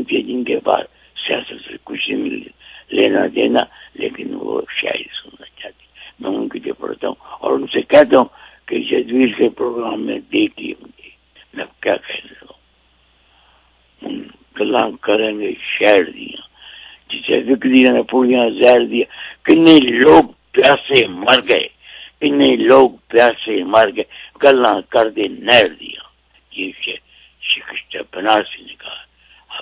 ان کے جن کے پاس سیاست سے کچھ نہیں مل لینا دینا، لیکن وہ شاعری سننا چاہتی۔ میں ان کے لیے پڑھتا ہوں اور ان سے کہتا ہوں کہ جدویر کے پروگرام میں دیکھیے مجھے میں کیا کہہ رہا ہوں؟ کلام کریں گے شعر دیا جسے وک دیا نے پوڑیاں زہر دیا کتنے لوگ پیاسے مر گئے۔ کتنے لوگ پیاسے مر گئے۔ گلا کر دے نہر دیا یہ شکست بنارسی نے کہا۔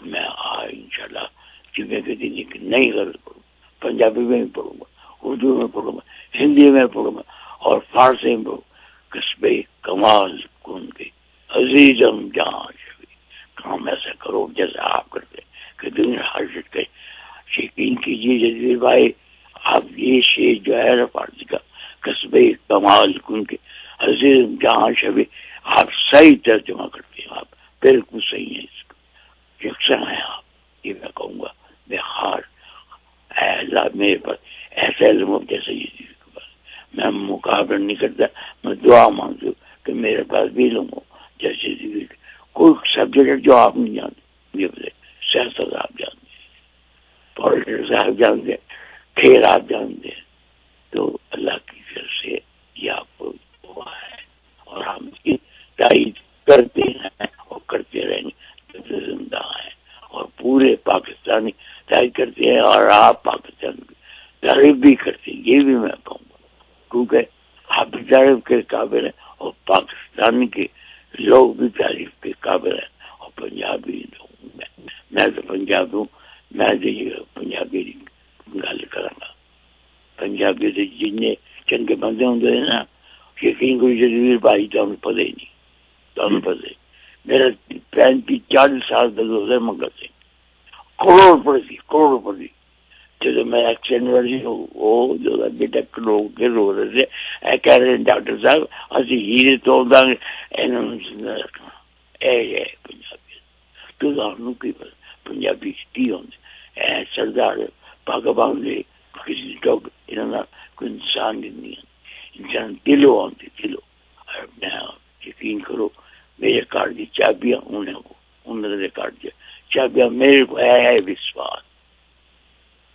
میں آ انشاءاللہ جمعے کے دن ایک نئی غزل پڑھوں پنجابی میں بھی پڑھوں گا، اردو میں پڑھوں گا، ہندی میں پڑھوں گا اور فارسی میں پڑھوں قصبے کمال کن کی عزیزم جہاں شبی کام ایسا کرو جیسا آپ کرتے کہ دنیا حاضر کے یقین کیجیے جزیر بھائی، آپ یہ شیر جو ہے فارسی کا قصبے کمال کن کے عزیزم جہاں شبی آپ صحیح ترجمہ کرتے ہیں، آپ بالکل صحیح ہیں فکشن ہے آپ۔ یہ میں کہوں گا، میں خار اے اللہ میرے پاس ایسا علم ہو جیسے یہ میں مقابلہ نہیں کرتا، میں دعا مانگتی ہوں کہ میرے پاس بھی علم ہو۔ جیسے کوئی سبجیکٹ جو آپ نہیں جانتے، یہ بتائیے سیاست آپ جانتے پالیٹکس آپ جانتے کھیل آپ جانتے تو اللہ کی طرف سے یہ آپ کو ہوا ہے۔ اور ہم اس کی تائید کرتے ہیں اور کرتے رہیں گے۔ سے زندہ ہیں اور پورے پاکستانی تحریر کرتے ہیں اور آپ پاکستان کی تعریف بھی کرتے ہیں، یہ بھی میں کہوں گا۔ کیونکہ آپ تعریف کے قابل ہیں اور پاکستانی کے لوگ بھی تعریف کے قابل ہیں اور پنجابی لوگ میں تو پنجاب ہوں، میں پنجابی گل کروں گا پنجابی سے جتنے چنگے بندے ہوں گے نا، یقین کوئی جزویر بھائی، تو ہمیں پتہ ہی نہیں، تو ہمیں پتہ ہی نہیں۔ पैंतीस चालीस साल तक उसे मंगते करोड़ प्रति करोड़ प्रति ਜਦੋਂ ਮੈਂ ਐਕਸੀਡੈਂਟ ਸੀ ਉਹ ਜਦੋਂ ਬੇਟਾ ਕਲੋ ਕੇ ਰੋ ਰਹੇ ਸੀ ਐ ਕਹਿ ਰਹੇ ਡਾਕਟਰ ਸਾਹਿਬ ਅਸੀਂ ਹੀਰੇ ਤੋਲ ਦਾਂਗੇ ਇਹਨਾਂ ਨੂੰ ਇਹ ਇਹ ਪੰਜਾਬੀ ਤੂੰ ਨੂੰ ਕੀ ਪੰਜਾਬੀ ਕੀ ਹੁੰਦੇ ਐ ਸਰਦਾਰ ਭਗਵਾਨ ਦੇ ਕਿਸੇ ਡੋਗ ਇਹਨਾਂ ਦਾ ਕੋਈ ਇਨਸਾਨ ਨਹੀਂ ਇਨਸਾਨ ਦਿਲੋਂ ਆਉਂਦੇ ਦਿਲੋਂ ਨਾ ਯਕੀਨ ਕਰੋ मेरे कार्ड की चाबियां उन्हें को उन्होंने कार्ड की चाबियां मेरे को है विश्वास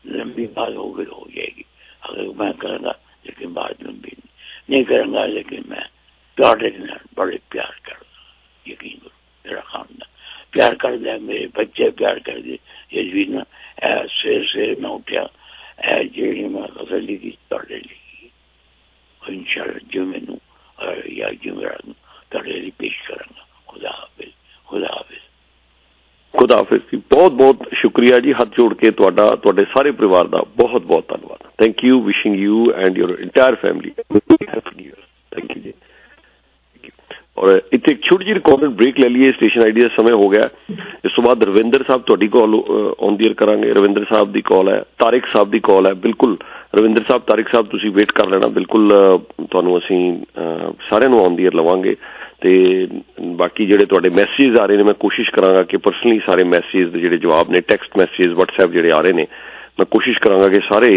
लंबी बात हो गई हो जाएगी अगर मैं करूंगा लेकिन बात लंबी नहीं, नहीं करूंगा लेकिन मैं डॉटर बड़े प्यार करता यकीन करो मेरा खानदान प्यार कर दिया मेरे बच्चे प्यार कर दिए ये भी ना सवेरे सवेरे मैं उठा जी मैं गजली की डॉटर लिखी और इंशाल्लाह जो मैनू या जुमेरात ਤੁਹਾਡੇ ਲਈ ਪੇਸ਼ ਕਰਾਂਗਾ। ਖੁਦਾ ਹਾਫਿਜ਼ ਖੁਦਾ ਹਾਫਿਜ਼। ਖੁਦਾ ਹਾਫਿਜ਼ ਜੀ ਬਹੁਤ ਬਹੁਤ ਸ਼ੁਕਰੀਆ ਜੀ, ਹੱਥ ਜੋੜ ਕੇ ਤੁਹਾਡਾ, ਤੁਹਾਡੇ ਸਾਰੇ ਪਰਿਵਾਰ ਦਾ ਬਹੁਤ ਬਹੁਤ ਧੰਨਵਾਦ। Thank you wishing you and your entire family happy new year thank you ਜੀ। ਔਰ ਇੱਥੇ ਇੱਕ ਛੋਟੀ ਜਿਹੀ ਰਿਕਾਰਡਡ ਬ੍ਰੇਕ ਲੈ ਲਈਏ ਸਟੇਸ਼ਨ ਆਈਡੀ ਦਾ ਸਮੇਂ ਹੋ ਗਿਆ। ਇਸ ਤੋਂ ਬਾਅਦ ਰਵਿੰਦਰ ਸਾਹਿਬ ਤੁਹਾਡੀ ਕਾਲ ਔਨ ਦੀ ਕਰਾਂਗੇ। ਰਵਿੰਦਰ ਸਾਹਿਬ ਦੀ ਕਾਲ ਹੈ, ਤਾਰਿਕ ਸਾਹਿਬ ਦੀ ਕਾਲ ਹੈ। ਬਿਲਕੁਲ, ਰਵਿੰਦਰ ਸਾਹਿਬ, ਤਾਰਿਕ ਸਾਹਿਬ, ਤੁਸੀਂ ਵੇਟ ਕਰ ਲੈਣਾ। ਬਿਲਕੁਲ ਤੁਹਾਨੂੰ ਅਸੀਂ ਸਾਰਿਆਂ ਨੂੰ ਔਨ ਦੀ ਲਵਾਂਗੇ। ਤੇ ਬਾਕੀ ਜਿਹੜੇ ਤੁਹਾਡੇ ਮੈਸੇਜ ਆ ਰਹੇ ਨੇ, ਮੈਂ ਕੋਸ਼ਿਸ਼ ਕਰਾਂਗਾ ਕਿ ਪਰਸਨਲੀ ਸਾਰੇ ਮੈਸੇਜ ਦੇ ਜਿਹੜੇ ਜਵਾਬ ਨੇ ਟੈਕਸਟ ਮੈਸੇਜ WhatsApp ਜਿਹੜੇ ਆ ਰਹੇ ਨੇ, ਮੈਂ ਕੋਸ਼ਿਸ਼ ਕਰਾਂਗਾ ਕਿ ਸਾਰੇ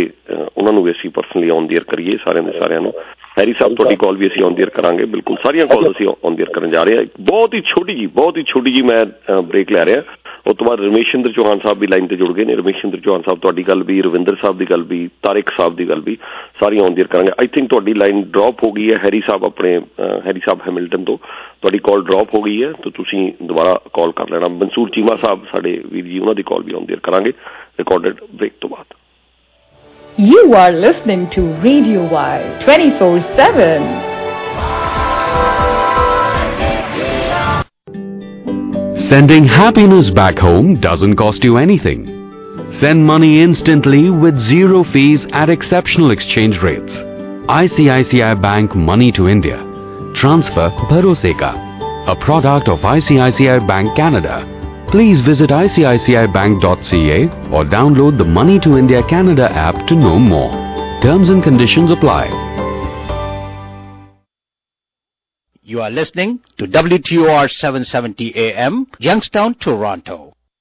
ਉਹਨਾਂ ਨੂੰ ਵੀ ਅਸੀਂ ਪਰਸਨਲੀ ਔਨ ਦੀ ਕਰੀਏ, ਸਾਰਿਆਂ ਦੇ ਸਾਰਿਆਂ ਨੂੰ। ਹੈਰੀ ਸਾਹਿਬ ਤੁਹਾਡੀ ਕਾਲ ਵੀ ਅਸੀਂ ਔਨ ਦੀ ਕਰਾਂਗੇ ਬਿਲਕੁਲ। ਸਾਰੀਆਂ ਕਾਲ ਅਸੀਂ ਔਨ ਦੀ ਕਰਨ ਜਾ ਰਹੇ ਹਾਂ। ਬਹੁਤ ਹੀ ਛੋਟੀ ਜੀ ਬਹੁਤ ਹੀ ਛੋਟੀ ਜੀ ਮੈਂ ਬ੍ਰੇਕ ਲੈ ਰਿਹਾ। ਉਸ ਤੋਂ ਬਾਅਦ ਰਮੇਸ਼ਿੰਦਰ ਚੌਹਾਨ ਸਾਹਿਬ ਵੀ ਲਾਈਨ ਤੇ ਜੁੜ ਗਏ ਨੇ। ਰਮੇਸ਼ਿੰਦਰ ਚੌਹਾਨ ਸਾਹਿਬ ਤੁਹਾਡੀ ਗੱਲ ਵੀ ਰਵਿੰਦਰ ਸਾਹਿਬ ਦੀ ਗੱਲ ਵੀ ਤਾਰਿਕ ਸਾਹਿਬ ਦੀ ਗੱਲ ਵੀ ਸਾਰੀਆਂ ਔਨ ਦੀ ਕਰਾਂਗੇ। ਆਈ ਥਿੰਕ ਤੁਹਾਡੀ ਲਾਈਨ ਡ੍ਰੌਪ ਹੋ ਗਈ ਹੈ ਹੈਰੀ ਸਾਹਿਬ ਆਪਣੇ ਹੈਰੀ ਸਾਹਿਬ ਹੈਮਿਲਟਨ ਤੋਂ। ਤੁਹਾਡੀ ਕਾਲ ਡ੍ਰੌਪ ਹੋ ਗਈ ਹੈ ਤਾਂ ਤੁਸੀਂ ਦੁਬਾਰਾ ਕਾਲ ਕਰ ਲੈਣਾ। ਮਨਸੂਰ ਚੀਮਾ ਸਾਹਿਬ ਸਾਡੇ ਵੀਰ ਜੀ ਉਹਨਾਂ ਦੀ ਕਾਲ ਵੀ ਔਨ ਦੀ ਕਰਾਂਗੇ। ਰਿਕਾਰਡਡ ਬ੍ਰੇਕ ਤੋਂ ਬਾਅਦ। You are listening to Radio Y 24 7. Sending happiness back home doesn't cost you anything. Send money instantly with zero fees at exceptional exchange rates. ICICI Bank Money to India. Transfer Bharose Ka. A product of ICICI Bank Canada. Please visit icicibank.ca or download the Money to India Canada app to know more. Terms and conditions apply. You are listening to WTOR 770 AM, Youngstown, Toronto.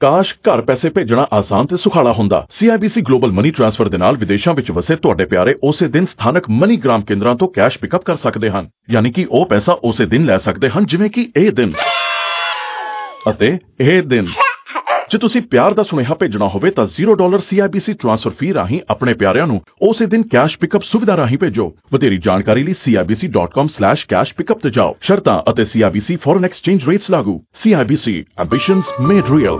ਕਾਸ਼ ਘਰ ਪੈਸੇ ਭੇਜਣਾ ਆਸਾਨ ਤੇ ਸੁਖਾਲਾ ਹੁੰਦਾ। CIBC global money transfer ਦੇ ਨਾਲ ਵਿਦੇਸ਼ਾਂ ਵਿੱਚ ਵਸੇ ਤੁਹਾਡੇ ਪਿਆਰੇ ਉਸੇ ਦਿਨ ਸਥਾਨਕ ਮਨੀਗ੍ਰਾਮ ਕੇਂਦਰਾਂ ਤੋਂ ਕੈਸ਼ ਪਿਕਅਪ ਕਰ ਸਕਦੇ ਹਨ। ਯਾਨੀ ਕਿ ਉਹ ਪੈਸਾ ਉਸੇ ਦਿਨ ਲੈ ਸਕਦੇ ਹਨ, ਜਿਵੇਂ ਕਿ ਇਹ ਦਿਨ। ਅਤੇ ਇਹ ਦਿਨ। ਜੇ ਤੁਸੀਂ ਪਿਆਰ ਦਾ ਸੁਨੇਹਾ ਭੇਜਣਾ ਹੋਵੇ ਤਾਂ 0 ਡਾਲਰ CIBC ਟ੍ਰਾਂਸਫਰ ਫੀ ਰਾਹੀਂ ਆਪਣੇ ਪਿਆਰਿਆਂ ਨੂੰ ਉਸੇ ਦਿਨ ਕੈਸ਼ ਪਿਕਅਪ ਸੁਵਿਧਾ ਰਾਹੀਂ ਭੇਜੋ ਵਧੇਰੀ ਜਾਣਕਾਰੀ ਲਈ cibc.com/cash pickup ਤੇ ਜਾਓ ਸ਼ਰਤਾਂ ਅਤੇ CIBC ਫੋਰਨ ਐਕਸਚੇਂਜ ਰੇਟਸ ਲਾਗੂ CIBC ਐਂਬਿਸ਼ਨਸ ਮੇਡ ਰੀਅਲ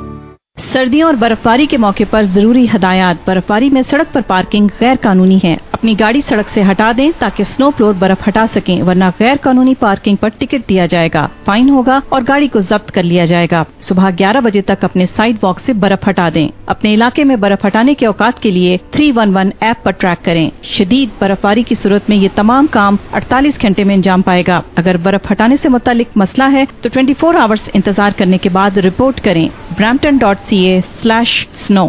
सर्दियों और बर्फबारी के मौके पर जरूरी हदायत बर्फबारी में सड़क पर पार्किंग गैर कानूनी है اپنی گاڑی سڑک سے ہٹا دیں تاکہ سنو فلور برف ہٹا سکیں، ورنہ غیر قانونی پارکنگ پر ٹکٹ دیا جائے گا۔ فائن ہوگا اور گاڑی کو ضبط کر لیا جائے گا۔ صبح گیارہ بجے تک اپنے سائڈ واک سے برف ہٹا دیں۔ اپنے علاقے میں برف ہٹانے کے اوقات کے لیے تھری ون ون ایپ پر ٹریک کریں۔ شدید برف باری کی صورت میں یہ تمام کام اڑتالیس گھنٹے میں انجام پائے گا۔ اگر برف ہٹانے سے متعلق مسئلہ ہے تو ٹوئنٹی فور آورس انتظار کرنے کے بعد رپورٹ کریں۔ Brampton dot C A slash snow.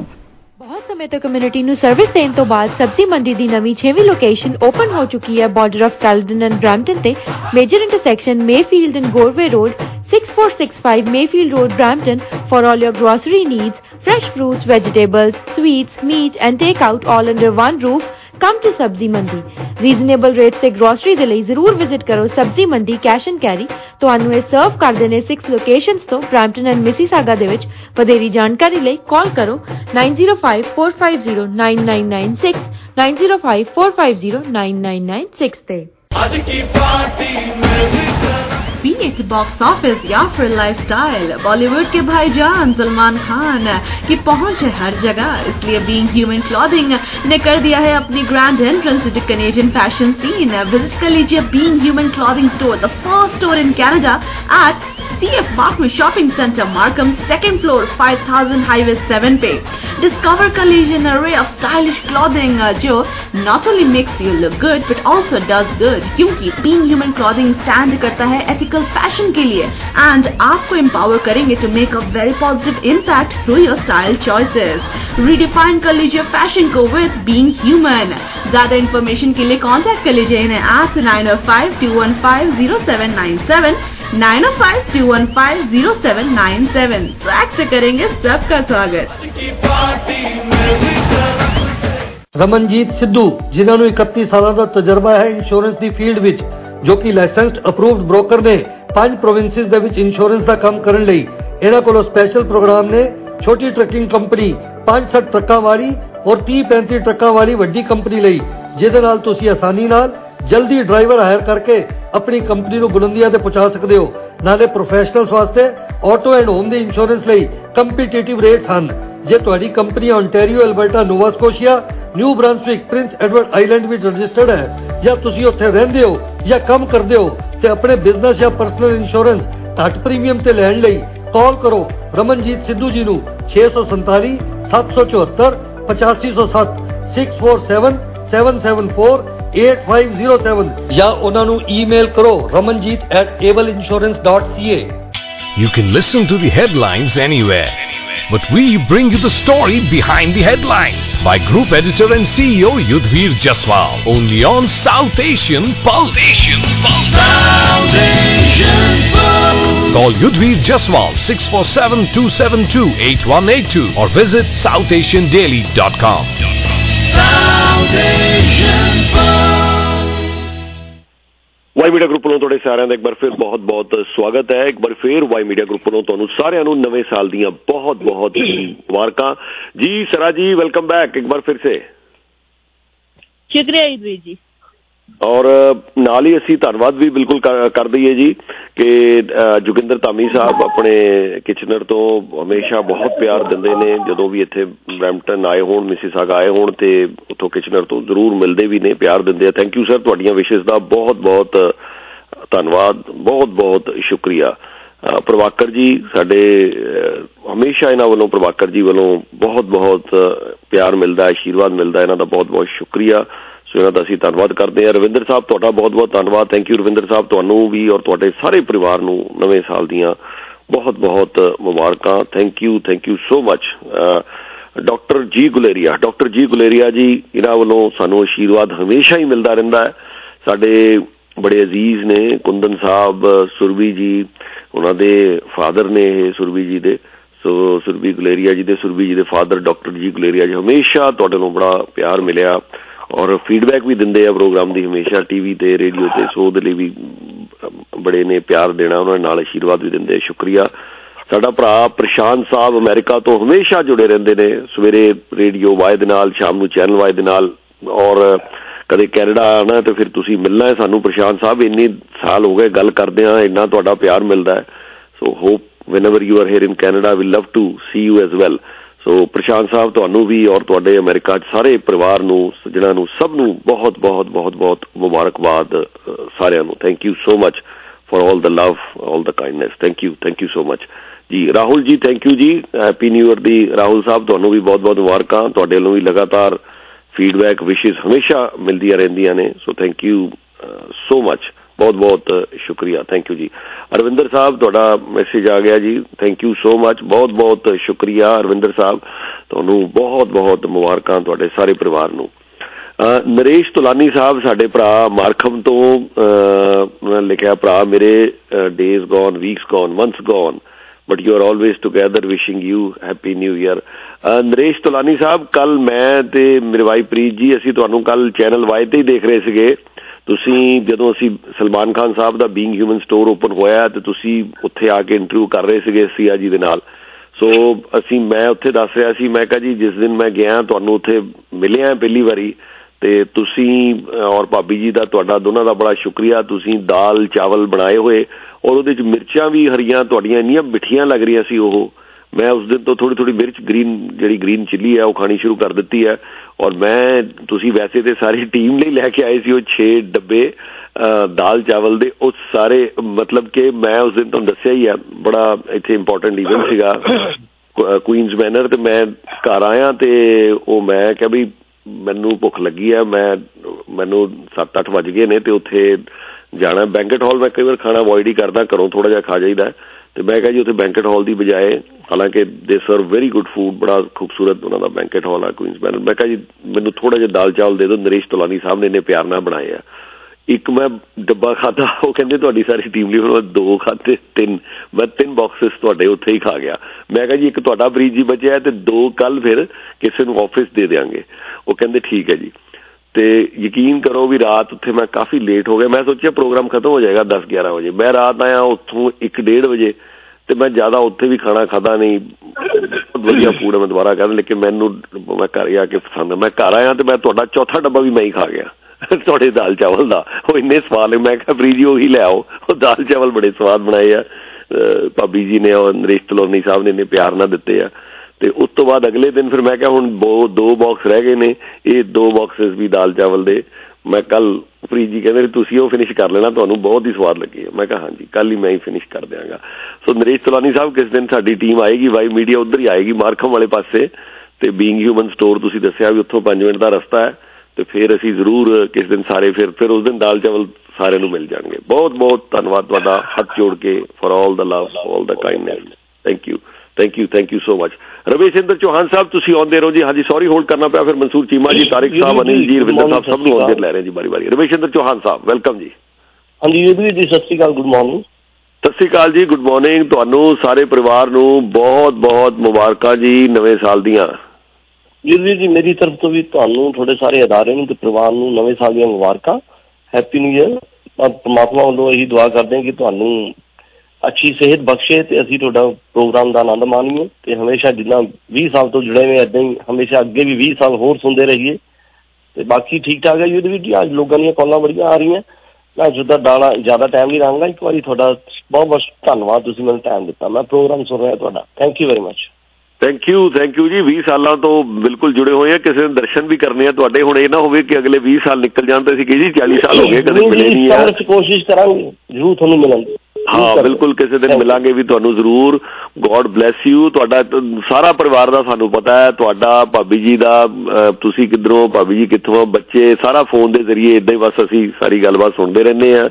ਬਹੁਤ ਸਮੇਂ ਤੋਂ ਕਮਿਊਨਿਟੀ ਨੂੰ ਸਰਵਿਸ ਦੇਣ ਤੋਂ ਬਾਅਦ ਸਬਜ਼ੀ ਮੰਡੀ ਦੀ ਨਵੀਂ 6ਵੀਂ ਲੋਕੇਸ਼ਨ ਓਪਨ ਹੋ ਚੁੱਕੀ ਹੈ border of Caledon and Brampton ਤੇ major intersection Mayfield and Goreway road 6465 Mayfield Road, Brampton for all your grocery needs, fresh fruits, vegetables, sweets, meat and takeout all under one roof. Come to Sabzi Mandi. Reasonable rates ਤੇ grocery ਦੇ ਲਈ ਜ਼ਰੂਰ visit ਕਰੋ ਸਬਜ਼ੀ ਮੰਡੀ cash and carry ਤੁਹਾਨੂੰ ਇਹ ਸਰਵ ਕਰਦੇ ਨੇ 6 ਲੋਕੇਸ਼ਨਸ ਤੋਂ ਬ੍ਰੈਂਪਟਨ ਐਂਡ ਮਿਸੀਸਾਗਾ ਦੇ ਵਿੱਚ ਵਧੇਰੀ ਜਾਣਕਾਰੀ ਲਈ ਕਾਲ ਕਰੋ 9054509996 9054509996 ਤੇ پیٹ باکس آفس یا پھر لائف سٹائل بالی ووڈ کے بھائی جان سلمان خان کی پہنچ ہے ہر جگہ. اس لیے بینگ ہیومن کلادنگ نے کر دیا ہے اپنی grand entrance to Canadian fashion scene visit کر لیجیے Being Human clothing store the first store in Canada at C F Markville shopping centre Markham second floor five thousand highway seven پہ discover کر لیجیے رے of stylish clothing جو not only makes you look good but also does good کیونکہ Being Human clothing stand کرتا ہے ایسی article fashion کے لیے اینڈ آپ کو امپاور کریں گے to make a very positive impact through your style choices redefine کر لیجیے فیشن کو وتھ بینگ ہیومن زیادہ انفارمیشن کے لیے کانٹیکٹ کر لیجیے انہیں at nine O five two one five zero seven nine seven nine O five two one five zero seven nine seven سیک سے کریں گے سب کا سواگت ਰਮਨਜੀਤ ਸਿੱਧੂ ਜਿਨ੍ਹਾਂ ਨੂੰ 31 ਸਾਲਾਂ ਦਾ ਤਜਰਬਾ ਹੈ ਇੰਸ਼ੋਰੈਂਸ ਦੀ ਫੀਲਡ ਵਿੱਚ ਜੋ ਕਿ ਲਾਇਸੈਂਸਡ ਅਪਰੂਵਡ ਬ੍ਰੋਕਰ ਨੇ ਪੰਜ ਪ੍ਰੋਵਿੰਸਿਸ ਦੇ ਵਿੱਚ ਇੰਸ਼ੋਰੈਂਸ ਦਾ ਕੰਮ ਕਰਨ ਲਈ। ਇਹਨਾਂ ਕੋਲੋਂ ਸਪੈਸ਼ਲ ਪ੍ਰੋਗਰਾਮ ਨੇ ਛੋਟੀ ਟਰੱਕਿੰਗ ਕੰਪਨੀ 5-7 ਟਰੱਕਾਂ ਵਾਲੀ ਔਰ 30-35 ਟਰੱਕਾਂ ਵਾਲੀ ਵੱਡੀ ਕੰਪਨੀ ਲਈ, ਜਿਹਦੇ ਨਾਲ ਤੁਸੀਂ ਆਸਾਨੀ ਨਾਲ ਜਲਦੀ ਡਰਾਈਵਰ ਹਾਇਰ ਕਰਕੇ ਆਪਣੀ ਕੰਪਨੀ ਨੂੰ ਬੁਲੰਦੀਆਂ ਤੇ ਪਹੁੰਚਾ ਸਕਦੇ ਹੋ। ਨਾਲੇ ਪ੍ਰੋਫੈਸ਼ਨਲਸ ਵਾਸਤੇ ਆਟੋ ਐਂਡ ਹੋਮ ਦੇ ਇੰਸ਼ੋਰੈਂਸ ਲਈ ਕੰਪੀਟੀਟਿਵ ਰੇਟਸ ਹਨ। ਜੇ ਤੁਹਾਡੀ company ontario Alberta, Nova Scotia, New Brunswick, Prince Edward Island ਵਿੱਚ ਰਜਿਸਟਰਡ ਹੈ, ਜਾਂ ਤੁਸੀਂ ਉੱਥੇ ਰਹਿੰਦੇ ਹੋ ਜਾਂ ਕੰਮ ਕਰਦੇ ਹੋ ਤੇ ਆਪਣੇ ਬਿਜ਼ਨਸ ਜਾਂ ਪਰਸਨਲ ਇੰਸ਼ੋਰੈਂਸ ਘੱਟ ਪ੍ਰੀਮੀਅਮ ਤੇ ਲੈਣ ਲਈ ਕਾਲ ਕਰੋ ਰਮਨਜੀਤ ਸਿੱਧੂ ਜੀ ਨੂੰ 647 774 8507 647 774 8507 ਜਾਂ ਉਹਨਾਂ ਨੂੰ ਈਮੇਲ ਕਰੋ ramanjeet@ableinsurance.ca You can listen to the headlines anywhere. But we bring you the story behind the headlines by Group Editor and CEO Yudhvir Jaswal. Only on South Asian Pulse. Asian Pulse. South Asian Pulse. Call Yudhvir Jaswal 647-272-8182 or visit southasiandaily.com. South Asian Y media group ਨੂੰ ਤੁਹਾਡੇ ਸਾਰਿਆਂ ਦਾ ਇੱਕ ਵਾਰ ਫਿਰ ਬਹੁਤ-ਬਹੁਤ ਸਵਾਗਤ ਹੈ। ਇੱਕ ਵਾਰ ਫਿਰ ਵਾਈ ਮੀਡੀਆ ਗਰੁੱਪ ਨੂੰ ਤੁਹਾਨੂੰ ਸਾਰਿਆਂ ਨੂੰ ਨਵੇਂ ਸਾਲ ਦੀਆਂ ਬਹੁਤ-ਬਹੁਤ ਮੁਬਾਰਕਾਂ। ਜੀ, ਸਰਾ ਜੀ ਵੈਲਕਮ ਬੈਕ ਇੱਕ ਵਾਰ ਫਿਰ ਸੇ। ਸ਼ੁਕਰੀਆ ਜੀ। ਔਰ ਨਾਲ ਹੀ ਅਸੀਂ ਧੰਨਵਾਦ ਵੀ ਬਿਲਕੁਲ ਕਰ ਦਈਏ ਜੀ ਕਿ ਜੁਗਿੰਦਰ ਧਾਮੀ ਸਾਹਿਬ ਆਪਣੇ ਕਿਚਨਰ ਤੋਂ ਹਮੇਸ਼ਾ ਬਹੁਤ ਪਿਆਰ ਦਿੰਦੇ ਨੇ। ਜਦੋਂ ਵੀ ਇੱਥੇ ਬ੍ਰੈਂਪਟਨ ਆਏ ਹੋਣ ਮਿਸਿਸਾਗਾ ਆਏ ਹੋਣ ਤੇ ਉਥੋਂ ਕਿਚਨਰ ਤੋਂ ਜ਼ਰੂਰ ਮਿਲਦੇ ਵੀ ਨੇ ਪਿਆਰ ਦਿੰਦੇ ਆ। ਥੈਂਕ ਯੂ ਸਰ ਤੁਹਾਡੀਆਂ ਵਿਸ਼ੇਸ ਦਾ ਬਹੁਤ ਬਹੁਤ ਧੰਨਵਾਦ। ਬਹੁਤ ਬਹੁਤ ਸ਼ੁਕਰੀਆ। ਅ, ਪ੍ਰਭਾਕਰ ਜੀ ਸਾਡੇ ਅ, ਹਮੇਸ਼ਾ ਇਹਨਾਂ ਵੱਲੋਂ ਪ੍ਰਭਾਕਰ ਜੀ ਵੱਲੋਂ ਬਹੁਤ ਬਹੁਤ ਅ, ਪਿਆਰ ਮਿਲਦਾ ਹੈ ਆਸ਼ੀਰਵਾਦ ਮਿਲਦਾ। ਹੈ ਇਹਨਾਂ ਦਾ ਬਹੁਤ ਬਹੁਤ ਸ਼ੁਕਰੀਆ। ਸੋ ਇਹਨਾਂ ਦਾ ਅਸੀਂ ਧੰਨਵਾਦ ਕਰਦੇ ਹਾਂ। ਰਵਿੰਦਰ ਸਾਹਿਬ, ਤੁਹਾਡਾ ਬਹੁਤ ਬਹੁਤ ਧੰਨਵਾਦ। Thank you Ravinder Sahib. ਤੁਹਾਨੂੰ ਵੀ ਔਰ ਤੁਹਾਡੇ ਸਾਰੇ ਪਰਿਵਾਰ ਨੂੰ ਨਵੇਂ ਸਾਲ ਦੀਆਂ ਬਹੁਤ ਬਹੁਤ ਮੁਬਾਰਕਾਂ thank you thank you so much doctor ji Guleria doctor ਜੀ ਗੁਲੇਰੀਆ ਜੀ, ਇਹਨਾਂ ਵੱਲੋਂ ਸਾਨੂੰ ਆਸ਼ੀਰਵਾਦ ਹਮੇਸ਼ਾ ਹੀ ਮਿਲਦਾ ਰਹਿੰਦਾ ਹੈ। ਸਾਡੇ ਬੜੇ ਅਜ਼ੀਜ਼ ਨੇ ਕੁੰਦਨ ਸਾਹਿਬ, ਸੁਰਵੀ ਜੀ, ਉਹਨਾਂ ਦੇ ਫਾਦਰ ਨੇ ਇਹ ਸੁਰਵੀ ਜੀ ਦੇ। ਸੋ ਸੁਰਵੀ ਗੁਲੇਰੀਆ ਜੀ ਦੇ, ਸੁਰਵੀ ਜੀ ਦੇ ਫਾਦਰ ਡਾਕਟਰ ਜੀ ਗੁਲੇਰੀਆ ਜੀ, ਹਮੇਸ਼ਾ ਤੁਹਾਡੇ ਨੂੰ ਬੜਾ ਪਿਆਰ ਮਿਲਿਆ। ਔਰ ਫੀਡਬੈਕ ਵੀ ਦਿੰਦੇ ਆ ਪ੍ਰੋਗਰਾਮ ਦੀ ਹਮੇਸ਼ਾ ਟੀਵੀ ਤੇ ਰੇਡੀਓ ਤੇ ਸੋ ਉਹਦੇ ਲਈ ਵੀ ਅਮ, ਬੜੇ ਨੇ ਪਿਆਰ ਦੇਣਾ ਉਹਨਾਂ ਦੇ ਨਾਲ ਆਸ਼ੀਰਵਾਦ ਵੀ ਦਿੰਦੇ ਆ। ਸ਼ੁਕਰੀਆ। ਸਾਡਾ ਭਰਾ ਪ੍ਰਸ਼ਾਂਤ ਸਾਹਿਬ ਅਮਰੀਕਾ ਤੋਂ ਹਮੇਸ਼ਾ ਜੁੜੇ ਰਹਿੰਦੇ ਨੇ ਸਵੇਰੇ ਰੇਡੀਓ ਵਾਏ ਦੇ ਨਾਲ ਸ਼ਾਮ ਨੂੰ ਚੈਨਲ ਵਾਏ ਦੇ ਨਾਲ ਔਰ ਕਦੇ ਕੈਨੇਡਾ ਆਣਾ ਤੇ ਫਿਰ ਤੁਸੀਂ ਮਿਲਣਾ ਹੈ ਸਾਨੂੰ। ਪ੍ਰਸ਼ਾਂਤ ਸਾਹਿਬ ਇੰਨੇ ਸਾਲ ਹੋ ਗਏ ਗੱਲ ਕਰਦੇ ਆ ਇੰਨਾ ਤੁਹਾਡਾ ਪਿਆਰ ਮਿਲਦਾ ਹੈ। So hope whenever you are here in Canada we love to see you as well so Prashant Sahib ਤੁਹਾਨੂੰ ਵੀ ਔਰ ਤੁਹਾਡੇ ਅਮਰੀਕਾ 'ਚ ਸਾਰੇ ਪਰਿਵਾਰ ਨੂੰ ਸੱਜਣਾ ਨੂੰ ਸਭ ਨੂੰ ਬਹੁਤ ਬਹੁਤ ਬਹੁਤ ਬਹੁਤ ਮੁਬਾਰਕਬਾਦ ਅ, ਸਾਰਿਆਂ ਨੂੰ। Thank you so much for all the love all the kindness. Thank you thank you so much. ਜੀ ਰਾਹੁਲ ਜੀ ਥੈਂਕ ਯੂ ਜੀ। ਹੈਪੀ ਨਿਊ ਇਅਰ ਦੀ। ਰਾਹੁਲ ਸਾਹਿਬ ਤੁਹਾਨੂੰ ਵੀ ਬਹੁਤ ਬਹੁਤ ਮੁਬਾਰਕਾਂ। ਤੁਹਾਡੇ ਵੱਲੋਂ ਵੀ ਲਗਾਤਾਰ ਫੀਡਬੈਕ ਵਿਸ਼ੇਸ ਹਮੇਸ਼ਾ ਮਿਲਦੀਆਂ ਰਹਿੰਦੀਆਂ ਨੇ। So thank you so much ਬਹੁਤ ਬਹੁਤ ਸ਼ੁਕਰੀਆ ਥੈਂਕ ਯੂ ਜੀ। ਅਰਵਿੰਦਰ ਸਾਹਿਬ ਤੁਹਾਡਾ ਮੈਸੇਜ ਆ ਗਿਆ ਜੀ ਥੈਂਕ ਯੂ ਸੋ ਮਚ ਬਹੁਤ ਬਹੁਤ ਸ਼ੁਕਰੀਆ ਅਰਵਿੰਦਰ ਸਾਹਿਬ। ਤੁਹਾਨੂੰ ਬਹੁਤ ਬਹੁਤ ਮੁਬਾਰਕਾਂ ਤੁਹਾਡੇ ਸਾਰੇ ਪਰਿਵਾਰ ਨੂੰ। ਅ, ਨਰੇਸ਼ ਤੁਲਾਨੀ ਸਾਹਿਬ ਸਾਡੇ ਭਰਾ ਮਾਰਖਮ ਤੋਂ ਅ, ਉਹਨਾਂ ਨੇ ਲਿਖਿਆ ਭਰਾ ਮੇਰੇ days gone weeks gone months gone but you are always together wishing you happy new year Naresh Tulani Sahib ਕੱਲ ਮੈਂ ਤੇ ਮੇਰੇ ਭਾਈ ਪ੍ਰੀਤ ਜੀ ਅਸੀਂ ਤੁਹਾਨੂੰ ਕੱਲ ਚੈਨਲ ਵਾਈ ਤੇ ਹੀ ਦੇਖ ਰਹੇ ਸੀਗੇ। ਤੁਸੀਂ ਜਦੋਂ ਅਸੀਂ ਸਲਮਾਨ ਖਾਨ ਸਾਹਿਬ ਦਾ ਬੀਇੰਗ ਹਿਊਮਨ ਸਟੋਰ ਓਪਨ ਹੋਇਆ ਤੇ ਤੁਸੀਂ ਉੱਥੇ ਆ ਕੇ ਇੰਟਰਵਿਊ ਕਰ ਰਹੇ ਸੀਗੇ ਸੀਆ ਜੀ ਦੇ ਨਾਲ। ਸੋ ਅਸੀਂ ਮੈਂ ਉੱਥੇ ਦੱਸ ਰਿਹਾ ਸੀ ਮੈਂ ਕਿਹਾ ਜੀ ਜਿਸ ਦਿਨ ਮੈਂ ਗਿਆ ਤੁਹਾਨੂੰ ਉੱਥੇ ਮਿਲਿਆ ਪਹਿਲੀ ਵਾਰੀ ਤੇ ਤੁਸੀਂ ਅਹ, ਔਰ ਭਾਬੀ ਜੀ ਦਾ ਤੁਹਾਡਾ ਦੋਨਾਂ ਦਾ ਬੜਾ ਸ਼ੁਕਰੀਆ ਤੁਸੀਂ ਦਾਲ ਚਾਵਲ ਬਣਾਏ ਹੋਏ ਔਰ ਉਹਦੇ ਚ ਮਿਰਚਾਂ ਵੀ ਹਰੀਆਂ ਤੁਹਾਡੀਆਂ ਇੰਨੀਆਂ ਮਿੱਠੀਆਂ ਲੱਗ ਰਹੀਆਂ ਸੀ ਉਹ। ਮੈਂ ਉਸ ਦਿਨ ਤੋਂ ਥੋੜੀ ਥੋੜੀ ਮਿਰਚ ਗ੍ਰੀਨ ਜਿਹੜੀ ਗ੍ਰੀਨ ਚਿੱਲੀ ਹੈ ਉਹ ਖਾਣੀ ਸ਼ੁਰੂ ਕਰ ਦਿੱਤੀ ਹੈ। ਔਰ ਮੈਂ ਤੁਸੀਂ ਵੈਸੇ ਤੇ ਸਾਰੀ ਟੀਮ ਲਈ ਲੈ ਕੇ ਆਏ ਸੀ ਉਹ 6 ਡੱਬੇ ਅਹ, ਦਾਲ ਚਾਵਲ ਦੇ ਉਹ ਸਾਰੇ ਮਤਲਬ ਕਿ ਮੈਂ ਉਸ ਦਿਨ ਤੁਹਾਨੂੰ ਦੱਸਿਆ ਹੀ ਆ ਬੜਾ ਇੱਥੇ ਇੰਪੋਰਟੈਂਟ ਇਵੈਂਟ ਸੀਗਾ। ਕੁਈਨਸ ਮੈਨਰ ਤੇ ਮੈਂ ਘਰ ਆਇਆ ਤੇ ਉਹ ਮੈਂ ਕਿਹਾ ਵੀ ਮੈਨੂੰ ਭੁੱਖ ਲੱਗੀ ਆ ਮੈਂ ਮੈਨੂੰ 7-8 ਵਜ ਗਏ ਨੇ ਤੇ ਉੱਥੇ ਜਾਣਾ ਬੈਂਕਟ ਹਾਲ ਮੈਂ ਕਈ ਵਾਰ ਖਾਣਾ ਅਵੋਇਡ ਹੀ ਕਰਦਾ ਘਰੋਂ ਥੋੜਾ ਜਿਹਾ ਖਾ ਜਾਈਦਾ ਤੇ ਮੈਂ ਕਿਹਾ ਜੀ ਉੱਥੇ ਬੈਂਕਟ ਹਾਲ ਦੀ ਬਜਾਏ, ਹਾਲਾਂਕਿ ਦੇ ਸਰਵ ਵੈਰੀ ਗੁੱਡ ਫੂਡ ਬੜਾ ਖੂਬਸੂਰਤ ਉਹਨਾਂ ਦਾ ਬੈਂਕਟ ਹਾਲ ਆ ਕੁਈਨਸ ਮੈਨਰ ਮੈਂ ਕਿਹਾ ਜੀ, ਮੈਨੂੰ ਥੋੜਾ ਜਿਹਾ ਦਾਲ ਚਾਵਲ ਦੇ ਦਿਓ, ਨਰੇਸ਼ ਤੋਲਾਨੀ ਸਾਹਿਬ ਨੇ ਇੰਨੇ ਪਿਆਰ ਨਾਲ ਬਣਾਏ ਆ। ਇੱਕ ਮੈਂ ਡੱਬਾ ਖਾਦਾ ਉਹ ਕਹਿੰਦੇ ਤੁਹਾਡੀ ਸਾਰੀ ਟੀਮ ਲਈ ਹੁਣ ਮੈਂ ਦੋ ਖਾਦੇ ਤਿੰਨ। ਮੈਂ ਤਿੰਨ ਬਾਕਸਸ ਤੁਹਾਡੇ ਉੱਥੇ ਹੀ ਖਾ ਗਿਆ। ਮੈਂ ਕਿਹਾ ਜੀ, ਇੱਕ ਤੁਹਾਡਾ ਫਰੀਜ ਹੀ ਬਚਿਆ ਹੈ ਤੇ ਦੋ ਕੱਲ ਫਿਰ ਕਿਸੇ ਨੂੰ ਆਫਿਸ ਦੇ ਦੇਾਂਗੇ ਉਹ ਕਹਿੰਦੇ ਠੀਕ ਹੈ ਜੀ। ਤੇ ਯਕੀਨ ਕਰੋ ਵੀ ਰਾਤ ਉੱਥੇ ਮੈਂ ਕਾਫੀ ਲੇਟ ਹੋ ਗਿਆ। ਮੈਂ ਸੋਚਿਆ ਪ੍ਰੋਗਰਾਮ ਖਤਮ ਹੋ ਜਾਏਗਾ 10 11 ਵਜੇ। ਮੈਂ ਰਾਤ ਆਇਆ ਉੱਥੋਂ 1:30 ਵਜੇ ਤੇ ਮੈਂ ਜ਼ਿਆਦਾ ਉੱਥੇ ਵੀ ਖਾਣਾ ਖਾਦਾ ਨਹੀਂ। ਬਹੁਤ ਵਧੀਆ ਫੂਡ ਮੈਂ ਦੁਬਾਰਾ ਕਹਿੰਦਾ ਲੇਕਿਨ ਮੈਨੂੰ ਮੈਂ ਘਰ ਆ ਕੇ ਪਸੰਦ ਮੈਂ ਘਰ ਆਇਆ ਤੇ ਮੈਂ ਤੁਹਾਡਾ ਚੌਥਾ ਡੱਬਾ ਵੀ ਮੈਂ ਹੀ ਖਾ ਗਿਆ। ਤੁਹਾਡੇ ਦਾਲ ਚਾਵਲ ਦਾ। ਉਹ ਇੰਨੇ ਸਵਾਦ ਮੈਂ ਕਿਹਾ, ਫਰੀਜੀ ਉਹੀ ਲੈ ਆਓ। ਉਹ ਦਾਲ ਚਾਵਲ ਬੜੇ ਸਵਾਦ ਬਣਾਏ ਆ। ਅਹ ਭਾਬੀ ਜੀ ਨੇ ਔਰ ਨਰੇਸ਼ ਤਲੋਨੀ ਸਾਹਿਬ ਨੇ ਇੰਨੇ ਪਿਆਰ ਨਾਲ ਦਿੱਤੇ ਆ। ਤੇ ਉਸ ਤੋਂ ਬਾਅਦ ਅਗਲੇ ਦਿਨ ਫਿਰ ਮੈਂ ਕਿਹਾ ਹੁਣ ਦੋ ਦੋ ਬਾਕਸ ਰਹਿ ਗਏ ਨੇ, ਇਹ ਦੋ ਬਾਕਸਸ ਵੀ ਦਾਲ ਚਾਵਲ ਦੇ। ਮੈਂ ਕੱਲ ਫਰੀਦ ਜੀ ਕਹਿੰਦੇ ਤੁਸੀਂ ਉਹ ਫਿਨਿਸ਼ ਕਰ ਲੈਣਾ, ਤੁਹਾਨੂੰ ਬਹੁਤ ਹੀ ਸਵਾਦ ਲੱਗੇ ਮੈਂ ਕਿਹਾ, ਹਾਂਜੀ ਕੱਲ ਹੀ ਮੈਂ ਹੀ ਫਿਨਿਸ਼ ਕਰ ਦਿਆਂਗਾ। ਸੋ ਨਰੇਸ਼ ਤਲਾਨੀ ਸਾਹਿਬ ਕਿਸ ਦਿਨ ਸਾਡੀ ਟੀਮ ਆਏਗੀ ਵਾਈ ਮੀਡੀਆ ਉਧਰ ਹੀ ਆਏਗੀ, ਮਾਰਖਮ ਵਾਲੇ ਪਾਸੇ। ਤੇ ਬੀਇੰਗ ਹਿਊਮਨ ਸਟੋਰ ਤੁਸੀਂ ਦੱਸਿਆ ਵੀ ਉੱਥੋਂ 5 ਮਿੰਟ ਦਾ ਰਸਤਾ ਹੈ। ਤੇ ਫਿਰ ਅਸੀਂ ਜ਼ਰੂਰ ਕਿਸ ਦਿਨ ਸਾਰੇ ਫਿਰ ਫਿਰ ਉਸ ਦਿਨ ਦਾਲ ਚਾਵਲ ਸਾਰਿਆਂ ਨੂੰ ਮਿਲ ਜਾਣਗੇ। ਬਹੁਤ ਬਹੁਤ ਧੰਨਵਾਦ ਤੁਹਾਡਾ, ਹੱਥ ਜੋੜ ਕੇ for all the love all the kindness thank you thank you thank you so much Ravishinder Chauhan Sahib ਤੁਸੀਂ ਆਉਂਦੇ ਰਹੋ ਜੀ। ਹਾਂਜੀ ਸੌਰੀ ਹੋਲਡ ਕਰਨਾ ਪਿਆ ਫਿਰ ਮਨਸੂਰ ਚੀਮਾ ਜੀ ਤਾਰਿਕ ਸਾਹਿਬ ਅਨਿਲ ਜੀ ਰਵਿੰਦਰ ਸਾਹਿਬ ਸਭ ਨੂੰ ਆਉਂਦੇ ਲੈ ਰਹੇ ਜੀ ਬਾਰੀ ਬਾਰੀ ਰਵਿਸ਼ਿੰਦਰ ਚੌਹਾਨ ਸਾਹਿਬ ਵੈਲਕਮ ਜੀ। ਹਾਂਜੀ ਜੀ ਜੀ ਸਤਿ ਸ਼੍ਰੀ ਅਕਾਲ ਗੁੱਡ ਮਾਰਨਿੰਗ। ਸਤਿ ਸ਼੍ਰੀ ਅਕਾਲ ਜੀ ਗੁੱਡ ਮਾਰਨਿੰਗ। ਤੁਹਾਨੂੰ ਸਾਰੇ ਪਰਿਵਾਰ ਨੂੰ ਬਹੁਤ ਬਹੁਤ ਮੁਬਾਰਕਾਂ ਜੀ ਨਵੇਂ ਸਾਲ ਦੀਆਂ। ਜੀ ਜੀ ਮੇਰੀ ਤਰਫ ਤੋਂ ਵੀ ਤੁਹਾਨੂੰ ਤੁਹਾਡੇ ਸਾਰੇ ਅਦਾਰੇ ਨੂੰ ਤੇ ਪਰਿਵਾਰ ਨੂੰ ਨਵੇਂ ਸਾਲ ਦੀਆਂ ਮੁਬਾਰਕਾਂ। ਹੈਪੀ ਨਿਊ ਇਅਰ ਪਰਮਾਤਮਾ ਵੱਲੋਂ ਇਹੀ ਦੁਆ ਕਰਦੇ ਹਾਂ ਕਿ ਤੁਹਾਨੂੰ ਅੱਛੀ ਸਿਹਤ ਬਖਸ਼ੇ ਤੇ ਅਸੀਂ ਤੁਹਾਡਾ ਪ੍ਰੋਗਰਾਮ ਦਾ ਆਨੰਦ ਮਾਣੀਏ ਤੇ ਹਮੇਸ਼ਾ ਜਿੰਨਾ 20 ਸਾਲ ਤੋਂ ਜੁੜੇ ਹੋਏ ਏਦਾਂ ਹੀ ਹਮੇਸ਼ਾ ਅੱਗੇ ਵੀ 20 ਸਾਲ ਹੋਰ ਸੁਣਦੇ ਰਹੀਏ। ਤੇ ਬਾਕੀ ਠੀਕ ਠਾਕ ਹੈ ਜੀ ਉਹਦੇ ਵਿੱਚ ਅੱਜ ਲੋਕਾਂ ਦੀਆਂ ਕਾਲਾਂ ਬੜੀਆਂ ਆ ਰਹੀਆਂ। ਮੈਂ ਜੁਦਾ ਡਾਲਾ ਜ਼ਿਆਦਾ ਟਾਈਮ ਨਹੀਂ ਲਾਂਗਾ। ਇੱਕ ਵਾਰੀ ਤੁਹਾਡਾ ਬਹੁਤ ਬਹੁਤ ਧੰਨਵਾਦ ਤੁਸੀਂ ਮੈਨੂੰ ਟਾਈਮ ਦਿੱਤਾ। ਮੈਂ ਪ੍ਰੋਗਰਾਮ ਸੁਣ ਰਿਹਾ ਤੁਹਾਡਾ। Thank you very much thank you thank you ਜੀ। 20 ਸਾਲਾਂ ਤੋਂ ਬਿਲਕੁਲ ਜੁੜੇ ਹੋਏ ਆ। ਕਿਸੇ ਨੇ ਦਰਸ਼ਨ ਵੀ ਕਰਨੇ ਆ। ਤੁਹਾਡੇ ਹੁਣ ਇਹ ਨਾ ਹੋਵੇ ਕਿ ਅਗਲੇ 20 ਸਾਲ ਨਿਕਲ ਜਾਣ ਤੇ ਅਸੀਂ ਕਹੇ ਜੀ 40 ਸਾਲ ਹੋ ਗਏ ਕਦੇ ਮਿਲੇ ਨਹੀਂ ਆ। ਕੋਸ਼ਿਸ਼ ਕਰਾਂਗੇ। ਜ਼ਰੂਰ ਤੁਹਾਨੂੰ ਮਿਲਾਂਗੇ। ਹਾਂ ਬਿਲਕੁਲ ਕਿਸੇ ਦਿਨ ਮਿਲਾਂਗੇ ਵੀ ਤੁਹਾਨੂੰ ਜ਼ਰੂਰ। ਗੋਡ ਬlesਸ ਯੂ ਤੁਹਾਡਾ ਸਾਰਾ ਪਰਿਵਾਰ ਦਾ ਸਾਨੂੰ ਪਤਾ ਹੈ। ਤੁਹਾਡਾ ਭਾਬੀ ਜੀ ਦਾ ਤੁਸੀਂ ਕਿਧਰੋਂ ਭਾਬੀ ਜੀ ਕਿੱਥੋਂ ਬੱਚੇ ਸਾਰਾ ਫੋਨ ਦੇ ਜ਼ਰੀਏ ਇਦਾਂ ਹੀ ਬਸ ਅਸੀਂ ਸਾਰੀ ਗੱਲਬਾਤ ਸੁਣਦੇ ਰਹਿੰਦੇ ਆ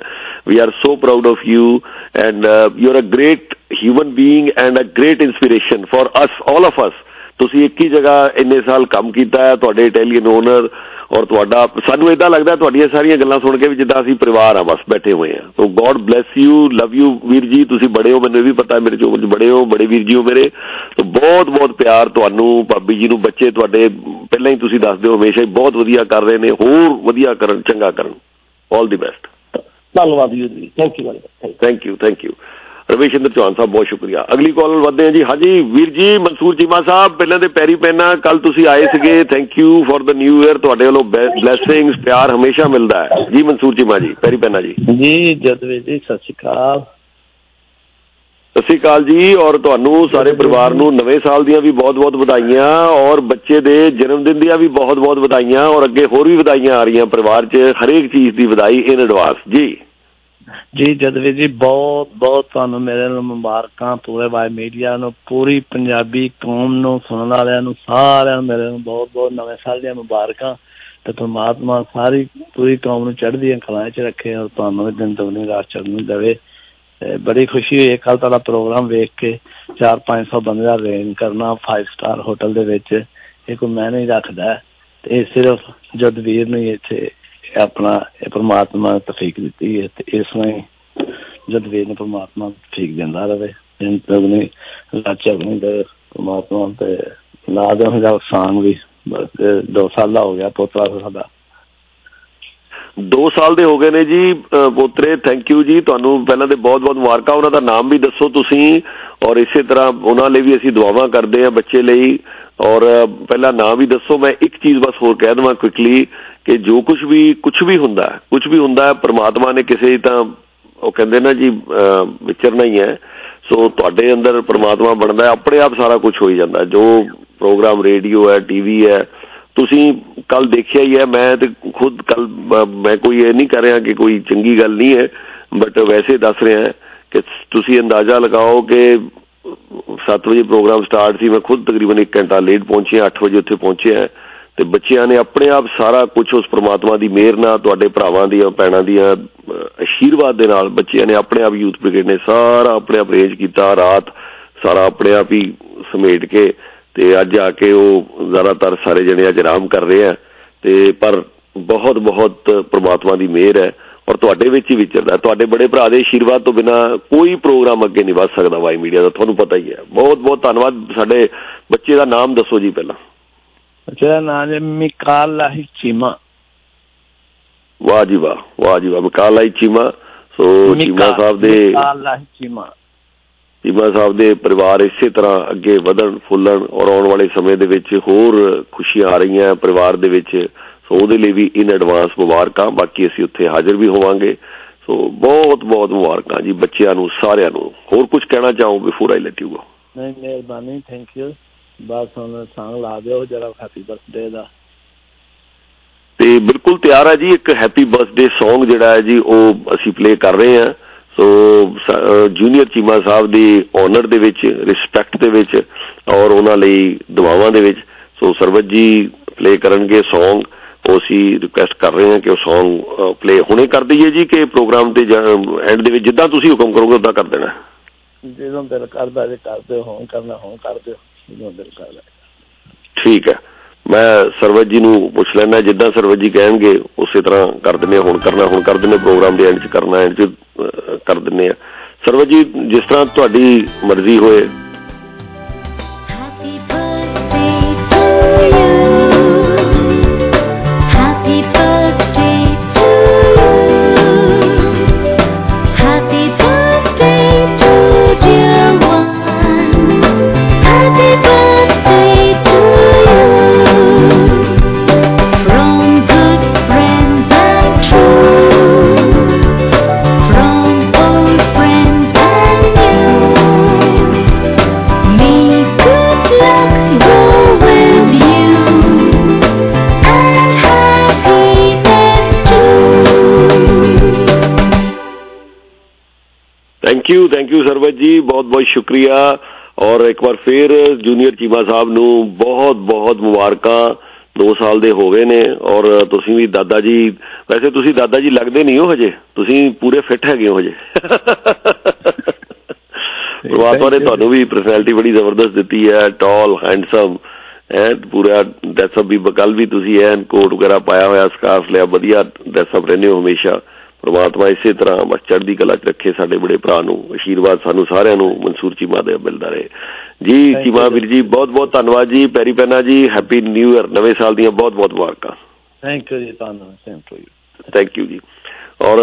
we are so proud of you and you are a great human being and a great inspiration for us all of us ਤੁਸੀਂ ਇੱਕ ਹੀ ਜਗ੍ਹਾ ਇੰਨੇ ਸਾਲ ਕੰਮ ਕੀਤਾ ਹੈ ਤੁਹਾਡੇ ਇਟਾਲੀਅਨ ਓਨਰ ਔਰ ਤੁਹਾਡਾ ਸਾਨੂੰ ਇਦਾਂ ਲੱਗਦਾ ਤੁਹਾਡੀਆਂ ਸਾਰੀਆਂ ਗੱਲਾਂ ਸੁਣ ਕੇ ਵੀ ਜਿੱਦਾਂ ਅਸੀਂ ਪਰਿਵਾਰ ਆ ਬਸ ਬੈਠੇ ਹੋਏ ਆ। So God bless you love you ਵੀਰ ਜੀ ਤੁਸੀਂ ਬੜੇ ਹੋ ਮੈਨੂੰ ਵੀ ਪਤਾ ਮੇਰੇ ਚੋਂ ਬੜੇ ਹੋ ਬੜੇ ਵੀਰ ਜੀ ਹੋ ਮੇਰੇ। ਸੋ ਬਹੁਤ ਬਹੁਤ ਪਿਆਰ ਤੁਹਾਨੂੰ ਭਾਬੀ ਜੀ ਨੂੰ ਬੱਚੇ ਤੁਹਾਡੇ ਪਹਿਲਾਂ ਹੀ ਤੁਸੀਂ ਦੱਸਦੇ ਹੋ ਹਮੇਸ਼ਾ ਹੀ ਬਹੁਤ ਵਧੀਆ ਕਰ ਰਹੇ ਨੇ ਹੋਰ ਵਧੀਆ ਕਰਨ ਚੰਗਾ ਕਰਨ। ਆਲ ਦੀ ਬੈਸਟ ਧੰਨਵਾਦ ਜੀ thank you thank you thank you Ravishinder Chauhan Sahib ਬਹੁਤ ਸ਼ੁਕਰੀਆ। ਅਗਲੀ ਕਾਲ ਵਧਦੇ ਹਾਂ ਜੀ। ਹਾਂਜੀ ਵੀਰ ਜੀ ਮਨਸੂਰ ਚੀਮਾ ਸਾਹਿਬ ਪਹਿਲਾਂ ਤੇ ਪੈਰੀ ਪੈਨਾ ਕੱਲ ਤੁਸੀਂ ਆਏ ਸੀਗੇ। Thank you for the new year ਤੁਹਾਡੇ ਵੱਲੋਂ ਬਲੇਸਿੰਗਸ ਪਿਆਰ ਹਮੇਸ਼ਾ ਮਿਲਦਾ ਹੈ। ਜੀ ਮਨਸੂਰ ਚੀਮਾ ਜੀ ਪੈਰੀ ਪੈਨਾ ਜੀ। ਜੀ ਜਦਵੇ ਜੀ ਸਤਿ ਸ਼੍ਰੀ ਅਕਾਲ। ਸਤਿ ਸ਼੍ਰੀ ਅਕਾਲ ਜੀ ਔਰ ਤੁਹਾਨੂੰ ਸਾਰੇ ਪਰਿਵਾਰ ਨੂੰ ਨਵੇਂ ਸਾਲ ਦੀਆਂ ਵੀ ਬਹੁਤ-ਬਹੁਤ ਵਧਾਈਆਂ ਔਰ ਬੱਚੇ ਦੇ ਜਨਮ ਦਿਨ ਦੀਆਂ ਵੀ ਬਹੁਤ-ਬਹੁਤ ਵਧਾਈਆਂ ਔਰ ਅੱਗੇ ਹੋਰ ਵੀ ਵਧਾਈਆਂ ਆ ਰਹੀਆਂ ਪਰਿਵਾਰ 'ਚ ਹਰੇਕ ਚੀਜ਼ ਦੀ ਵਧਾਈ ਇਨ ਐਡਵਾਂਸ ਜੀ। ਜੀ ਜਦਵੀ ਜੀ, ਬਹੁਤ ਬਹੁਤ ਤੁਹਾਨੂੰ ਮੇਰੇ ਨੂੰ ਮੁਬਾਰਕਾਂ, ਪੂਰੇ ਵਾਈ ਮੀਡੀਆ ਨੂੰ, ਪੂਰੀ ਪੰਜਾਬੀ ਕੌਮ ਨੂੰ, ਸੁਣਨ ਵਾਲਿਆਂ ਨੂੰ, ਸਾਰਿਆਂ ਨੂੰ ਮੇਰੇ ਨੂੰ ਬਹੁਤ ਬਹੁਤ ਨਵੇਂ ਸਾਲ ਦੀਆਂ ਮੁਬਾਰਕਾਂ ਤੇ ਪਰਮਾਤਮਾ ਸਾਰੀ ਪੂਰੀ ਕੌਮ ਨੂੰ ਚੜ੍ਹਦੀਆਂ ਕਲਾਂ 'ਚ ਰੱਖੇ ਔਰ ਤੁਹਾਨੂੰ ਦਿਨ ਦੁਗਣੀ ਰਾਤ ਚੜ੍ਹਨੀ ਦੇਵੇ ਬੜੀ ਖੁਸ਼ੀ ਹੋਈ ਕੱਲ ਤੁਹਾਡਾ ਪ੍ਰੋਗਰਾਮ ਵੇਖ ਕੇ 4-500 ਬੰਦੇ ਦਾ ਰੇਂਜ ਕਰਨਾ 5 ਸਟਾਰ ਹੋਟਲ ਦੇ ਵਿੱਚ, ਇਹ ਕੋਈ ਮੈਂ ਨਹੀਂ ਰੱਖਦਾ ਤੇ ਇਹ ਸਿਰਫ ਜਦਵੀਰ ਨੂੰ ਇੱਥੇ ਆਪਣਾ ਇਹ ਪਰਮਾਤਮਾ ਨੇ ਤਫੀਕ ਦਿੱਤੀ ਹੈ ਤੇ ਇਸ ਲਈ ਜਦ ਵੇ ਨੇ ਪਰਮਾਤਮਾ ਤਫੀਕ ਦਿੰਦਾ ਰਹੇ ਇਨ ਤਗਨੇ ਲਾਚਾ ਬਣੀ ਦੇ ਪਰਮਾਤਮਾ ਤੇ ਲਾ ਦੇ ਹੁੰਦਾ ਸਾਂਗ ਵੀ ਦੋ ਸਾਲ ਦਾ ਹੋ ਗਿਆ ਪੋਤਰਾ ਸਾਡਾ। 2 ਸਾਲ ਦੇ ਹੋ ਗਏ ਨੇ ਜੀ ਪੋਤਰੇ ਥੈਂਕ ਯੂ ਜੀ, ਤੁਹਾਨੂੰ ਪਹਿਲਾਂ ਤੇ ਬਹੁਤ-ਬਹੁਤ ਮੁਬਾਰਕਾਂ, ਉਹਨਾਂ ਦਾ ਨਾਮ ਵੀ ਦੱਸੋ ਤੁਸੀਂ, ਔਰ ਇਸੇ ਤਰ੍ਹਾਂ ਉਹਨਾਂ ਲਈ ਵੀ ਅਸੀਂ ਦੁਆਵਾਂ ਕਰਦੇ ਹਾਂ ਬੱਚੇ ਲਈ, ਔਰ ਪਹਿਲਾਂ ਨਾਮ ਵੀ ਦੱਸੋ, ਮੈਂ ਇੱਕ ਚੀਜ਼ ਬਸ ਹੋਰ ਕਹਿ ਦਵਾਂ ਕੁਇਕਲੀ ਕਿ ਜੋ ਕੁਝ ਵੀ ਕੁਝ ਵੀ ਹੁੰਦਾ ਕੁਝ ਵੀ ਹੁੰਦਾ, ਪਰਮਾਤਮਾ ਨੇ ਕਿਸੇ ਤਾਂ, ਉਹ ਕਹਿੰਦੇ ਨਾ ਜੀ ਵਿਚਰਨਾ ਹੀ ਹੈ। ਸੋ ਤੁਹਾਡੇ ਅੰਦਰ ਪਰਮਾਤਮਾ ਬਣਦਾ ਆਪਣੇ ਆਪ ਸਾਰਾ ਕੁਝ ਹੋ ਹੀ ਜਾਂਦਾ। ਜੋ ਪ੍ਰੋਗਰਾਮ ਰੇਡੀਓ ਹੈ, ਟੀਵੀ ਹੈ, ਤੁਸੀਂ ਕੱਲ ਦੇਖਿਆ ਹੀ ਹੈ, ਮੈਂ ਤੇ ਖੁਦ ਕੱਲ ਮੈਂ ਕੋਈ ਇਹ ਨਹੀਂ ਕਰ ਰਿਹਾ ਕਿ ਕੋਈ ਚੰਗੀ ਗੱਲ ਨਹੀਂ ਹੈ ਬਟ ਵੈਸੇ ਦੱਸ ਰਿਹਾ ਕਿ ਤੁਸੀਂ ਅੰਦਾਜ਼ਾ ਲਗਾਓ ਕਿ 7 ਵਜੇ ਪ੍ਰੋਗਰਾਮ ਸਟਾਰਟ ਸੀ, ਮੈਂ ਖੁਦ ਤਕਰੀਬਨ 1 ਘੰਟਾ ਲੇਟ ਪਹੁੰਚਿਆ 8 ਵਜੇ ਉੱਥੇ ਪਹੁੰਚਿਆ। ਤੇ ਬੱਚਿਆਂ ਨੇ ਆਪਣੇ ਆਪ ਸਾਰਾ ਕੁਝ ਉਸ ਪ੍ਰਮਾਤਮਾ ਦੀ ਮਿਹਰ ਨਾਲ, ਤੁਹਾਡੇ ਭਰਾਵਾਂ ਦੀਆਂ, ਭੈਣਾਂ ਦੀਆਂ ਅਸ਼ੀਰਵਾਦ ਦੇ ਨਾਲ ਬੱਚਿਆਂ ਨੇ ਆਪਣੇ ਆਪ ਯੂਥ ਬ੍ਰਿਗੇਡ ਨੇ ਸਾਰਾ ਆਪਣੇ ਆਪ ਅਰੇਂਜ ਕੀਤਾ, ਰਾਤ ਸਾਰਾ ਆਪਣੇ ਆਪ ਹੀ ਸਮੇਟ ਕੇ ਤੇ ਅੱਜ ਆ ਕੇ ਉਹ ਜ਼ਿਆਦਾਤਰ ਸਾਰੇ ਜਣੇ ਅੱਜ ਆਰਾਮ ਕਰ ਰਹੇ ਆ। ਤੇ ਪਰ ਬਹੁਤ ਬਹੁਤ ਪ੍ਰਮਾਤਮਾ ਦੀ ਮਿਹਰ ਹੈ ਔਰ ਤੁਹਾਡੇ ਵਿੱਚ ਹੀ ਵਿਚਰਦਾ। ਤੁਹਾਡੇ ਬੜੇ ਭਰਾ ਦੇ ਅਸ਼ੀਰਵਾਦ ਤੋਂ ਬਿਨਾ ਕੋਈ ਪ੍ਰੋਗਰਾਮ ਅੱਗੇ ਨਹੀਂ ਵਧ ਸਕਦਾ ਵਾਈ ਮੀਡੀਆ ਦਾ, ਤੁਹਾਨੂੰ ਪਤਾ ਹੀ ਹੈ। ਬਹੁਤ ਬਹੁਤ ਧੰਨਵਾਦ ਸਾਡੇ ਬੱਚੇ ਦਾ ਨਾਮ ਦੱਸੋ ਜੀ ਪਹਿਲਾਂ। ਜਿਹੜਾ ਨਾਮ ਹੈ ਮਿਕਾਲਾ ਚੀਮਾ ਵਾਹ ਜੀ ਵਾਹ ਵਾਹ ਜੀ ਵਾਹ ਮਿਕਾਲਾ ਚੀਮਾ ਸੋ ਚੀਮਾ ਸਾਹਿਬ ਦੇ ਮਿਕਾਲਾ ਚੀਮਾ ਚੀਮਾ ਸਾਹਿਬ ਦੇ ਪਰਿਵਾਰ ਇਸੇ ਤਰ੍ਹਾਂ ਅੱਗੇ ਵਧਣ ਫੁੱਲਣ ਔਰ ਆਉਣ ਵਾਲੇ ਸਮੇਂ ਦੇ ਵਿੱਚ ਹੋਰ ਖੁਸ਼ੀਆਂ ਆ ਰਹੀਆਂ ਪਰਿਵਾਰ ਦੇ ਵਿੱਚ ਸੋ ਉਹਦੇ ਲਈ ਵੀ ਇਨ ਐਡਵਾਂਸ ਮੁਬਾਰਕਾਂ ਬਾਕੀ ਅਸੀਂ ਉੱਥੇ ਹਾਜ਼ਰ ਵੀ ਹੋਵਾਂਗੇ ਸੋ ਬਹੁਤ ਬਹੁਤ ਮੁਬਾਰਕਾਂ ਜੀ ਬੱਚਿਆਂ ਨੂੰ ਸਾਰਿਆਂ ਨੂੰ ਹੋਰ ਕੁਝ ਕਹਿਣਾ ਚਾਹੋ before I let you go ਨਹੀਂ ਮਿਹਰਬਾਨੀ ਥੈਂਕ ਯੂ ਬਸ ਹੁਣ ਸੰਗ ਲਾ ਦਿਓ ਜਰਾ ਹੈਪੀ ਬਰਥਡੇ ਦਾ। ਤੇ ਬਿਲਕੁਲ ਤਿਆਰ ਹੈ ਜੀ ਇੱਕ ਹੈਪੀ ਬਰਥਡੇ Song ਜਿਹੜਾ ਹੈ ਜੀ ਉਹ ਅਸੀਂ ਪਲੇ ਕਰ ਰਹੇ ਹਾਂ। ਸੋ ਜੂਨੀਅਰ ਚੀਮਾ ਸਾਹਿਬ ਦੀ ਆਨਰ ਦੇ ਵਿੱਚ ਰਿਸਪੈਕਟ ਦੇ ਵਿੱਚ ਔਰ ਉਹਨਾਂ ਲਈ ਦੁਆਵਾਂ ਦੇ ਵਿੱਚ। ਸੋ ਸਰਵਤ ਜੀ ਪਲੇ ਕਰਨਗੇ Song ਉਹ ਅਸੀਂ ਰਿਕੁਐਸਟ ਕਰ ਰਹੇ ਹਾਂ ਕਿ ਉਹ Song ਪਲੇ ਹੁਣੇ ਕਰ ਦਈਏ ਜੀ ਕਿ ਪ੍ਰੋਗਰਾਮ ਤੇ ਐਂਡ ਦੇ ਵਿੱਚ ਜਿੱਦਾਂ ਤੁਸੀਂ ਹੁਕਮ ਕਰੋਗੇ ਉਦਾਂ ਕਰ ਦੇਣਾ। ਜਦੋਂ ਦਿਲ ਕਰਦਾ ਜੇ ਕਰਦੇ ਹੋ ਕਰਨਾ ਹੋ ਕਰਦੇ ਜਦੋਂ ਦਿਲ ਕਰਦਾ ਠੀਕ ਹੈ। ਮੈਂ ਸਰਵਜ ਜੀ ਨੂੰ ਪੁੱਛ ਲੈਣਾ ਜਿੱਦਾਂ ਸਰਵਜ ਜੀ ਕਹਿਣਗੇ, ਉਸੇ ਤਰ੍ਹਾਂ ਕਰ ਦਿੰਨੇ ਹੁਣ ਕਰਨਾ, ਹੁਣ ਕਰ ਦਿੰਨੇ ਪ੍ਰੋਗਰਾਮ ਦੇ ਐਂਡ 'ਚ ਕਰਨਾ ਐਂਡ 'ਚ ਕਰ ਦਿੰਨੇ ਆ ਸਰਵਜ ਜੀ, ਜਿਸ ਤਰ੍ਹਾਂ ਤੁਹਾਡੀ ਮਰਜ਼ੀ ਹੋਏ thank you thank you Sarvat ji ਬਹੁਤ ਬਹੁਤ ਸ਼ੁਕਰੀਆ ਔਰ ਇੱਕ ਵਾਰ ਫੇਰ ਜੂਨੀਅਰ ਚੀਮਾ ਸਾਹਿਬ ਨੂੰ ਬਹੁਤ ਬਹੁਤ ਮੁਬਾਰਕਾਂ 2 ਸਾਲ ਦੇ ਹੋ ਗਏ ਨੇ ਔਰ ਤੁਸੀਂ ਵੀ ਦਾਦਾ ਜੀ ਵੈਸੇ ਤੁਸੀਂ ਦਾਦਾ ਜੀ ਲੱਗਦੇ ਨਹੀਂ ਹੋ ਹਜੇ ਤੁਸੀਂ ਪੂਰੇ ਫਿੱਟ ਹੈਗੇ ਹੋ ਹਜੇ ਪਰਮਾਤਮਾ ਨੇ ਤੁਹਾਨੂੰ ਵੀ ਪਰਸਨੈਲਿਟੀ ਬੜੀ ਜ਼ਬਰਦਸਤ ਦਿੱਤੀ ਹੈ ਟਾਲ ਹੈਂਡਸਮ ਐਂਡ ਪੂਰਾ ਦੈਟਸ ਵੀ ਬਕਲ ਵੀ ਤੁਸੀਂ ਐਨ ਕੋਟ ਵਗੈਰਾ ਪਾਇਆ ਹੋਇਆ ਸਕਾਰਫ ਲਿਆ ਵਧੀਆ ਦੈਟਸ ਰਹਿੰਦੇ ਹੋ ਹਮੇਸ਼ਾ ਪ੍ਰਮਾਤਮਾ ਇਸੇ ਤਰ੍ਹਾਂ ਬਸ ਚੜ੍ਹਦੀ ਕਲਾ 'ਚ ਰੱਖੇ ਸਾਡੇ ਬੜੇ ਭਰਾ ਨੂੰ। ਅਸ਼ੀਰਵਾਦ ਸਾਨੂੰ ਸਾਰਿਆਂ ਨੂੰ ਮਨਸੂਰ ਚੀਮਾ ਦੇ ਮਿਲਦਾ ਰਹੇ। ਜੀ ਚੀਮਾ ਵੀਰ ਜੀ ਬਹੁਤ ਬਹੁਤ ਧੰਨਵਾਦ ਜੀ। ਪੈਰੀ ਪੈਨਾ ਜੀ ਹੈਪੀ ਨਿਊ ਇਅਰ ਨਵੇਂ ਸਾਲ ਦੀਆਂ ਬਹੁਤ ਬਹੁਤ ਮੁਬਾਰਕਾਂ। ਥੈਂਕ ਯੂ ਜੀ ਤੁਹਾਨੂੰ same to you thank you ਜੀ। ਔਰ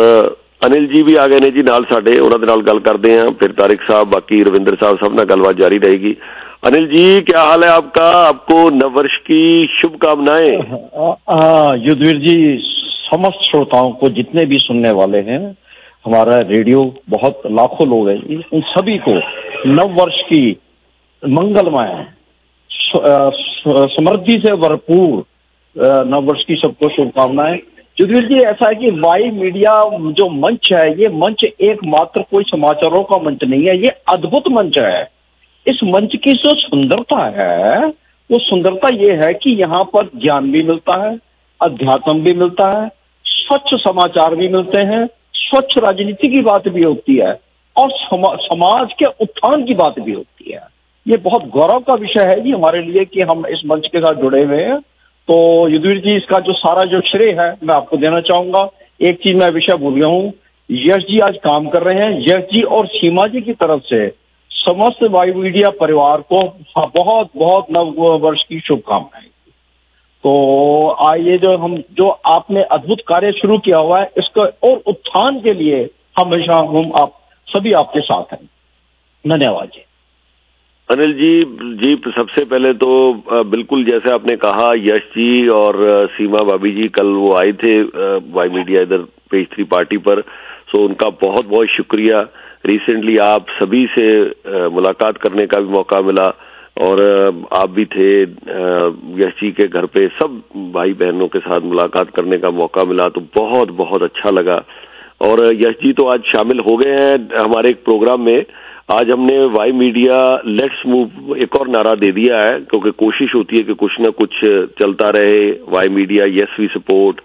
ਅਨਿਲ ਜੀ ਵੀ ਆ ਗਏ ਨੇ ਜੀ ਨਾਲ ਸਾਡੇ ਉਹਨਾਂ ਦੇ ਨਾਲ ਗੱਲ ਕਰਦੇ ਆਂ ਫਿਰ ਤਾਰਿਕ ਸਾਹਿਬ ਬਾਕੀ ਰਵਿੰਦਰ ਸਾਹਿਬ ਸਭ ਨਾਲ ਗੱਲਬਾਤ ਜਾਰੀ ਰਹੇਗੀ। अनिल जी क्या हाल है आपका आपको नववर्ष की शुभकामनाएं युद्धवीर जी سمست شروتاؤں کو جتنے بھی سننے والے ہیں، ہمارا ریڈیو بہت لاکھوں لوگ ہیں۔ ان سبھی کو نو ورش کی منگل میں سمردھی سے بھرپور نو ورش کی سب کو شبھکامنائیں۔ جگویر جی ایسا ہے کہ وائی میڈیا جو منچ ہے، یہ منچ ایک ماتر کوئی سماچاروں کا منچ نہیں ہے، یہ ادبت منچ ہے۔ اس منچ کی جو سندرتا ہے، وہ سندرتا یہ ہے کہ یہاں پر جان بھی ملتا ہے۔ ادھیاتم بھی ملتا ہے، سوچھ سماچار بھی ملتے ہیں، سوچھ راجنیتی کی بات بھی ہوتی ہے اور سماج کے اتھان کی بات بھی ہوتی ہے۔ یہ بہت گورو کا وشے ہے جی ہمارے لیے کہ ہم اس منچ کے ساتھ جڑے ہوئے ہیں۔ تو یدویر جی اس کا جو سارا جو شرے ہے، میں آپ کو دینا چاہوں گا۔ ایک چیز میں وشے بھول گیا ہوں۔ یش جی آج کام کر رہے ہیں۔ یش جی اور سیما جی کی طرف سے سمست وائی میڈیا پریوار کو بہت بہت نو ورش کی شبھ کامنائیں تو آئیے جو ہم جو آپ نے ادبت کاریہ شروع کیا ہوا ہے، اس کا اور اتھان کے لیے ہمیشہ ہم آپ، سبھی آپ کے ساتھ ہیں۔ دھنیہ واد جی۔ انل جی جی سب سے پہلے تو بالکل جیسے آپ نے کہا، یش جی اور سیما بابی جی کل وہ آئے تھے وائی میڈیا ادھر پیج تھری پارٹی پر۔ سو ان کا بہت بہت شکریہ۔ ریسنٹلی آپ سبھی سے ملاقات کرنے کا بھی موقع ملا۔ اور آپ بھی تھے یسی کے گھر پہ سب بھائی بہنوں کے ساتھ ملاقات کرنے کا موقع ملا تو بہت بہت اچھا لگا۔ اور یش جی تو آج شامل ہو گئے ہیں ہمارے ایک پروگرام میں۔ آج ہم نے وائی میڈیا، لیٹس موو، ایک اور نعرہ دے دیا ہے، کیونکہ کوشش ہوتی ہے کہ کچھ نہ کچھ چلتا رہے۔ Y Media, yes we support.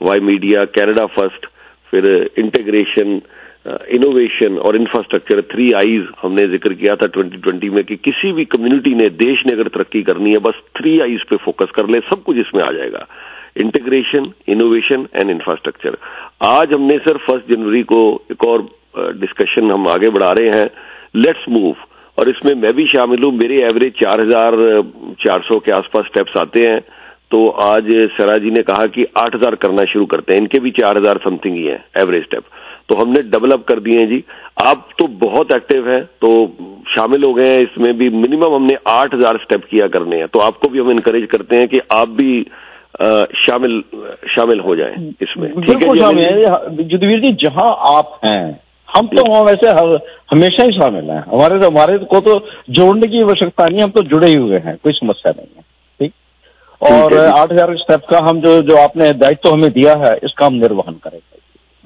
Y Media, Canada first. پھر انٹیگریشن۔ انوویشن اور انفراسٹرکچر تھری آئیز ہم نے ذکر کیا تھا ٹوئنٹی ٹوئنٹی میں کہ کسی بھی کمیونٹی نے، دیش نے اگر ترقی کرنی ہے، بس تھری آئیز پہ فوکس کر لے، سب کچھ اس میں آ جائے گا۔ انٹیگریشن انوویشن اینڈ انفراسٹرکچر آج ہم نے سر فرسٹ جنوری کو ایک اور ڈسکشن ہم آگے بڑھا رہے ہیں۔ لیٹس موو اور اس میں میں بھی شامل ہوں۔ میرے ایوریج چار ہزار چار سو کے آس پاس اسٹیپس آتے ہیں۔ تو آج سرا جی نے کہا کہ آٹھ ہزار کرنا شروع کرتے ہیں۔ ان کے بھی چار ہزار سم تھنگ ہی ہیں ایوریج اسٹیپ تو ہم نے ڈیولپ کر دیے جی۔ آپ تو بہت ایکٹیو ہیں تو شامل ہو گئے ہیں۔ اس میں بھی منیمم ہم نے آٹھ ہزار اسٹیپ کیا کرنے ہیں۔ تو آپ کو بھی ہم انکریج کرتے ہیں کہ آپ بھی شامل شامل ہو جائیں اس میں۔ جی، جدویر جی جہاں آپ ہیں ہم تو وہاں ویسے ہمیشہ ہی شامل ہیں۔ ہمارے ہمارے کو تو جوڑنے کی آوشکتا نہیں ہم تو جڑے ہی ہوئے ہیں کوئی سمسیا نہیں ہے۔ ٹھیک؟ اور جی۔ آٹھ ہزار اسٹیپ کا ہم جو جو آپ نے دائتو ہمیں دیا ہے اس کا ہم نروہن کریں گے۔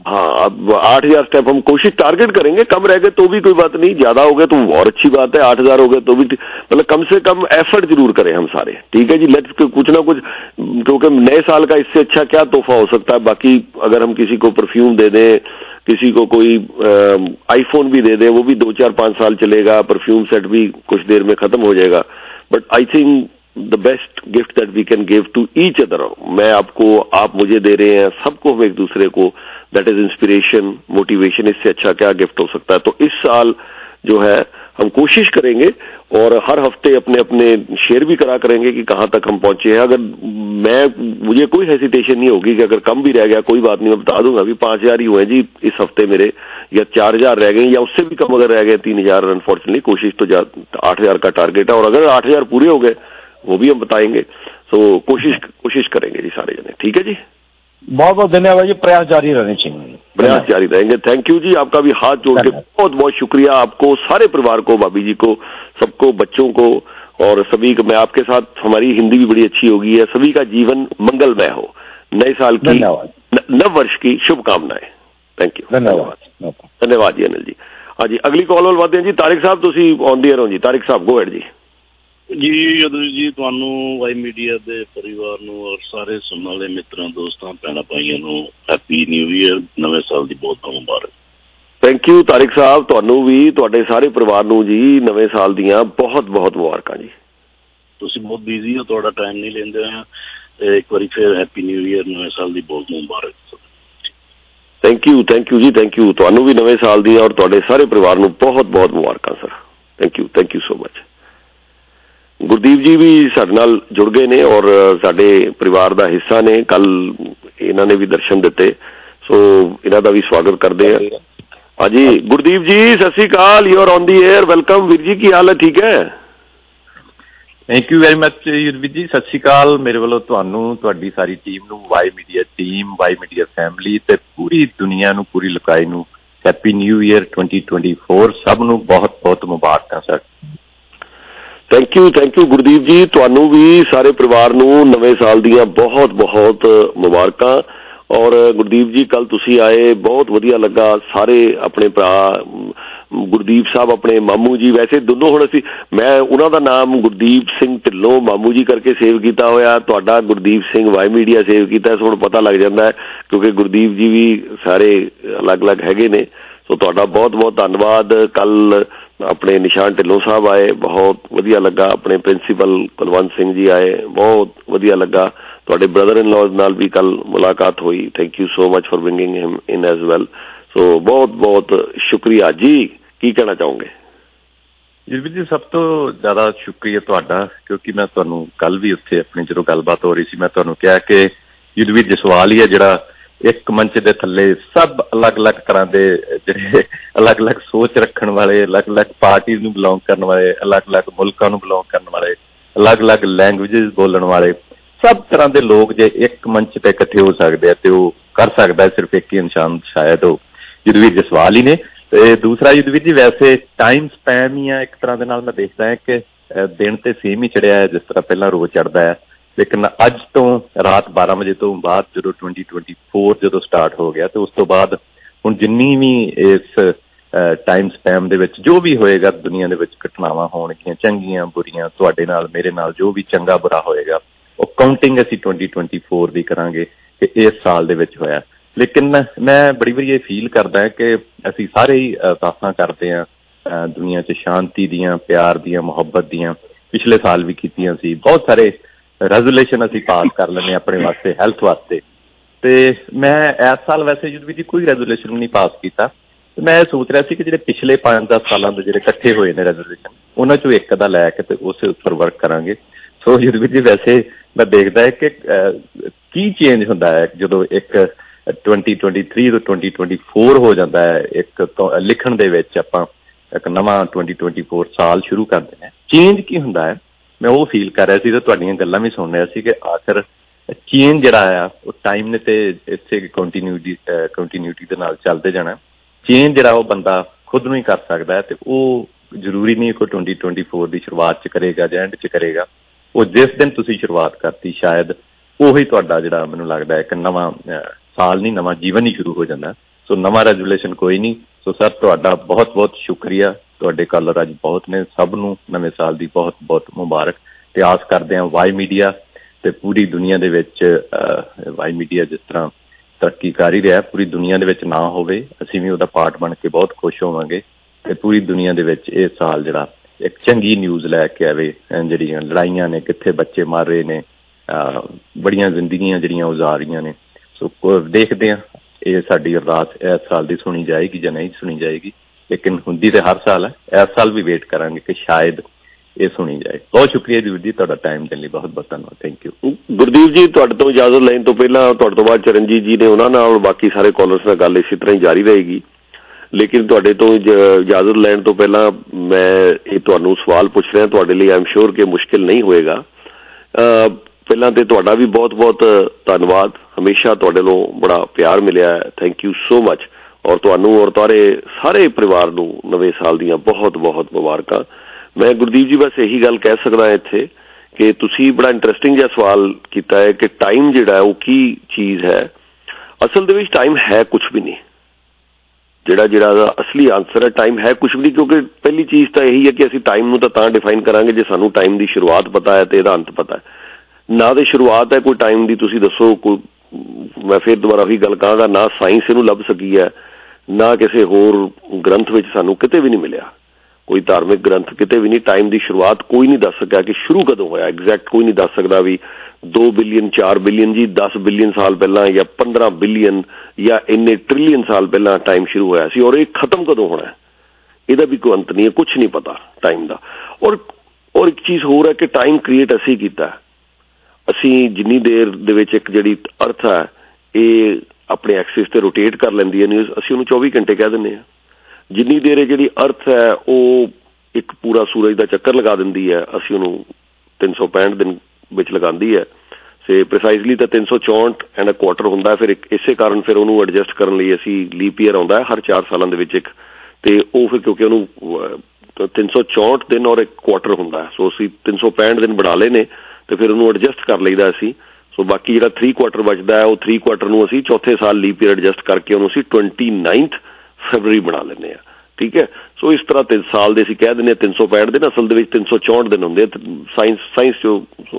ہاں اب آٹھ ہزار اسٹیپ ہم کوشش ٹارگیٹ کریں گے، کم رہ گئے تو بھی کوئی بات نہیں، زیادہ ہو گئے تو اور اچھی بات ہے، آٹھ ہزار ہو گئے تو بھی مطلب کم سے کم ایفرٹ ضرور کریں ہم سارے۔ ٹھیک ہے جی لیٹ کچھ نہ کچھ، کیونکہ نئے سال کا اس سے اچھا کیا تحفہ ہو سکتا ہے۔ باقی اگر ہم کسی کو پرفیوم دے دیں، کسی کو کوئی آئی فون بھی دے دیں، وہ بھی دو چار پانچ سال چلے گا پرفیوم سیٹ بھی کچھ دیر میں ختم ہو جائے گا۔ But I think the best gift that we can give to each other میں آپ کو، آپ مجھے دے رہے ہیں، سب کو ہم ایک دوسرے کو دیٹ از انسپریشن موٹیویشن اس سے اچھا کیا گفٹ ہو سکتا ہے؟ تو اس سال جو ہے، ہم کوشش کریں گے اور ہر ہفتے اپنے اپنے شیئر بھی کرا کریں گے کہ کہاں تک ہم پہنچے ہیں۔ اگر میں، مجھے کوئی ہیسیٹیشن نہیں ہوگی کہ اگر کم بھی رہ گیا، کوئی بات نہیں، میں بتا دوں گا ابھی پانچ ہزار ہی ہوئے ہیں۔ جی اس ہفتے میرے، یا چار ہزار رہ گئے یا اس سے بھی کم اگر رہ گئے تین ہزار۔ انفارچونیٹلی کوشش تو آٹھ ہزار کا ٹارگیٹ ہے۔ اور اگر آٹھ ہزار پورے ہو گئے، وہ بھی ہم بتائیں گے۔ تو کوشش کوشش کریں گے جی سارے جنے۔ ٹھیک ہے جی؟ بہت بہت دھنیہ واد جی پریاس جاری رہنے چاہیے پریاس جاری رہیں گے تھینک یو جی آپ کا بھی ہاتھ جوڑ کے بہت بہت شکریہ آپ کو سارے پریوار کو بھابھی جی کو سب کو بچوں کو اور سبھی میں آپ کے ساتھ ہماری ہندی بھی بڑی اچھی ہوگی ہے سبھی کا جیون منگل میں ہو نئے سال کی نو ورش کی شبھ کامنائیں تھینک یو دھنیہ واد دھنیہ واد جی انل جی ہاں جی اگلی کال والے جی تارک صاحب تھی آن دیئر ہو جی تارک صاحب گو ایڈ جی ਜੀ ਯਦੂ ਜੀ ਤੁਹਾਨੂੰ ਵਾਈ ਮੀਡੀਆ ਦੇ ਪਰਿਵਾਰ ਨੂੰ ਔਰ ਸਾਰੇ ਸੁਣਨ ਵਾਲੇ ਮਿੱਤਰਾਂ ਦੋਸਤਾਂ ਭੈਣਾਂ ਭਾਈਆਂ ਨੂੰ ਹੈਪੀ ਨਿਊ ਇਅਰ ਨਵੇਂ ਸਾਲ ਦੀ ਬਹੁਤ ਬਹੁਤ ਮੁਬਾਰਕ। ਥੈਂਕ ਯੂ ਤਾਰਿਕ ਸਾਹਿਬ। ਤੁਹਾਨੂੰ ਵੀ ਤੁਹਾਡੇ ਸਾਰੇ ਪਰਿਵਾਰ ਨੂੰ ਜੀ ਨਵੇਂ ਸਾਲ ਦੀਆਂ ਬਹੁਤ ਬਹੁਤ ਮੁਬਾਰਕਾਂ ਜੀ। ਤੁਸੀਂ ਬਹੁਤ ਬਿਜ਼ੀ ਹੋ ਤੁਹਾਡਾ ਟਾਈਮ ਨਹੀਂ ਲੈਂਦੇ ਆ ਇੱਕ ਵਾਰੀ ਫਿਰ ਹੈਪੀ ਨਿਊ ਇਅਰ ਨਵੇਂ ਸਾਲ ਦੀ ਬਹੁਤ ਮੁਬਾਰਕ। ਥੈਂਕ ਯੂ ਥੈਂਕ ਯੂ ਜੀ ਥੈਂਕ ਯੂ ਤੁਹਾਨੂੰ ਵੀ ਨਵੇਂ ਸਾਲ ਦੀ ਔਰ ਤੁਹਾਡੇ ਸਾਰੇ ਪਰਿਵਾਰ ਨੂੰ ਬਹੁਤ ਬਹੁਤ ਮੁਬਾਰਕਾਂ sir thank you thank you so much Gurdeep ji ਵੀ ਸਾਡੇ ਨਾਲ ਜੁੜ ਗਏ ਨੇ ਔਰ ਸਾਡੇ ਪਰਿਵਾਰ ਦਾ ਹਿੱਸਾ ਨੇ। ਕੱਲ ਇਹਨਾਂ ਨੇ ਵੀ ਦਰਸ਼ਨ ਦਿੱਤੇ। ਸੋ ਇਹਨਾਂ ਦਾ ਵੀ ਸਵਾਗਤ ਕਰਦੇ ਆ ਹਾਂਜੀ, ਗੁਰਦੀਪ ਜੀ, ਸਤਿ ਸ੍ਰੀ ਅਕਾਲ। You are on the air welcome ਵੀਰ ਜੀ, ਕੀ ਹਾਲ ਹੈ? ਠੀਕ ਹੈ? Thank you very much Yurveer ji. ਸਤਿ ਸ਼੍ਰੀ ਅਕਾਲ। ਮੇਰੇ ਵੱਲੋਂ ਤੁਹਾਨੂੰ, ਤੁਹਾਡੀ ਸਾਰੀ ਟੀਮ ਨੂੰ Y Media team Y Media family ਤੇ ਪੂਰੀ ਦੁਨੀਆ ਨੂੰ, ਪੂਰੀ ਲੁਕਾਈ ਨੂੰ ਹੈਪੀ ਨਿਊ ਇਅਰ 2024 ਸਭ ਨੂੰ ਬਹੁਤ ਬਹੁਤ ਮੁਬਾਰਕਾਂ sir thank you thank you Gurdeep ji ਤੁਹਾਨੂੰ ਵੀ ਸਾਰੇ ਪਰਿਵਾਰ ਨੂੰ ਨਵੇਂ ਸਾਲ ਦੀਆਂ ਬਹੁਤ ਬਹੁਤ ਮੁਬਾਰਕਾਂ ਔਰ ਗੁਰਦੀਪ ਜੀ ਕੱਲ ਤੁਸੀਂ ਆਏ ਬਹੁਤ ਵਧੀਆ ਲੱਗਾ ਸਾਰੇ ਆਪਣੇ ਭਰਾ ਗੁਰਦੀਪ ਸਾਹਿਬ ਆਪਣੇ ਮਾਮੂ ਜੀ ਵੈਸੇ ਦੋਨੋਂ ਹੁਣ ਅਸੀਂ ਮੈਂ ਉਹਨਾਂ ਦਾ ਨਾਮ ਗੁਰਦੀਪ ਸਿੰਘ ਢਿੱਲੋਂ ਮਾਮੂ ਜੀ ਕਰਕੇ ਸੇਵ ਕੀਤਾ ਹੋਇਆ ਤੁਹਾਡਾ Gurdeep Singh Y Media save ਕੀਤਾ ਸੋ ਹੁਣ ਪਤਾ ਲੱਗ ਜਾਂਦਾ ਹੈ ਕਿਉਂਕਿ ਗੁਰਦੀਪ ਜੀ ਵੀ ਸਾਰੇ ਅਲੱਗ-ਅਲੱਗ ਹੈਗੇ ਨੇ ਸੋ ਤੁਹਾਡਾ ਬਹੁਤ-ਬਹੁਤ ਧੰਨਵਾਦ ਕੱਲ ਆਪਣੇ ਨਿਸ਼ਾਨ ਢਿੱਲੋਂ ਸਾਹਿਬ ਆਏ, ਬਹੁਤ ਵਧੀਆ ਲੱਗਾ। ਆਪਣੇ ਪ੍ਰਿੰਸੀਪਲ ਕੁਲਵੰਤ ਸਿੰਘ ਜੀ ਆਏ, ਬਹੁਤ ਵਧੀਆ ਲੱਗਾ। ਤੁਹਾਡੇ ਬ੍ਰਦਰ ਇਨ ਲਾਜ਼ ਨਾਲ ਵੀ ਕੱਲ ਮੁਲਾਕਾਤ ਹੋਈ। Thank you so much for bringing him in as well so ਬਹੁਤ ਬਹੁਤ ਸ਼ੁਕਰੀਆ ਜੀ। ਕੀ ਕਹਿਣਾ ਚਾਹੋਗੇ? ਜਰਬੀਰ ਜੀ, ਸਭ ਤੋਂ ਜ਼ਿਆਦਾ ਸ਼ੁਕਰੀਆ ਤੁਹਾਡਾ, ਕਿਉਂਕਿ ਮੈਂ ਤੁਹਾਨੂੰ ਕੱਲ ਵੀ ਉੱਥੇ ਆਪਣੀ ਜਦੋਂ ਗੱਲਬਾਤ ਹੋ ਰਹੀ ਸੀ, ਮੈਂ ਤੁਹਾਨੂੰ ਕਿਹਾ ਕਿ ਯੁਦਵੀਰ ਜਸਵਾਲ ਹੀ ਹੈ ਜਿਹੜਾ ਇੱਕ ਮੰਚ ਦੇ ਥੱਲੇ ਸਭ ਅਲੱਗ-ਅਲੱਗ ਤਰ੍ਹਾਂ ਦੇ ਜਿਹੜੇ ਅਲੱਗ-ਅਲੱਗ ਸੋਚ ਰੱਖਣ ਵਾਲੇ, ਅਲੱਗ-ਅਲੱਗ ਪਾਰਟੀਆਂ ਨੂੰ ਬਿਲੋਂਗ ਕਰਨ ਵਾਲੇ, ਅਲੱਗ-ਅਲੱਗ ਮੁਲਕਾਂ ਨੂੰ ਬਿਲੋਂਗ ਕਰਨ ਵਾਲੇ, ਅਲੱਗ-ਅਲੱਗ ਲੈਂਗੁਏਜਸ ਬੋਲਣ ਵਾਲੇ, ਸਭ ਤਰ੍ਹਾਂ ਦੇ ਲੋਕ ਜੇ ਇੱਕ ਮੰਚ ਤੇ ਇਕੱਠੇ ਹੋ ਸਕਦੇ ਆ ਤੇ ਉਹ ਕਰ ਸਕਦਾ ਹੈ ਸਿਰਫ ਇੱਕ ਹੀ ਇਨਸਾਨ ਸ਼ਾਇਦ ਉਹ ਯੁਦਵੀਰ ਜਸਵਾਲ ਹੀ ਨੇ। ਤੇ ਦੂਸਰਾ ਯੁਦਵੀਰ ਜੀ, ਵੈਸੇ ਟਾਈਮ ਸਪੈਮ ਹੀ ਆ ਇੱਕ ਤਰ੍ਹਾਂ ਦੇ ਨਾਲ ਮੈਂ ਦੇਖਦਾ ਹਾਂ ਕਿ ਦਿਨ ਤੇ ਸੇਮ ਹੀ ਚੜਿਆ ਹੈ, ਜਿਸ ਤਰ੍ਹਾਂ ਪਹਿਲਾਂ ਰੋਜ਼ ਚੜਦਾ ਹੈ। ਲੇਕਿਨ ਅੱਜ ਤੋਂ ਰਾਤ 12 ਵਜੇ ਤੋਂ ਬਾਅਦ ਜਦੋਂ 2024 ਜਦੋਂ ਸਟਾਰਟ ਹੋ ਗਿਆ ਤੇ ਉਸ ਤੋਂ ਬਾਅਦ ਹੁਣ ਜਿੰਨੀ ਵੀ ਇਸ ਟਾਈਮ ਸਪੈਮ ਦੇ ਵਿੱਚ ਜੋ ਵੀ ਹੋਏਗਾ ਦੁਨੀਆ ਦੇ ਵਿੱਚ ਘਟਨਾਵਾਂ ਹੋਣਗੀਆਂ, ਚੰਗੀਆਂ, ਬੁਰੀਆਂ, ਤੁਹਾਡੇ ਨਾਲ, ਮੇਰੇ ਨਾਲ, ਜੋ ਵੀ ਚੰਗਾ, ਬੁਰਾ ਹੋਏਗਾ, ਉਹ ਕਾਊਂਟਿੰਗ ਅਸੀਂ 2024 ਦੀ ਕਰਾਂਗੇ ਕਿ ਇਸ ਸਾਲ ਦੇ ਵਿੱਚ ਹੋਇਆ। ਲੇਕਿਨ ਮੈਂ ਬੜੀ ਵਾਰੀ ਇਹ ਫੀਲ ਕਰਦਾ ਹਾਂ ਕਿ ਅਸੀਂ ਸਾਰੇ ਹੀ ਅਰਦਾਸਾਂ ਕਰਦੇ ਹਾਂ ਦੁਨੀਆ 'ਚ ਸ਼ਾਂਤੀ ਦੀਆਂ, ਪਿਆਰ ਦੀਆਂ, ਮੁਹੱਬਤ ਦੀਆਂ। ਪਿਛਲੇ ਸਾਲ ਵੀ ਕੀਤੀਆਂ ਸੀ। ਬਹੁਤ ਸਾਰੇ ਰੈਜ਼ੋਲੂਸ਼ਨ ਅਸੀਂ ਪਾਸ ਕਰ ਲੈਨੇ ਆਪਣੇ ਵਾਸਤੇ ਹੈਲਥ ਵਾਸਤੇ। ਤੇ ਮੈਂ ਇਸ ਸਾਲ ਵੈਸੇ ਜਦੋਂ ਵੀ ਕੋਈ ਰੈਜ਼ੋਲੂਸ਼ਨ ਨਹੀਂ ਪਾਸ ਕੀਤਾ। ਤੇ ਮੈਂ ਸੋਚ ਰਿਹਾ ਸੀ ਕਿ ਜਿਹੜੇ ਪਿਛਲੇ 5-10 ਸਾਲਾਂ ਦੇ ਜਿਹੜੇ ਇਕੱਠੇ ਹੋਏ ਨੇ ਰੈਜ਼ੋਲੂਸ਼ਨ ਉਹਨਾਂ ਚੋਂ ਇੱਕ ਦਾ ਲੈ ਕੇ ਤੇ ਉਸੇ ਉੱਪਰ ਵਰਕ ਕਰਾਂਗੇ। ਸੋ ਜਦੋਂ ਵੀ ਵੈਸੇ ਮੈਂ ਦੇਖਦਾ ਹੈ ਕਿ ਕੀ ਚੇਂਜ ਹੁੰਦਾ ਹੈ ਜਦੋਂ ਇੱਕ 2023 ਤੋਂ 2024 ਹੋ ਜਾਂਦਾ ਹੈ, ਇੱਕ ਲਿਖਣ ਦੇ ਵਿੱਚ ਆਪਾਂ ਇੱਕ ਨਵਾਂ 2024 ਸਾਲ ਸ਼ੁਰੂ ਕਰਦੇ ਨੇ। ਚੇਂਜ ਕੀ ਹੁੰਦਾ ਹੈ? ਮੈਂ ਉਹ ਫੀਲ ਕਰ ਰਿਹਾ ਸੀ ਤੇ ਤੁਹਾਡੀਆਂ ਗੱਲਾਂ ਵੀ ਸੁਣ ਰਿਹਾ ਸੀ ਕਿ ਆਖਰ ਚੇਂਜ ਜਿਹੜਾ ਆ, ਉਹ ਟਾਈਮ ਨੇ ਤੇ ਇੱਥੇ ਕੰਟੀਨਿਊਟੀ ਕੰਟੀਨਿਊਟੀ ਦੇ ਨਾਲ ਚੱਲਦੇ ਜਾਣਾ। ਚੇਂਜ ਜਿਹੜਾ ਉਹ ਬੰਦਾ ਖੁਦ ਨੂੰ ਹੀ ਕਰ ਸਕਦਾ ਹੈ ਤੇ ਉਹ ਜ਼ਰੂਰੀ ਨਹੀਂ ਕਿ 2024 ਦੀ ਸ਼ੁਰੂਆਤ ਚ ਕਰੇਗਾ ਜਾਂ ਐਂਡ ਚ ਕਰੇਗਾ। ਉਹ ਜਿਸ ਦਿਨ ਤੁਸੀਂ ਸ਼ੁਰੂਆਤ ਕਰਤੀ, ਸ਼ਾਇਦ ਉਹੀ ਤੁਹਾਡਾ ਜਿਹੜਾ ਮੈਨੂੰ ਲੱਗਦਾ ਹੈ ਇੱਕ ਨਵਾਂ ਸਾਲ ਨਹੀਂ, ਨਵਾਂ ਜੀਵਨ ਹੀ ਸ਼ੁਰੂ ਹੋ ਜਾਂਦਾ। ਸੋ ਨਵਾਂ ਰੈਜ਼ੋਲੂਸ਼ਨ ਕੋਈ ਨਹੀਂ। ਸੋ ਸਰ ਤੁਹਾਡਾ ਬਹੁਤ ਬਹੁਤ ਸ਼ੁਕਰੀਆ। ਤੁਹਾਡੇ ਕਾਲਰ ਅੱਜ ਬਹੁਤ ਨੇ, ਸਭ ਨੂੰ ਨਵੇਂ ਸਾਲ ਦੀ ਬਹੁਤ ਬਹੁਤ ਮੁਬਾਰਕ। ਤੇ ਆਸ ਕਰਦੇ ਹਾਂ ਵਾਈ ਮੀਡੀਆ ਤੇ ਪੂਰੀ ਦੁਨੀਆ ਦੇ ਵਿੱਚ ਵਾਈ ਮੀਡੀਆ ਜਿਸ ਤਰ੍ਹਾਂ ਤਰੱਕੀ ਕਰ ਹੀ ਰਿਹਾ, ਪੂਰੀ ਦੁਨੀਆ ਦੇ ਵਿੱਚ ਨਾ ਹੋਵੇ, ਅਸੀਂ ਵੀ ਉਹਦਾ ਪਾਰਟ ਬਣ ਕੇ ਬਹੁਤ ਖੁਸ਼ ਹੋਵਾਂਗੇ। ਤੇ ਪੂਰੀ ਦੁਨੀਆ ਦੇ ਵਿੱਚ ਇਹ ਸਾਲ ਜਿਹੜਾ ਇੱਕ ਚੰਗੀ ਨਿਊਜ਼ ਲੈ ਕੇ ਆਵੇ ਜਿਹੜੀਆਂ ਲੜਾਈਆਂ ਨੇ, ਕਿੱਥੇ ਬੱਚੇ ਮਰ ਰਹੇ ਨੇ ਬੜੀਆਂ ਜ਼ਿੰਦਗੀਆਂ ਜਿਹੜੀਆਂ ਉਜ਼ਾਰ ਰਹੀਆਂ ਨੇ। ਸੋ, ਦੇਖਦੇ ਆ ਇਹ ਸਾਡੀ ਅਰਦਾਸ ਇਸ ਸਾਲ ਦੀ ਸੁਣੀ ਜਾਏਗੀ ਜਾਂ ਨਹੀਂ ਸੁਣੀ ਜਾਏਗੀ। ਲੇਕਿਨ ਹੁੰਦੀ ਤੇ ਹਰ ਸਾਲ ਹੈ। ਇਸ ਸਾਲ ਵੀ ਵੇਟ ਕਰਾਂਗੇ ਕਿ ਸ਼ਾਇਦ ਇਹ ਸੁਣੀ ਜਾਏ। ਬਹੁਤ ਸ਼ੁਕਰੀਆ ਜੀ ਜੀ, ਤੁਹਾਡਾ ਟਾਈਮ ਦੇਣ ਲਈ ਬਹੁਤ ਬਹੁਤ ਧੰਨਵਾਦ ਥੈਂਕ ਯੂ ਗੁਰਦੀਪ ਜੀ, ਤੁਹਾਡੇ ਤੋਂ ਇਜਾਜ਼ਤ ਲੈਣ ਤੋਂ ਪਹਿਲਾਂ, ਤੁਹਾਡੇ ਤੋਂ ਬਾਅਦ ਚਰਨਜੀਤ ਜੀ ਨੇ ਉਹਨਾਂ ਨਾਲ ਬਾਕੀ ਸਾਰੇ ਕਾਲਰਸ ਨਾਲ ਗੱਲ ਇਸੇ ਤਰ੍ਹਾਂ ਹੀ ਜਾਰੀ ਰਹੇਗੀ। ਲੇਕਿਨ ਤੁਹਾਡੇ ਤੋਂ ਇਜਾਜ਼ਤ ਲੈਣ ਤੋਂ ਪਹਿਲਾਂ ਮੈਂ ਇਹ ਤੁਹਾਨੂੰ ਸਵਾਲ ਪੁੱਛ ਰਿਹਾ, ਤੁਹਾਡੇ ਲਈ ਆਮ ਸ਼ੋਰ ਕਿ ਮੁਸ਼ਕਿਲ ਨਹੀਂ ਹੋਏਗਾ। ਪਹਿਲਾਂ ਤੇ ਤੁਹਾਡਾ ਵੀ ਬਹੁਤ-ਬਹੁਤ ਧੰਨਵਾਦ। ਹਮੇਸ਼ਾ ਤੁਹਾਡੇ ਨੂੰ ਬੜਾ ਪਿਆਰ ਮਿਲਿਆ ਹੈ। ਥੈਂਕ ਯੂ ਸੋ ਮਚ ਔਰ ਤੁਹਾਨੂੰ ਔਰ ਤੁਹਾਡੇ ਸਾਰੇ ਪਰਿਵਾਰ ਨੂੰ ਨਵੇਂ ਸਾਲ ਦੀਆਂ ਬਹੁਤ-ਬਹੁਤ ਮੁਬਾਰਕਾਂ। ਮੈਂ ਗੁਰਦੀਪ ਜੀ, ਬਸ ਇਹੀ ਗੱਲ ਕਹਿ ਸਕਦਾ ਇੱਥੇ ਕਿ ਤੁਸੀਂ ਬੜਾ ਇੰਟਰਸਟਿੰਗ ਜਿਹਾ ਸਵਾਲ ਕੀਤਾ ਹੈ ਕਿ ਟਾਈਮ ਜਿਹੜਾ ਉਹ ਕੀ ਚੀਜ਼ ਹੈ। ਅਸਲ ਦੇ ਵਿੱਚ ਟਾਈਮ ਹੈ ਕੁਝ ਵੀ ਨਹੀਂ। ਜਿਹੜਾ ਜਿਹੜਾ ਦਾ ਅਸਲੀ ਆਨਸਰ ਹੈ ਟਾਈਮ ਹੈ ਕੁਝ ਵੀ ਨਹੀਂ, ਕਿਉਂਕਿ ਪਹਿਲੀ ਚੀਜ਼ ਤਾਂ ਇਹੀ ਹੈ ਕਿ ਅਸੀਂ ਟਾਈਮ ਨੂੰ ਤਾਂ ਤਾਂ ਡਿਫਾਈਨ ਕਰਾਂਗੇ ਜੇ ਸਾਨੂੰ ਟਾਈਮ ਦੀ ਸ਼ੁਰੂਆਤ ਪਤਾ ਹੈ ਤੇ ਇਹਦਾ ਅੰਤ ਪਤਾ ਹੈ। ਨਾ ਦੇ ਸ਼ੁਰੂਆਤ ਹੈ, ਕੋਈ ਟਾਈਮ ਦੀ ਤੁਸੀਂ ਦੱਸੋ, ਕੋਈ ਮੈਂ ਫਿਰ ਦੁਬਾਰਾ ਉਹੀ ਗੱਲ ਕਹਾਂਗਾ, ਨਾ ਸਾਇੰਸ ਇਹਨੂੰ ਲੱਭ ਸਕੀ ਹੈ। ਨਾ ਕਿਸੇ ਹੋਰ ਗ੍ਰੰਥ ਵਿੱਚ ਸਾਨੂੰ ਕਿਤੇ ਵੀ ਨਹੀਂ ਮਿਲਿਆ। ਕੋਈ ਧਾਰਮਿਕ ਗ੍ਰੰਥ ਕਿਤੇ ਵੀ ਨਹੀਂ। ਟਾਈਮ ਦੀ ਸ਼ੁਰੂਆਤ ਕੋਈ ਨਹੀਂ ਦੱਸ ਸਕਿਆ ਕਿ ਸ਼ੁਰੂ ਕਦੋਂ ਹੋਇਆ। ਐਗਜ਼ੈਕਟ ਕੋਈ ਨਹੀਂ ਦੱਸ ਸਕਦਾ ਵੀ 2 ਬਿਲੀਅਨ 4 ਬਿਲੀਅਨ ਜੀ 10 ਬਿਲੀਅਨ ਸਾਲ ਪਹਿਲਾਂ ਜਾਂ 15 ਬਿਲੀਅਨ ਜਾਂ ਇੰਨੇ ਟ੍ਰਿਲੀਅਨ ਸਾਲ ਪਹਿਲਾਂ ਟਾਈਮ ਸ਼ੁਰੂ ਹੋਇਆ ਸੀ ਔਰ ਇਹ ਖਤਮ ਕਦੋਂ ਹੋਣਾ ਹੈ? ਇਹਦਾ ਵੀ ਕੋਈ ਅੰਤ ਨਹੀਂ ਹੈ ਕੁਝ ਨਹੀਂ ਪਤਾ ਟਾਈਮ ਦਾ। ਔਰ ਔਰ ਇੱਕ ਚੀਜ਼ ਹੋਰ ਹੈ ਕਿ ਟਾਈਮ ਕ੍ਰੀਏਟ ਅਸੀਂ ਕੀਤਾ ਅਸੀਂ ਜਿੰਨੀ ਦੇਰ ਦੇ ਵਿੱਚ ਇੱਕ ਜਿਹੜੀ ਅਰਥ ਹੈ, ਇਹ ਆਪਣੇ ਐਕਸਿਸ ਤੇ ਰੋਟੇਟ ਕਰ ਲੈਂਦੀ ਹੈ ਨਿਊਜ਼ ਅਸੀਂ ਉਹਨੂੰ 24 ਘੰਟੇ ਕਹਿ ਦਿੰਦੇ ਆ ਜਿੰਨੀ ਦੇਰ ਇਹ ਜਿਹੜੀ ਅਰਥ ਹੈ, ਉਹ ਇੱਕ ਪੂਰਾ ਸੂਰਜ ਦਾ ਚੱਕਰ ਲਗਾ ਦਿੰਦੀ ਹੈ, ਅਸੀਂ ਉਹਨੂੰ 365 ਦਿਨ ਵਿੱਚ ਲਗਾਉਂਦੀ ਹੈ। ਸੇ ਪ੍ਰੀਸਾਈਜ਼ਲੀ ਤਾਂ 364 ਐਂਡ ਅ ਕੁਆਟਰ ਹੁੰਦਾ ਫਿਰ ਇਸੇ ਕਾਰਨ ਫਿਰ ਉਹਨੂੰ ਐਡਜਸਟ ਕਰਨ ਲਈ ਅਸੀਂ ਲੀਪ ਈਅਰ ਆਉਂਦਾ ਹੈ, ਹਰ 4 ਸਾਲਾਂ ਦੇ ਵਿੱਚ ਇੱਕ। ਤੇ ਉਹ ਫਿਰ ਕਿਉਂਕਿ ਉਹਨੂੰ 364 ਦਿਨ ਔਰ ਇੱਕ ਕੁਆਟਰ ਹੁੰਦਾ ਹੈ। ਸੋ ਅਸੀਂ 365 ਦਿਨ ਬਣਾ ਲਏ ਨੇ, ਤੇ ਫਿਰ ਉਹਨੂੰ ਐਡਜਸਟ ਕਰ ਲਈਦਾ ਅਸੀਂ। ਸੋ ਬਾਕੀ ਜਿਹੜਾ 3 ਕੁਆਟਰ ਬਚਦਾ ਹੈ, ਉਹ 3 ਕੁਆਟਰ ਨੂੰ ਅਸੀਂ ਚੌਥੇ ਸਾਲ ਲੀਪ ਈਅਰ ਐਡਜਸਟ ਕਰਕੇ ਉਹਨੂੰ ਅਸੀਂ 29th ਫਰਵਰੀ ਬਣਾ ਲੈਂਦੇ ਆ ਠੀਕ ਹੈ? ਸੋ ਇਸ ਤਰ੍ਹਾਂ ਤਿੰਨ ਸਾਲ ਦੇ ਅਸੀਂ ਕਹਿ ਦਿੰਦੇ ਆ 365 ਦਿਨ, ਅਸਲ ਦੇ ਵਿੱਚ 364 ਦਿਨ ਹੁੰਦੇ ਸਾਇੰਸ ਸਾਇੰਸ ਜੋ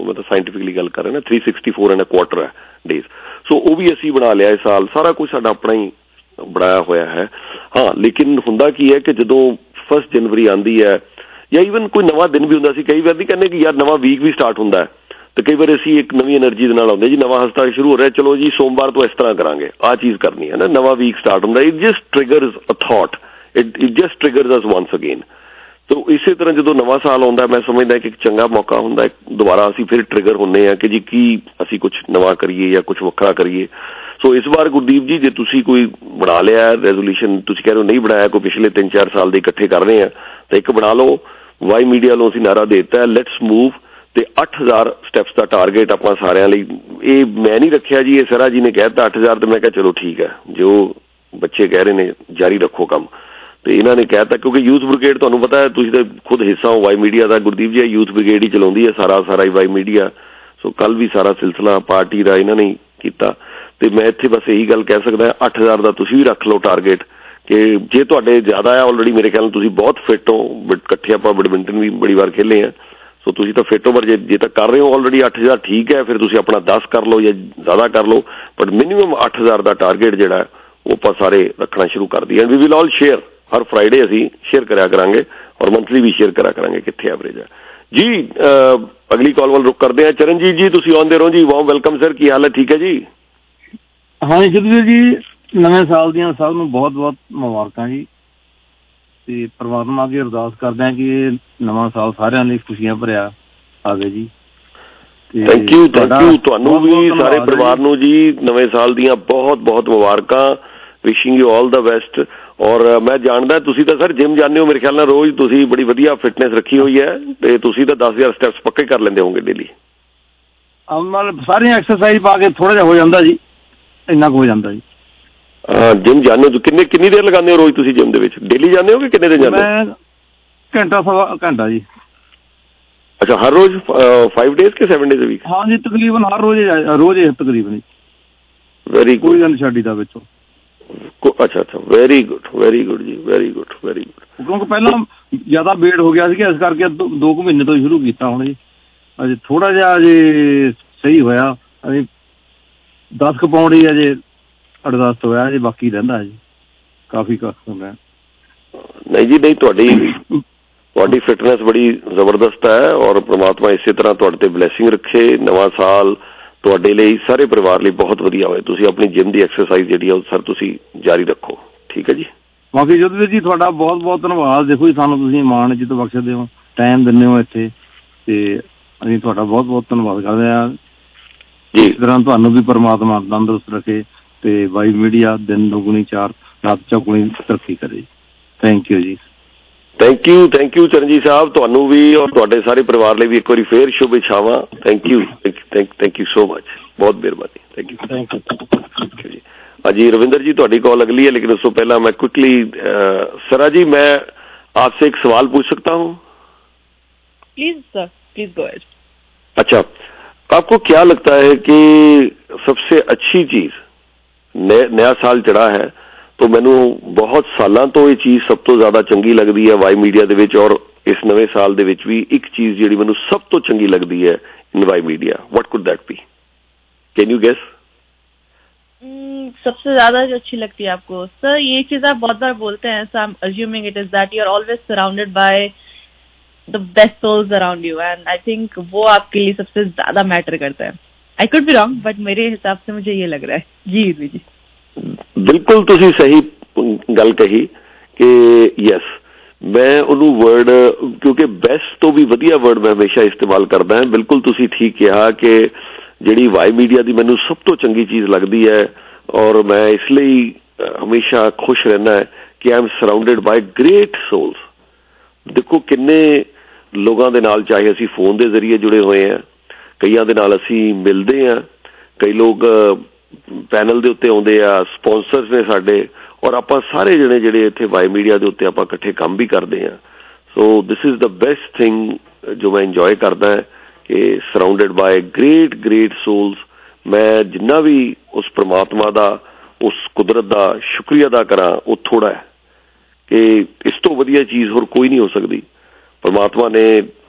ਮੈਂ ਤਾਂ ਸਾਇੰਟੀਫਿਕਲੀ ਗੱਲ ਕਰ ਰਿਹਾ ਨਾ 364 ਐਂਡ ਅ ਕੁਆਟਰ ਹੈ ਡੇਜ਼ ਸੋ ਉਹ ਵੀ ਅਸੀਂ ਬਣਾ ਲਿਆ ਇਸ ਸਾਲ। ਸਾਰਾ ਕੁਝ ਸਾਡਾ ਆਪਣਾ ਹੀ ਬਣਾਇਆ ਹੋਇਆ ਹੈ। ਹਾਂ, ਲੇਕਿਨ ਹੁੰਦਾ ਕੀ ਹੈ ਕਿ ਜਦੋਂ 1 ਜਨਵਰੀ ਆਂਦੀ ਹੈ ਜਾਂ ਇਵਨ ਕੋਈ ਨਵਾਂ ਦਿਨ ਵੀ ਹੁੰਦਾ ਸੀ, ਕਈ ਵਾਰ ਨਹੀਂ ਕਹਿੰਦੇ ਕਿ ਯਾਰ ਨਵਾਂ ਵੀਕ ਵੀ ਸਟਾਰਟ ਹੁੰਦਾ ਹੈ। ਤੇ ਕਈ ਵਾਰ ਅਸੀਂ ਇੱਕ ਨਵੀਂ એનર્ਜੀ ਦੇ ਨਾਲ ਆਉਂਦੇ ਜੀ, ਨਵਾਂ ਹਸਤਾ ਸ਼ੁਰੂ ਹੋ ਰਿਹਾ, ਚਲੋ ਜੀ ਸੋਮਵਾਰ ਤੋਂ ਇਸ ਤਰ੍ਹਾਂ ਕਰਾਂਗੇ ਆ ਚੀਜ਼ ਕਰਨੀ ਹੈ ਨਾ, ਨਵਾਂ ਵੀਕ ਸਟਾਰਟ ਹੁੰਦਾ it just triggers a thought it just triggers us once again ਤੋ ਇਸੇ ਤਰ੍ਹਾਂ ਜਦੋਂ ਨਵਾਂ ਸਾਲ ਆਉਂਦਾ, ਮੈਂ ਸਮਝਦਾ ਕਿ ਇੱਕ ਚੰਗਾ ਮੌਕਾ ਹੁੰਦਾ ਹੈ ਦੁਬਾਰਾ ਅਸੀਂ ਫਿਰ ਟ੍ਰਿਗਰ ਹੁੰਨੇ ਆ ਕਿ ਜੀ ਕੀ ਅਸੀਂ ਕੁਝ ਨਵਾਂ ਕਰੀਏ ਜਾਂ ਕੁਝ ਵੱਖਰਾ ਕਰੀਏ। ਸੋ ਇਸ ਵਾਰ ਗੁਰਦੀਪ ਜੀ, ਜੇ ਤੁਸੀਂ ਕੋਈ ਬਣਾ ਲਿਆ ਰੈਜ਼ੋਲੂਸ਼ਨ ਤੁਸੀਂ ਕਹਿ ਰਹੇ ਹੋ ਨਹੀਂ ਬਣਾਇਆ, ਕੋਈ ਪਿਛਲੇ 3-4 ਸਾਲ ਦੇ ਇਕੱਠੇ ਕਰ ਰਹੇ ਆ ਤਾਂ ਇੱਕ ਬਣਾ ਲਓ ਵਾਈ ਮੀਡੀਆ ਨੂੰ ਅਸੀਂ ਨਾਰਾ ਦਿੱਤਾ ਲੈਟਸ ਮੂਵ ਤੇ 8000 ਸਟੈਪਸ ਦਾ ਟਾਰਗੇਟ ਆਪਾਂ ਸਾਰਿਆਂ ਲਈ। ਇਹ ਮੈਂ ਨਹੀਂ ਰੱਖਿਆ ਜੀ, ਇਹ ਸਰਾ ਜੀ ਨੇ ਕਹਿਤਾ 8000 ਤੇ ਮੈਂ ਕਿਹਾ ਚਲੋ ਠੀਕ ਹੈ। ਜੋ ਬੱਚੇ ਕਹਿ ਰਹੇ ਨੇ, ਜਾਰੀ ਰੱਖੋ ਕੰਮ। ਤੇ ਇਹਨਾਂ ਨੇ ਕਹਿਤਾ ਕਿਉਂਕਿ ਯੂਥ ਬ੍ਰਿਗੇਡ ਤੁਹਾਨੂੰ ਪਤਾ ਹੈ, ਤੁਸੀਂ ਤਾਂ ਖੁਦ ਹਿੱਸਾ ਹੋ ਵਾਈ ਮੀਡੀਆ ਦਾ। ਗੁਰਦੀਪ ਜੀ ਯੂਥ ਬ੍ਰਿਗੇਡ ਹੀ ਚਲਾਉਂਦੀ ਹੈ, ਸਾਰਾ ਸਾਰਾ ਹੀ ਵਾਈ ਮੀਡੀਆ ਸੋ ਕੱਲ ਵੀ ਸਾਰਾ ਸਿਲਸਿਲਾ ਪਾਰਟੀ ਦਾ ਇਹਨਾਂ ਨੇ ਕੀਤਾ। ਤੇ ਮੈਂ ਇੱਥੇ ਬਸ ਇਹੀ ਗੱਲ ਕਹਿ ਸਕਦਾ 8000 ਦਾ ਤੁਸੀਂ ਵੀ ਰੱਖ ਲਓ ਟਾਰਗੇਟ ਕਿ ਜੇ ਤੁਹਾਡੇ ਜ਼ਿਆਦਾ ਆ ਆਲਰੇਡੀ ਮੇਰੇ ਖਿਆਲ ਨਾਲ ਤੁਸੀਂ ਬਹੁਤ ਫਿੱਟ ਹੋ ਇਕੱਠੇ ਆਪਾਂ ਬੈਡਮਿੰਟਨ ਵੀ ਬੜੀ ਵਾਰ ਖੇਲੇ ਆ। ਸੋ ਤੁਸੀਂ ਤਾਂ ਫਿੱਟ ਹੋ ਪਰ ਜੇ ਜੇ ਤਾਂ ਕਰ ਰਹੇ ਹੋ ਆਲਰੇਡੀ 8000 ਠੀਕ ਹੈ, ਫਿਰ ਤੁਸੀਂ ਆਪਣਾ 10 ਕਰ ਲਓ ਜਾਂ ਜ਼ਿਆਦਾ ਕਰ ਲਓ ਬਟ ਮਿਨੀਮਮ 8000 ਦਾ ਟਾਰਗੇਟ ਜਿਹੜਾ ਉਹ ਆਪਾਂ ਸਾਰੇ ਰੱਖਣਾ ਸ਼ੁਰੂ ਕਰ ਦਈਏ। And we will all share Har Friday ਅਸੀਂ ਸ਼ੇਅਰ ਕਰਿਆ ਕਰਾਂਗੇ ਔਰ ਮੰਥਲੀ ਵੀ ਸ਼ੇਅਰ ਕਰਿਆ ਕਰਾਂਗੇ ਕਿੱਥੇ ਐਵਰੇਜ ਹੈ। ਜੀ ਅਗਲੀ ਕਾਲ ਵੱਲ ਰੁਕ ਕਰਦੇ ਆ ਚਰਨਜੀਤ ਜੀ, ਤੁਸੀਂ ਆਉਂਦੇ ਰਹੋ ਜੀ। ਵਾਮ ਵੈਲਕਮ ਸਰ ਕੀ ਹਾਲ ਹੈ? ਠੀਕ ਹੈ ਜੀ? ਹਾਂ ਜੀ ਜੀ, ਨਵੇਂ ਸਾਲ ਦੀਆਂ ਸਭ ਨੂੰ ਬਹੁਤ-ਬਹੁਤ ਮੁਬਾਰਕਾਂ ਜੀ। ਤੇ ਪ੍ਰਮਾਤਮਾ ਅੱਗੇ ਅਰਦਾਸ ਕਰਦੇ ਹਾਂ ਕਿ ਇਹ ਨਵਾਂ ਸਾਲ ਸਾਰਿਆਂ ਲਈ ਖੁਸ਼ੀਆਂ ਭਰਿਆ ਆਵੇ ਜੀ। ਥੈਂਕ ਯੂ ਥੈਂਕ ਯੂ ਤੁਹਾਨੂੰ ਵੀ ਸਾਰੇ ਪਰਿਵਾਰ ਨੂੰ ਜੀ ਨਵੇਂ ਸਾਲ ਦੀਆਂ ਬਹੁਤ-ਬਹੁਤ ਮੁਬਾਰਕਾਂ। Wishing you all the best ਔਰ ਮੈਂ ਜਾਣਦਾ ਤੁਸੀਂ ਤਾਂ ਸਰ ਜਿਮ ਜਾਂਦੇ ਹੋ ਮੇਰੇ ਖਿਆਲ ਨਾਲ ਰੋਜ਼ ਤੁਸੀਂ ਬੜੀ ਵਧੀਆ ਫਿਟਨੈਸ ਰੱਖੀ ਹੋਈ ਹੈ। ਤੇ ਤੁਸੀਂ ਤਾਂ 10000 ਸਟੈਪਸ ਪੱਕੇ ਕਰ ਲੈਂਦੇ ਹੋਵੋਗੇ ਡੇਲੀ ਮਤਲਬ ਸਾਰੀਆਂ ਐਕਸਰਸਾਈਜ਼ ਪਾ ਕੇ ਥੋੜਾ ਜਿਹਾ ਹੋ ਜਾਂਦਾ ਜੀ। ਇੰਨਾ ਹੋ ਜਾਂਦਾ ਜੀ। ਜਿਮ ਜਾਂਦੇ ਹੋ। ਕਿੰਨੇ ਕਿੰਨੀ ਦੇਰ ਲਗਾਉਂਦੇ ਹੋ ਰੋਜ਼ ਤੁਸੀਂ ਜਿਮ ਦੇ ਵਿੱਚ? ਡੇਲੀ ਜਾਂਦੇ ਹੋ ਕਿ ਕਿੰਨੇ ਦਿਨ ਜਾਂਦੇ ਹੋ? ਮੈਂ ਘੰਟਾ ਸਵਾ ਘੰਟਾ ਜੀ। ਅੱਛਾ ਹਰ ਰੋਜ਼ 5 ਡੇਜ਼ ਕਿ 7 ਡੇਜ਼ ਅ ਵੀਕ ਹਾਂ ਜੀ ਤਕਰੀਬਨ ਹਰ ਰੋਜ਼ ਰੋਜ਼ ਹੀ ਤਕਰੀਬਨ ਵੈਰੀ ਗੁੱਡ ਕੋਈ ਗੱਲ ਛੱਡੀ ਦਾ ਵਿੱਚੋਂ। ਅੱਛਾ ਅੱਛਾ। ਵੈਰੀ ਗੁੱਡ ਵੈਰੀ ਗੁੱਡ ਜੀ। ਵੈਰੀ ਗੁੱਡ ਵੈਰੀ ਗੁੱਡ ਕਿਉਂਕਿ ਪਹਿਲਾਂ ਜ਼ਿਆਦਾ ਵੇਟ ਹੋ ਗਿਆ ਸੀ ਇਸ ਕਰਕੇ 2 ਕੁ ਮਹੀਨੇ ਤੋਂ ਸ਼ੁਰੂ ਕੀਤਾ ਹੁਣ ਜੀ। ਅਜੇ ਥੋੜਾ ਜਿਹਾ ਅਜੇ ਸਹੀ ਹੋਇਆ। ਅਜੇ 10 ਕੁ ਪਾਉਂਡ ਹੀ ਅਜੇ ਅਡਜਸਟ ਹੋਇਆ ਜੀ ਬਾਕੀ ਰਹਿੰਦਾ ਜੀ। ਕਾਫੀ ਕੱਖ ਹੁੰਦਾ ਨਹੀਂ ਜੀ ਨਹੀਂ ਤੁਹਾਡੀ ਤੁਹਾਡੀ ਫਿਟਨੈਸ ਬੜੀ ਜ਼ਬਰਦਸਤ ਹੈ ਔਰ ਪ੍ਰਮਾਤਮਾ ਇਸੇ ਤਰ੍ਹਾਂ ਤੁਹਾਡੇ ਤੇ ਬਲੇਸਿੰਗ ਰੱਖੇ। ਨਵਾਂ ਸਾਲ ਤੁਹਾਡੇ ਲਈ ਸਾਰੇ ਪਰਿਵਾਰ ਲਈ ਬਹੁਤ ਵਧੀਆ ਹੋਵੇ ਤੁਸੀਂ ਆਪਣੀ ਜਿਮ ਦੀ ਐਕਸਰਸਾਈਜ਼ ਜਿਹੜੀ ਆ ਸਰ ਤੁਸੀਂ ਜਾਰੀ ਰੱਖੋ। ਠੀਕ ਹੈ ਜੀ? ਬਾਕੀ ਜੋਦਵੀਰ ਜੀ ਤੁਹਾਡਾ ਬਹੁਤ ਬਹੁਤ ਧੰਨਵਾਦ। ਦੇਖੋ ਜੀ ਸਾਨੂੰ ਤੁਸੀਂ ਮਾਣ ਜਿੱਤ ਬਖਸ਼ਦੇ ਹੋ ਟਾਈਮ ਦਿੰਦੇ ਹੋ ਇੱਥੇ। ਤੇ ਅਸੀਂ ਤੁਹਾਡਾ ਬਹੁਤ ਬਹੁਤ ਧੰਨਵਾਦ ਕਰਦੇ ਆ ਜੀ। ਇਸ ਤਰ੍ਹਾਂ ਤੁਹਾਨੂੰ ਵੀ ਪਰਮਾਤਮਾ ਤੰਦਰੁਸਤ ਰੱਖੇ। ਤੇ ਵਾਈ ਮੀਡੀਆ ਦਿਨ ਦੁਗਣੀ ਚਾਰ ਰਾਤ ਚੌਗੁਣੀ ਤਰੱਕੀ ਕਰੇ ਥੈਂਕ ਯੂ ਜੀ thank you thank you Charanjit Sahib ਤੁਹਾਨੂੰ ਵੀ ਔਰ ਤੁਹਾਡੇ ਸਾਰੇ ਪਰਿਵਾਰ ਲਈ ਵੀ ਇੱਕ ਵਾਰੀ ਫੇਰ ਸ਼ੁਭ ਇਛਾਵਾਂ thank you thank thank you so much ਬਹੁਤ ਮਿਹਰਬਾਨੀ ਥੈਂਕ ਯੂ ਥੈਂਕ ਯੂ ਜੀ अजी रविंदर जी ਤੁਹਾਡੀ ਕਾਲ अगली है लेकिन उससे पहला मैं क्विकली सरा जी मैं आपसे एक सवाल पूछ सकता हूँ please sir please go ahead अच्छा आपको क्या लगता है कि सबसे अच्छी चीज नया साल चढ़ा है ਤੋਂ ਮੈਨੂੰ ਬਹੁਤ ਸਾਲਾਂ ਤੋਂ ਇਹ ਚੀਜ਼ ਸਭ ਤੋਂ ਜ਼ਿਆਦਾ ਚੰਗੀ ਲੱਗਦੀ ਹੈ ਵਾਈ ਮੀਡੀਆ ਦੇ ਵਿੱਚ ਔਰ ਇਸ ਨਵੇਂ ਸਾਲ ਦੇ ਵਿੱਚ ਵੀ ਇੱਕ ਚੀਜ਼ ਜਿਹੜੀ ਮੈਨੂੰ ਸਭ ਤੋਂ ਚੰਗੀ ਲੱਗਦੀ ਹੈ in Y media what could that be can you guess सबसे ज्यादा जो अच्छी लगती है आपको सर ये चीज आप बहुत बार बोलते हैं so I am assuming it is that you are always surrounded by the best souls around you and I think वो आपके लिए सबसे ज्यादा मैटर करता है I could be wrong but मेरे हिसाब से मुझे ये लग रहा है जी जी जी ਬਿਲਕੁਲ ਤੁਸੀਂ ਸਹੀ ਗੱਲ ਕਹੀ ਕਿ ਯੈਸ ਮੈਂ ਉਹਨੂੰ ਵਰਡ ਕਿਉਂਕਿ ਬੈਸਟ ਤੋਂ ਵੀ ਵਧੀਆ ਵਰਡ ਮੈਂ ਹਮੇਸ਼ਾ ਇਸਤੇਮਾਲ ਕਰਦਾ ਹਾਂ ਬਿਲਕੁਲ ਤੁਸੀਂ ਠੀਕ ਕਿਹਾ ਕਿ ਜਿਹੜੀ ਵਾਈ ਮੀਡੀਆ ਦੀ ਮੈਨੂੰ ਸਭ ਤੋਂ ਚੰਗੀ ਚੀਜ਼ ਲੱਗਦੀ ਹੈ ਔਰ ਮੈਂ ਇਸ ਲਈ ਹਮੇਸ਼ਾ ਖੁਸ਼ ਰਹਿਣਾ ਹੈ ਕਿ ਆਮ ਸਰਾਊਂਡਡ ਬਾਈ ਗ੍ਰੇਟ ਸੋਲਸ ਦੇਖੋ ਕਿੰਨੇ ਲੋਕਾਂ ਦੇ ਨਾਲ ਚਾਹੇ ਅਸੀਂ ਫੋਨ ਦੇ ਜ਼ਰੀਏ ਜੁੜੇ ਹੋਏ ਆ ਕਈਆਂ ਦੇ ਨਾਲ ਅਸੀਂ ਮਿਲਦੇ ਆ ਕਈ ਲੋਕ ਪੈਨਲ ਦੇ ਉੱਤੇ ਆਉਂਦੇ ਆ, ਸਪਾਂਸਰਸ ਨੇ ਸਾਡੇ, ਔਰ ਆਪਾਂ ਸਾਰੇ ਜਣੇ ਜਿਹੜੇ ਇੱਥੇ ਵਾਈ ਮੀਡੀਆ ਦੇ ਉੱਤੇ ਆਪਾਂ ਇਕੱਠੇ ਕੰਮ ਵੀ ਕਰਦੇ ਆ so this is the best thing ਜੋ ਮੈਂ ਇੰਜੋਏ ਕਰਦਾ ਹੈ, ਕਿ surrounded by great great souls ਮੈਂ ਜਿੰਨਾ ਵੀ ਉਸ ਪ੍ਰਮਾਤਮਾ ਦਾ, ਉਸ ਕੁਦਰਤ ਦਾ ਸ਼ੁਕਰੀਆ ਅਦਾ ਕਰਾਂ, ਉਹ ਥੋੜਾ ਹੈ। ਕਿ ਇਸ ਤੋਂ ਵਧੀਆ ਚੀਜ਼ ਹੋਰ ਕੋਈ ਨਹੀਂ ਹੋ ਸਕਦੀ। ਪਰਮਾਤਮਾ ਨੇ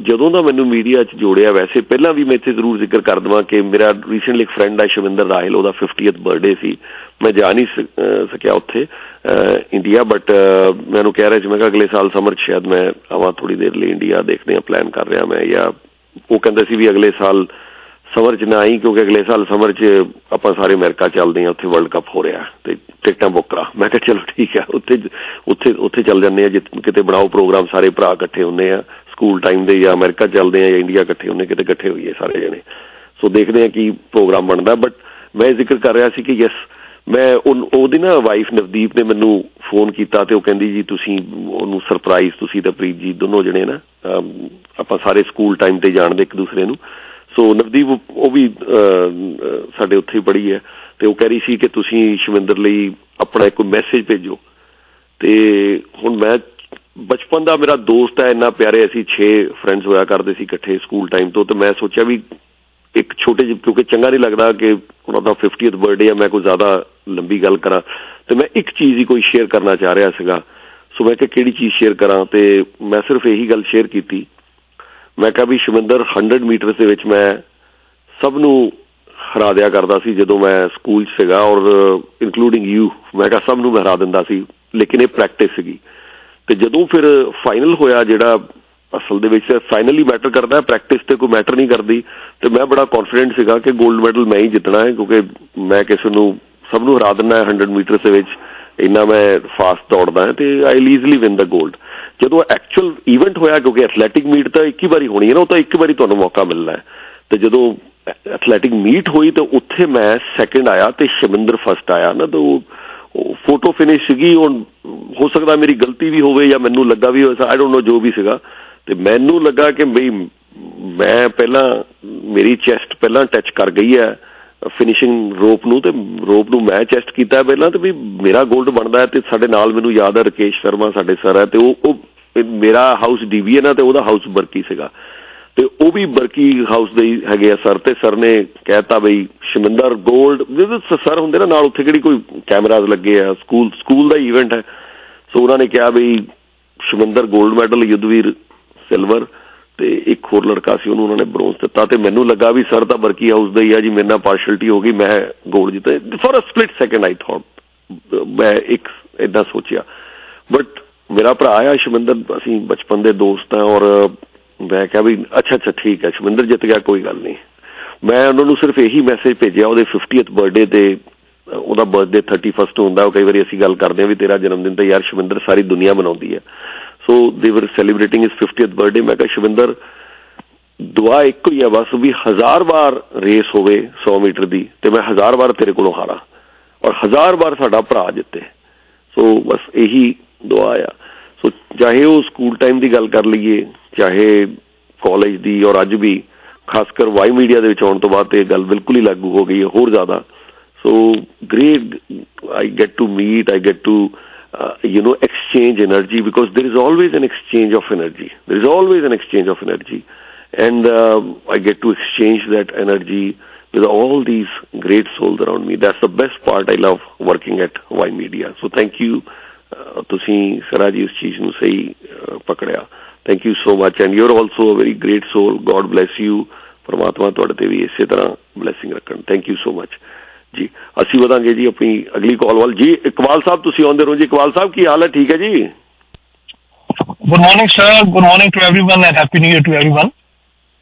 ਜਦੋਂ ਦਾ ਮੈਨੂੰ ਮੀਡੀਆ 'ਚ ਜੋੜਿਆ, ਵੈਸੇ ਪਹਿਲਾਂ ਵੀ ਮੈਂ ਇੱਥੇ ਜ਼ਰੂਰ ਜ਼ਿਕਰ ਕਰ ਦਵਾਂ ਕਿ ਮੇਰਾ ਰੀਸੈਂਟਲੀ ਇੱਕ ਫਰੈਂਡ ਹੈ ਸ਼ਵਿੰਦਰ ਰਾਹਲ, ਉਹਦਾ 50th ਬਰਥਡੇ ਸੀ। ਮੈਂ ਜਾ ਨਹੀਂ ਸਕਿਆ ਉੱਥੇ ਇੰਡੀਆ ਬਟ ਮੈਨੂੰ ਕਹਿ ਰਿਹਾ ਸੀ, ਮੈਂ ਕਿਹਾ ਅਗਲੇ ਸਾਲ ਸਮਰ 'ਚ ਸ਼ਾਇਦ ਮੈਂ ਆਵਾਂ ਥੋੜੀ ਦੇਰ ਲਈ ਇੰਡੀਆ ਦੇਖਦੇ ਆ ਪਲਾਨ ਕਰ ਰਿਹਾ ਮੈਂ, ਜਾਂ ਉਹ ਕਹਿੰਦਾ ਸੀ ਵੀ ਅਗਲੇ ਸਾਲ ਸਮਰ 'ਚ ਨਾ ਆਈ ਕਿਉਂਕਿ ਅਗਲੇ ਸਾਲ ਸਮਰ 'ਚ ਆਪਾਂ ਸਾਰੇ ਅਮਰੀਕਾ ਚੱਲਦੇ ਆ ਉੱਥੇ ਵਰਲਡ ਕੱਪ ਹੋ ਰਿਹਾ ਤੇ ਟਿਕਟਾਂ ਬੁੱਕ ਕਰਾ। ਮੈਂ ਕਿਹਾ ਚਲੋ ਠੀਕ ਆ ਉੱਥੇ ਉੱਥੇ ਉੱਥੇ ਚੱਲ ਜੰਨੇ ਆ ਕਿਤੇ ਬਣਾਓ ਪ੍ਰੋਗਰਾਮ, ਸਾਰੇ ਭਰਾ ਇਕੱਠੇ ਹੁੰਨੇ ਆ ਸਕੂਲ ਟਾਈਮ ਦੇ ਜਾਂ ਅਮਰੀਕਾ ਚੱਲਦੇ ਆ ਜਾਂ ਇੰਡੀਆ ਇਕੱਠੇ ਹੁੰਨੇ ਕਿਤੇ ਇਕੱਠੇ ਹੋਈਏ ਸਾਰੇ ਜਣੇ। ਸੋ ਦੇਖਦੇ ਆ ਕੀ ਪ੍ਰੋਗਰਾਮ ਬਣਦਾ ਬਟ ਮੈਂ ਜ਼ਿਕਰ ਕਰ ਰਿਹਾ ਸੀ ਕਿ ਯੈਸ ਮੈਂ ਉਹਦੀ ਨਾ ਵਾਈਫ ਨਵਦੀਪ ਨੇ ਮੈਨੂੰ ਫੋਨ ਕੀਤਾ ਤੇ ਉਹ ਕਹਿੰਦੀ ਜੀ, ਤੁਸੀਂ ਉਹਨੂੰ ਸਰਪ੍ਰਾਈਜ਼ ਤੁਸੀਂ ਤੇ ਪ੍ਰੀਤ ਜੀ ਦੋਨੋਂ ਜਣੇ ਨਾ ਆਪਾਂ ਸਾਰੇ ਸਕੂਲ ਟਾਈਮ ਤੇ ਜਾਣਦੇ ਇੱਕ ਦੂਸਰੇ ਨੂੰ। ਸੋ ਨਵਦੀਪ, ਉਹ ਵੀ ਸਾਡੇ ਉੱਥੇ ਹੀ ਪੜੀ ਹੈ ਤੇ ਉਹ ਕਹਿ ਰਹੀ ਸੀ ਕਿ ਤੁਸੀਂ ਸ਼ਵਿੰਦਰ ਲਈ ਆਪਣਾ ਇੱਕ ਮੈਸੇਜ ਭੇਜੋ। ਤੇ ਹੁਣ ਮੈਂ ਬਚਪਨ ਦਾ ਮੇਰਾ ਦੋਸਤ ਹੈ, ਇੰਨਾ ਪਿਆਰੇ ਅਸੀਂ 6 ਫਰੈਂਡਸ ਹੋਇਆ ਕਰਦੇ ਸੀ ਇਕੱਠੇ ਸਕੂਲ ਟਾਈਮ ਤੋਂ ਤੇ ਮੈਂ ਸੋਚਿਆ ਵੀ ਇੱਕ ਛੋਟੇ ਜਿਹੇ, ਕਿਉਂਕਿ ਚੰਗਾ ਨਹੀਂ ਲੱਗਦਾ ਕਿ ਉਹਨਾਂ ਦਾ 50th ਬਰਥਡੇ ਆ, ਮੈਂ ਕੋਈ ਜ਼ਿਆਦਾ ਲੰਬੀ ਗੱਲ ਕਰਾਂ। ਤੇ ਮੈਂ ਇੱਕ ਚੀਜ਼ ਹੀ ਕੋਈ ਸ਼ੇਅਰ ਕਰਨਾ ਚਾਹ ਰਿਹਾ ਸੀਗਾ। ਸੋ ਮੈਂ ਕਿ ਕਿਹੜੀ ਚੀਜ਼ ਸ਼ੇਅਰ ਕਰਾਂ ਤੇ ਮੈਂ ਸਿਰਫ ਇਹੀ ਗੱਲ ਸ਼ੇਅਰ ਕੀਤੀ ਮੈਂ ਕਿਹਾ ਵੀ ਸ਼ਵਿੰਦਰ 100 ਮੀਟਰ ਦੇ ਵਿੱਚ ਮੈਂ ਸਭ ਨੂੰ ਹਰਾ ਦਿਆ ਕਰਦਾ ਸੀ ਜਦੋਂ ਮੈਂ ਸਕੂਲ 'ਚ ਸੀਗਾ ਔਰ ਇਨਕਲੂਡਿੰਗ ਯੂ ਮੈਂ ਕਿਹਾ ਸਭ ਨੂੰ ਮੈਂ ਹਰਾ ਦਿੰਦਾ ਸੀ, ਲੇਕਿਨ ਇਹ ਪ੍ਰੈਕਟਿਸ ਸੀਗੀ। ਤੇ ਜਦੋਂ ਫਿਰ ਫਾਈਨਲ ਹੋਇਆ ਜਿਹੜਾ ਅਸਲ ਦੇ ਵਿੱਚ ਫਾਈਨਲੀ ਮੈਟਰ ਕਰਦਾ ਹੈ ਪ੍ਰੈਕਟਿਸ ਤੇ ਕੋਈ ਮੈਟਰ ਨਹੀਂ ਕਰਦੀ, ਤੇ ਮੈਂ ਬੜਾ ਕੌਨਫੀਡੈਂਟ ਸੀਗਾ ਕਿ 골ਡ ਮੈਡਲ ਮੈਂ ਹੀ ਜਿੱਤਣਾ ਹੈ, ਕਿਉਂਕਿ ਮੈਂ ਕਿਸੇ ਨੂੰ, ਸਭ ਨੂੰ ਹਰਾ ਦਿੰਦਾ 100 ਮੀਟਰ ਦੇ ਵਿੱਚ। ਇੰਨਾ ਮੈਂ ਫਾਸਟ ਦੌੜਦਾ ਹਾਂ ਤੇ ਆਈ ਈਜ਼ਲੀ ਵਿਨ ਦਾ 골ਡ ਜਦੋਂ ਐਕਚੁਅਲ ਇਵੈਂਟ ਹੋਇਆ, ਕਿਉਂਕਿ ਐਥਲੈਟਿਕ ਮੀਟ ਤਾਂ ਇੱਕ ਹੀ ਵਾਰੀ ਹੋਣੀ ਹੈ ਨਾ, ਉਹ ਤਾਂ ਇੱਕ ਵਾਰੀ ਤੁਹਾਨੂੰ ਮੌਕਾ ਮਿਲਣਾ ਹੈ। ਤੇ ਜਦੋਂ ਐਥਲੈਟਿਕ ਮੀਟ ਹੋਈ ਤਾਂ ਉੱਥੇ ਮੈਂ ਸੈਕੰਡ ਆਇਆ ਤੇ ਸ਼ਮਿੰਦਰ ਫਸਟ ਆਇਆ ਨਾ, ਤਾਂ ਉਹ ਫੋਟੋ ਫਿਨਿਸ਼ ਸੀਗੀ, ਹੁਣ ਹੋ ਸਕਦਾ ਮੇਰੀ ਗਲਤੀ ਵੀ ਹੋਵੇ ਜਾਂ ਮੈਨੂੰ ਲੱਗਾ ਵੀ ਆਈ ਡੋਨਟ ਨੋ ਜੋ ਵੀ ਸੀਗਾ। ਤੇ ਮੈਨੂੰ ਲੱਗਾ ਕਿ ਬਈ ਮੈਂ ਪਹਿਲਾਂ ਮੇਰੀ ਚੈਸਟ ਪਹਿਲਾਂ ਟੱਚ ਕਰ ਗਈ ਹੈ। ਫਿਨਿਸ਼ਿੰਗ ਰੋਪ ਨੂੰ ਤੇ ਰੋਪ ਨੂੰ ਮੈਂ ਚੈਸਟ ਕੀਤਾ ਪਹਿਲਾਂ ਤੇ ਵੀ ਮੇਰਾ 골ਡ ਬਣਦਾ ਤੇ ਸਾਡੇ ਨਾਲ ਮੈਨੂੰ ਯਾਦ ਹੈ ਰਕੇਸ਼ ਸ਼ਰਮਾ ਸਾਡੇ ਸਰ ਹੈ ਤੇ ਉਹ ਉਹ ਮੇਰਾ ਹਾਊਸ ਡੀਵੀ ਹੈ ਨਾ ਤੇ ਉਹਦਾ ਹਾਊਸ ਬਰਕੀ ਸੀਗਾ। ਤੇ ਉਹ ਵੀ ਬਰਕੀ ਹਾਊਸ ਦੇ ਹੈਗੇ ਆ ਸਰ ਤੇ ਸਰ ਨੇ ਕਹਿਤਾ ਬਈ ਸ਼ਮਿੰਦਰ 골ਡ ਜਿਹੜੇ ਸਰ ਹੁੰਦੇ ਨਾ ਨਾਲ ਉੱਥੇ ਕਿਹੜੀ ਕੋਈ ਕੈਮਰਾਜ਼ ਲੱਗੇ ਆ ਸਕੂਲ ਸਕੂਲ ਦਾ ਇਵੈਂਟ ਹੈ। ਸੋ ਉਹਨਾਂ ਨੇ ਕਿਹਾ ਬਈ ਸ਼ਮਿੰਦਰ 골ਡ ਮੈਡਲ ਯੁੱਧਵੀਰ ਸਿਲਵਰ ਤੇ ਇੱਕ ਹੋਰ ਲੜਕਾ ਸੀ, ਉਹਨੂੰ ਉਹਨਾਂ ਨੇ ਬ੍ਰੌਂਜ਼ ਦਿੱਤਾ ਤੇ ਮੈਨੂੰ ਲੱਗਾ ਵੀ ਸਰ ਤਾਂ ਬਰਕੀ ਹਾਊਸ ਦਾ ਹੀ ਆ ਜੀ, ਮੇਰੇ ਨਾਲ ਪਾਰਸ਼ਲਟੀ ਹੋ ਗਈ, ਮੈਂ ਗੋਲਡ ਜਿੱਤੇ। For a split second I thought ਮੈਂ ਇੱਕ ਇਦਾਂ ਸੋਚਿਆ। ਬਟ ਮੇਰਾ ਭਰਾ ਆ ਸ਼ਮਿੰਦਰ, ਅਸੀਂ ਬਚਪਨ ਦੇ ਦੋਸਤ ਆ ਔਰ ਮੈਂ ਕਿਹਾ ਵੀ ਅੱਛਾ ਅੱਛਾ, ਠੀਕ ਹੈ, ਸ਼ਮਿੰਦਰ ਜਿੱਤ ਗਿਆ, ਕੋਈ ਗੱਲ ਨਹੀਂ। ਮੈਂ ਉਹਨਾਂ ਨੂੰ ਸਿਰਫ ਇਹੀ ਮੈਸੇਜ ਭੇਜਿਆ, ਉਹਦੇ 50th ਬਰਥਡੇ ਤੇ, ਉਹਦਾ ਬਰਥਡੇ 31st ਹੁੰਦਾ, ਉਹ ਕਈ ਵਾਰੀ ਅਸੀਂ ਗੱਲ ਕਰਦੇ ਆ ਵੀ ਤੇਰਾ ਜਨਮ ਦਿਨ ਤਾਂ ਯਾਰ ਸ਼ਮਿੰਦਰ ਸਾਰੀ ਦੁਨੀਆ ਮਨਾਉਂਦੀ ਹੈ। ਸੋ ਦੇ ਵਰ ਸੈਲੀਬ੍ਰੇਟਿੰਗ ਹਿਸ 50th ਬਰਥਡੇ ਮੈਂ ਕਿਹਾ ਸ਼ਵਿੰਦਰ ਦੁਆ ਇੱਕੋ ਹੀ ਆ ਬਸ ਵੀ ਹਜ਼ਾਰ ਵਾਰ ਰੇਸ ਹੋਵੇ 100 ਮੀਟਰ ਦੀ ਤੇ ਮੈਂ ਹਜ਼ਾਰ ਵਾਰ ਤੇਰੇ ਕੋਲੋਂ ਹਾਰਾਂ ਔਰ ਹਜ਼ਾਰ ਵਾਰ ਸਾਡਾ ਭਰਾ ਜਿੱਤੇ ਸੋ ਬਸ ਇਹੀ ਦੁਆ ਆ ਸੋ ਚਾਹੇ ਉਹ ਸਕੂਲ ਟਾਈਮ ਦੀ ਗੱਲ ਕਰ ਲਈਏ ਚਾਹੇ ਕਾਲਜ ਦੀ ਔਰ ਅੱਜ ਵੀ ਖਾਸ ਕਰ ਵਾਈ ਮੀਡੀਆ ਦੇ ਵਿੱਚ ਆਉਣ ਤੋਂ ਬਾਅਦ ਤੇ ਗੱਲ ਬਿਲਕੁਲ ਹੀ ਲਾਗੂ ਹੋ ਗਈ ਹੈ ਹੋਰ ਜ਼ਿਆਦਾ so great I get to meet I get to uh, you know exchange energy because there is always an exchange of energy there is always an exchange of energy and uh, i get to exchange that energy with all these great souls around me. That's the best part I love working at Y Media. So thank you. Uh, ਤੁਸੀਂ ਸਰਾ ਜੀ ਇਸ ਚੀਜ਼ ਨੂੰ ਸਹੀ uh, ਪਕੜਿਆ thank you so much and you are also a very great soul God bless you ਪਰਮਾਤਮਾ ਤੁਹਾਡੇ ਤੇ ਵੀ ਇਸੇ ਤਰ੍ਹਾਂ ਬlesਸਿੰਗ ਰੱਖਣ ਥੈਂਕ ਯੂ ਸੋ ਮਚ ਜੀ ਅਸੀਂ ਵਧਾਂਗੇ ਜੀ ਆਪਣੀ ਅਗਲੀ ਕਾਲ ਵੱਲ। ਜੀ ਇਕਬਾਲ ਸਾਹਿਬ ਤੁਸੀਂ ਆਉਂਦੇ ਰਹੋ ਜੀ। ਇਕਬਾਲ ਸਾਹਿਬ ਕੀ ਹਾਲ ਹੈ? ਠੀਕ ਹੈ ਜੀ? Good morning, sir. Good morning to everyone and Happy New Year to everyone.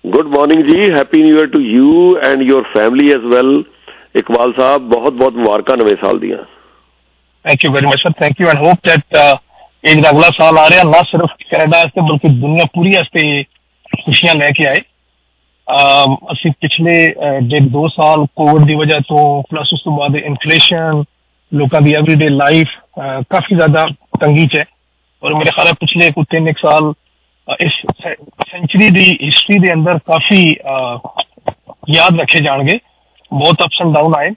Good morning ਜੀ happy new year to you and your family as well Iqbal Sahib ਬਹੁਤ ਬਹੁਤ ਮੁਬਾਰਕਾਂ ਨਵੇਂ ਸਾਲ ਦੀਆਂ you very much, sir. Thank you and hope that uh, ਇਹ ਜਿਹੜਾ ਅਗਲਾ ਸਾਲ ਆ ਰਿਹਾ ਨਾ ਸਿਰਫ ਕੈਨੇਡਾ ਵਾਸਤੇ ਬਲਕਿ ਦੁਨੀਆ ਪੂਰੀ ਵਾਸਤੇ ਖੁਸ਼ੀਆਂ ਲੈ ਕੇ ਆਏ ਅਸੀਂ ਪਿਛਲੇ ਡੇਢ ਦੋ ਸਾਲ ਕੋਵਿਡ ਦੀ ਵਜ੍ਹਾ ਤੋਂ ਪਲੱਸ ਉਸ ਤੋਂ ਬਾਅਦ ਇਨਫਲੇਸ਼ਨ ਲੋਕਾਂ ਦੀ ਐਵਰੀਡੇ ਲਾਈਫ ਕਾਫੀ ਜ਼ਿਆਦਾ ਤੰਗੀ ਚ ਹੈ। ਔਰ ਮੇਰੇ ਖਿਆਲ ਪਿਛਲੇ ਕੁਝ ਤਿੰਨ ਸਾਲ ਇਸ ਸੈਂਚੁਰੀ ਦੀ ਹਿਸਟਰੀ ਦੇ ਅੰਦਰ ਕਾਫੀ ਯਾਦ ਰੱਖੇ ਜਾਣਗੇ। ਬਹੁਤ ਅਪਸ ਐਂਡ ਡਾਊਨ ਆਏ।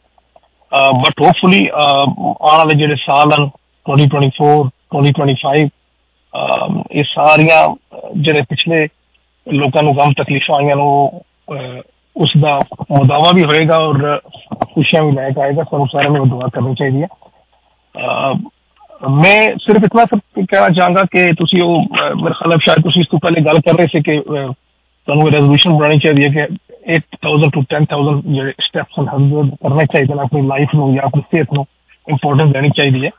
ਬਟ ਹੋਪਫੁਲੀ ਆਉਣ ਵਾਲੇ ਜਿਹੜੇ ਸਾਲ ਹਨ 2024 2025 ਅਮ, ਇਹ ਸਾਰੀਆਂ ਅਹ, ਜਿਹੜੇ ਪਿਛਲੇ ਲੋਕਾਂ ਨੂੰ ਗਮ ਤਕਲੀਫਾਂ ਆਈਆਂ ਨੂੰ ਅਹ, ਉਸ ਦਾ ਮੁਦਾਵਾ ਵੀ ਹੋਏਗਾ ਔਰ ਖੁਸ਼ੀਆਂ ਵੀ ਲੈ ਕੇ ਆਏਗਾ ਸਾਨੂੰ ਸਾਰਿਆਂ ਨੂੰ ਦੁਆ ਕਰਨੀ ਚਾਹੀਦੀ ਹੈ। ਮੈਂ ਸਿਰਫ ਇਤਨਾ ਕਹਿਣਾ ਚਾਹਾਂਗਾ ਕਿ ਤੁਸੀਂ ਉਹ ਮੇਰੇ ਖਿਆਲ ਸ਼ਾਇਦ ਤੁਸੀਂ ਇਸ ਤੋਂ ਪਹਿਲੇ ਗੱਲ ਕਰ ਰਹੇ ਸੀ ਕਿ ਤੁਹਾਨੂੰ ਰੈਜ਼ੋਲੂਸ਼ਨ ਬਣਾਉਣੀ ਚਾਹੀਦੀ ਹੈ ਕਿ 8000 ਤੋਂ 10000 ਜਿਹੜੇ ਸਟੈਪਸ ਹਨ ਹਰ ਕਰਨੇ ਚਾਹੀਦੇ ਨੇ ਆਪਣੀ ਲਾਈਫ ਨੂੰ ਜਾਂ ਆਪਣੀ ਸਿਹਤ ਨੂੰ ਇੰਪੋਰਟੈਂਸ ਦੇਣੀ ਚਾਹੀਦੀ ਹੈ।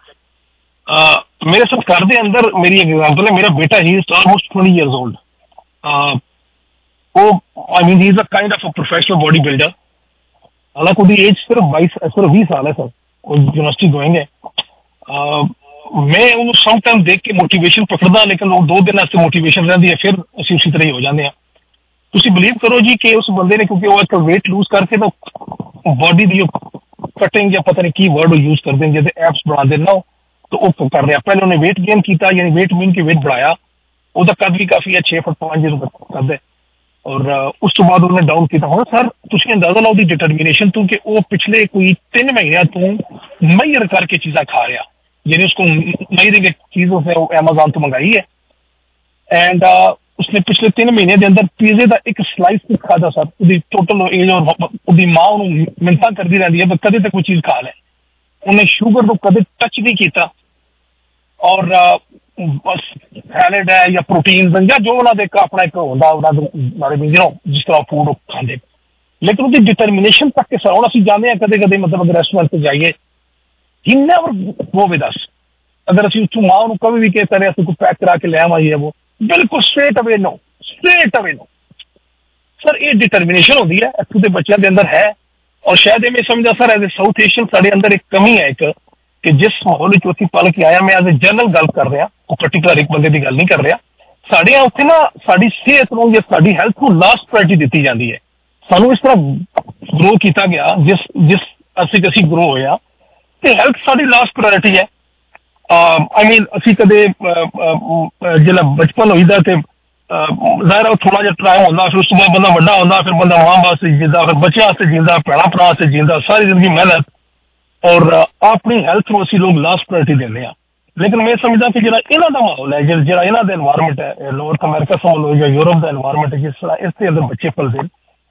ਮੇਰੇ ਸਭ ਘਰ ਦੇ ਅੰਦਰ ਮੇਰੀ ਐਗਜ਼ਾਮਪਲ ਹੈ ਮੇਰਾ ਬੇਟਾ he is almost 20 years old ਉਹ I mean he is a kind of a professional bodybuilder ਹਾਲਾਂਕਿ ਉਹਦੀ ਏਜ ਸਿਰਫ 22 ਸਿਰਫ 20 ਸਾਲ ਹੈ ਸਰ ਉਹ ਯੂਨੀਵਰਸਿਟੀ ਗੋਇੰਗ ਹੈ ਅਹ ਮੈਂ ਉਹਨੂੰ ਸਮ ਟਾਈਮ ਦੇਖ ਕੇ ਮੋਟੀਵੇਸ਼ਨ ਪਕੜਦਾ ਲੇਕਿਨ ਉਹ ਦੋ ਦਿਨ ਵਾਸਤੇ ਮੋਟੀਵੇਸ਼ਨ ਰਹਿੰਦੀ ਹੈ ਫਿਰ ਅਸੀਂ ਉਸੇ ਤਰ੍ਹਾਂ ਹੀ ਹੋ ਜਾਂਦੇ ਹਾਂ ਤੁਸੀਂ ਬਲੀਵ ਕਰੋ ਜੀ ਕਿ ਉਸ ਬੰਦੇ ਨੇ ਕਿਉਂਕਿ ਉਹ ਇੱਕ weight ਲੂਜ਼ ਕਰਕੇ ਤਾਂ ਬਾਡੀ ਦੀ ਕਟਿੰਗ ਜਾਂ ਪਤਾ ਨਹੀਂ ਕੀ ਵਰਡ ਉਹ ਯੂਜ਼ ਕਰਦੇ ਨੇ ਜਿਹਦੇ ਐਪਸ ਬਣਾਉਂਦੇ ਨੇ ਨਾ ਉਹ, ਤਾਂ ਉਹ ਕਰ ਰਿਹਾ ਪਹਿਲੇ ਉਹਨੇ weight gain ਕੀਤਾ ਯਾਨੀ weight mean اس کا قد بھی کافی ہے، چھ فٹ پانچ جیرو قد ہے۔ اور اس تو بعد انہیں ڈاؤن کیتا ہونا سر تھی اندازہ لاؤ دی ڈٹرمینیشن تو کہ وہ پچھلے کوئی تین مہینے تو میئر کر کے چیزاں کھا رہا۔ یعنی اس کو مئی دیں چیز اس نے امیزون تو منگائی ہے۔ اینڈ اس نے پچھلے تین مہینے دے اندر پیزے دا ایک سلائس بھی کھا سر۔ وہ ٹوٹل وہ ماں منتیں کرتی رہتی ہے کدے تک کوئی چیز کھا لے۔ انہیں شوگر کو کدے ٹچ نہیں کیتا۔ اور ਬਸ ਸੈਲਡ ਹੈ ਜਾਂ ਪ੍ਰੋਟੀਨ ਜਾਂ ਜੋ ਉਹਨਾਂ ਦੇ ਇੱਕ ਆਪਣਾ ਇੱਕ ਹੁੰਦਾ ਉਹਨਾਂ ਦੇ ਬਾਰੇ ਵੀ ਜਿਹੜਾ ਜਿਸ ਤਰ੍ਹਾਂ ਫੂਡ ਉਹ ਖਾਂਦੇ। ਲੇਕਿਨ ਉਹਦੀ ਡਿਟਰਮੀਨੇਸ਼ਨ ਤੱਕ ਕਿ ਸਰ ਹੁਣ ਅਸੀਂ ਜਾਂਦੇ ਹਾਂ ਕਦੇ ਕਦੇ, ਮਤਲਬ ਅਗਰ ਰੈਸਟੋਰੈਂਟ ਤੇ ਜਾਈਏ ਹੀ ਨੈਵਰ ਗੋ ਵਿਦ ਅਸ ਅਗਰ ਅਸੀਂ ਉੱਥੋਂ ਮਾਂ ਨੂੰ ਕਦੇ ਵੀ ਕਹਿ ਤਰੇ ਅਸੀਂ ਕੋਈ ਪੈਕ ਕਰਾ ਕੇ ਲੈ ਆਵਾਂਗੇ, ਉਹ ਬਿਲਕੁਲ ਸਟ੍ਰੇਟ ਅਵੇ ਨੋ ਸਟ੍ਰੇਟ ਅਵੇ ਨੋ ਸਰ ਇਹ ਡਿਟਰਮੀਨੇਸ਼ਨ ਹੁੰਦੀ ਹੈ, ਇੱਥੋਂ ਦੇ ਬੱਚਿਆਂ ਦੇ ਅੰਦਰ ਹੈ। ਔਰ ਸ਼ਾਇਦ ਇਹ ਮੈਂ ਸਮਝਦਾ sir as a South Asian ਸਾਡੇ ਅੰਦਰ ਇੱਕ ਕਮੀ ਹੈ ਇੱਕ। ਕਿ ਜਿਸ ਮਾਹੌਲ ਵਿੱਚ ਅਸੀਂ ਪਲ ਕੇ ਆਇਆ ਮੈਂ ਐਜ਼ ਅ ਜਨਰਲ ਗੱਲ ਕਰ ਰਿਹਾ ਉਹ ਪਾਰਟਿਕੂਲਰ ਇੱਕ ਬੰਦੇ ਦੀ ਗੱਲ ਨਹੀਂ ਕਰ ਰਿਹਾ। ਸਾਡੇ ਉੱਥੇ ਨਾ ਸਾਡੀ ਸਿਹਤ ਨੂੰ ਜਾਂ ਸਾਡੀ ਹੈਲਥ ਨੂੰ ਲਾਸਟ ਪ੍ਰਾਇੋਰਟੀ ਦਿੱਤੀ ਜਾਂਦੀ ਹੈ। ਸਾਨੂੰ ਇਸ ਤਰ੍ਹਾਂ ਗਰੋ ਕੀਤਾ ਗਿਆ ਜਿਸ ਜਿਸ ਅਸੀਂ ਅਸੀਂ ਗਰੋ ਹੋਇਆ ਤੇ ਹੈਲਥ ਸਾਡੀ ਲਾਸਟ ਪ੍ਰਾਇੋਰਟੀ ਹੈ। ਆਈ ਮੀਨ ਅਸੀਂ ਕਦੇ ਅਹ, ਅਹ, ਅਹ, ਜਿਹੜਾ ਬਚਪਨ ਹੋਈਦਾ ਤੇ ਅਹ, ਜ਼ਾਹਿਰ ਹੈ ਥੋੜਾ ਜਿਹਾ ਟਾਈਮ ਹੁੰਦਾ ਫਿਰ ਉਸ ਤੋਂ ਬਾਅਦ ਬੰਦਾ ਵੱਡਾ ਹੁੰਦਾ ਫਿਰ ਬੰਦਾ ਮਾਂ ਵਾਸਤੇ ਜਿੰਦਾ ਫਿਰ ਬੱਚਿਆਂ ਵਾਸਤੇ ਜਿੰਦਾ ਭੈਣਾਂ ਭਰਾ ਵਾਸਤੇ ਜਿੰਦਾ ਸਾਰੀ ਜ਼ਿੰਦਗੀ ਮਿਹਨਤ और अपनी हेल्थ को ਅਸੀਂ ਲੋਕ ਲਾਸਟ ਪ੍ਰਾਇੋਰਟੀ ਦਿੰਦੇ ਆ ਲੇਕਿਨ ਮੈਂ ਸਮਝਦਾ ਕਿ ਜਿਹੜਾ ਇਹਨਾਂ ਦਾ ਮਾਹੌਲ ਹੈ, ਜਿਹੜਾ ਇਹਨਾਂ ਦਾ এনवायरमेंट ਹੈ ਨਾਰਥ ਅਮਰੀਕਾ ਸੋਲ ਹੋ ਜਾਂ ਯੂਰਪ ਦਾ এনवायरमेंट ਹੈ, ਜਿਸ ਤਰ੍ਹਾਂ ਇਸ ਦੇ ਅੰਦਰ ਬੱਚੇ ਪਲਦੇ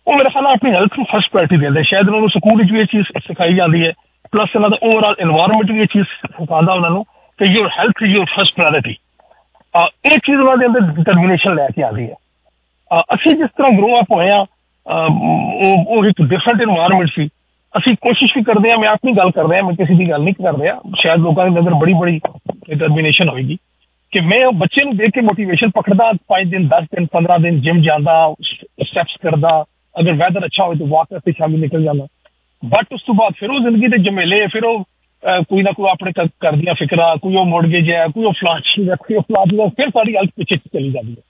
ਉਹ ਮੇਰੇ ਖਿਆਲ ਆਪਣੀ ਹੈਲਥ ਨੂੰ ਫਸਟ ਪ੍ਰਾਇੋਰਟੀ ਦਿੰਦੇ ਸ਼ਾਇਦ ਉਹਨਾਂ ਨੂੰ ਸਕੂਲ ਵਿੱਚ ਵੀ ਇਹ ਚੀਜ਼ ਸਿਖਾਈ ਜਾਂਦੀ ਹੈ। ਪਲੱਸ ਇਹਨਾਂ ਦਾ ਓਵਰਆਲ এনवायरमेंट ਵੀ ਇਹ ਚੀਜ਼ ਸਿਖਾਉਂਦਾ ਉਹਨਾਂ ਨੂੰ ਕਿ your health is your first priority ਆ ਇਹ ਚੀਜ਼ ਉਹਨਾਂ ਦੇ ਅੰਦਰ ਡਿਟਰਮੀਨੇਸ਼ਨ ਲੈ ਕੇ ਆਉਂਦੀ ਹੈ। ਅਸੀਂ ਜਿਸ ਤਰ੍ਹਾਂ ਗਰੋ ਅਪ ਹੋਏ ਆ ਉਹ ਇੱਕ ਡਿਫਰੈਂਟ এনवायरमेंट ਸੀ। ਅਸੀਂ ਕੋਸ਼ਿਸ਼ ਵੀ ਕਰਦੇ ਆ ਮੈਂ ਆਪਣੀ ਗੱਲ ਕਰ ਰਿਹਾ ਮੈਂ ਕਿਸੇ ਦੀ ਗੱਲ ਨਹੀਂ ਕਰ ਰਿਹਾ ਸ਼ਾਇਦ ਲੋਕਾਂ ਦੇ ਅੰਦਰ ਬੜੀ ਬੜੀ ਡਿਟਰਮੀਨੇਸ਼ਨ ਹੋਏਗੀ ਕਿ ਮੈਂ ਉਹ ਬੱਚੇ ਨੂੰ ਦੇਖ ਕੇ ਮੋਟੀਵੇਸ਼ਨ ਪਕੜਦਾ 5 ਦਿਨ 10 ਦਿਨ 15 ਦਿਨ ਜਿਮ ਜਾਂਦਾ ਸਟੈਪਸ ਕਰਦਾ ਅਗਰ ਵੈਦਰ ਅੱਛਾ ਹੋਵੇ ਤਾਂ ਵਾਕ ਤੇ ਸ਼ਾਮੀ ਨਿਕਲ ਜਾਂਦਾ। ਬਟ ਉਸ ਤੋਂ ਬਾਅਦ ਫਿਰ ਉਹ ਜ਼ਿੰਦਗੀ ਦੇ ਜਮੇਲੇ ਫਿਰ ਉਹ ਅਹ, ਕੋਈ ਨਾ ਕੋਈ ਆਪਣੇ ਘ- ਘਰ ਦੀਆਂ ਫਿਕਰਾਂ ਕੋਈ ਉਹ ਮੋਰਗੇਜ ਹੈ ਕੋਈ ਉਹ ਫਲਾਨ ਚੀਜ਼ ਹੈ ਕੋਈ ਉਹ ਫਲਾਨ ਚੀਜ਼ ਹੈ, ਫਿਰ ਸਾਡੀ ਹਾਲਤ ਪਿੱਛੇ ਚਲੀ ਜਾਂਦੀ ਹੈ।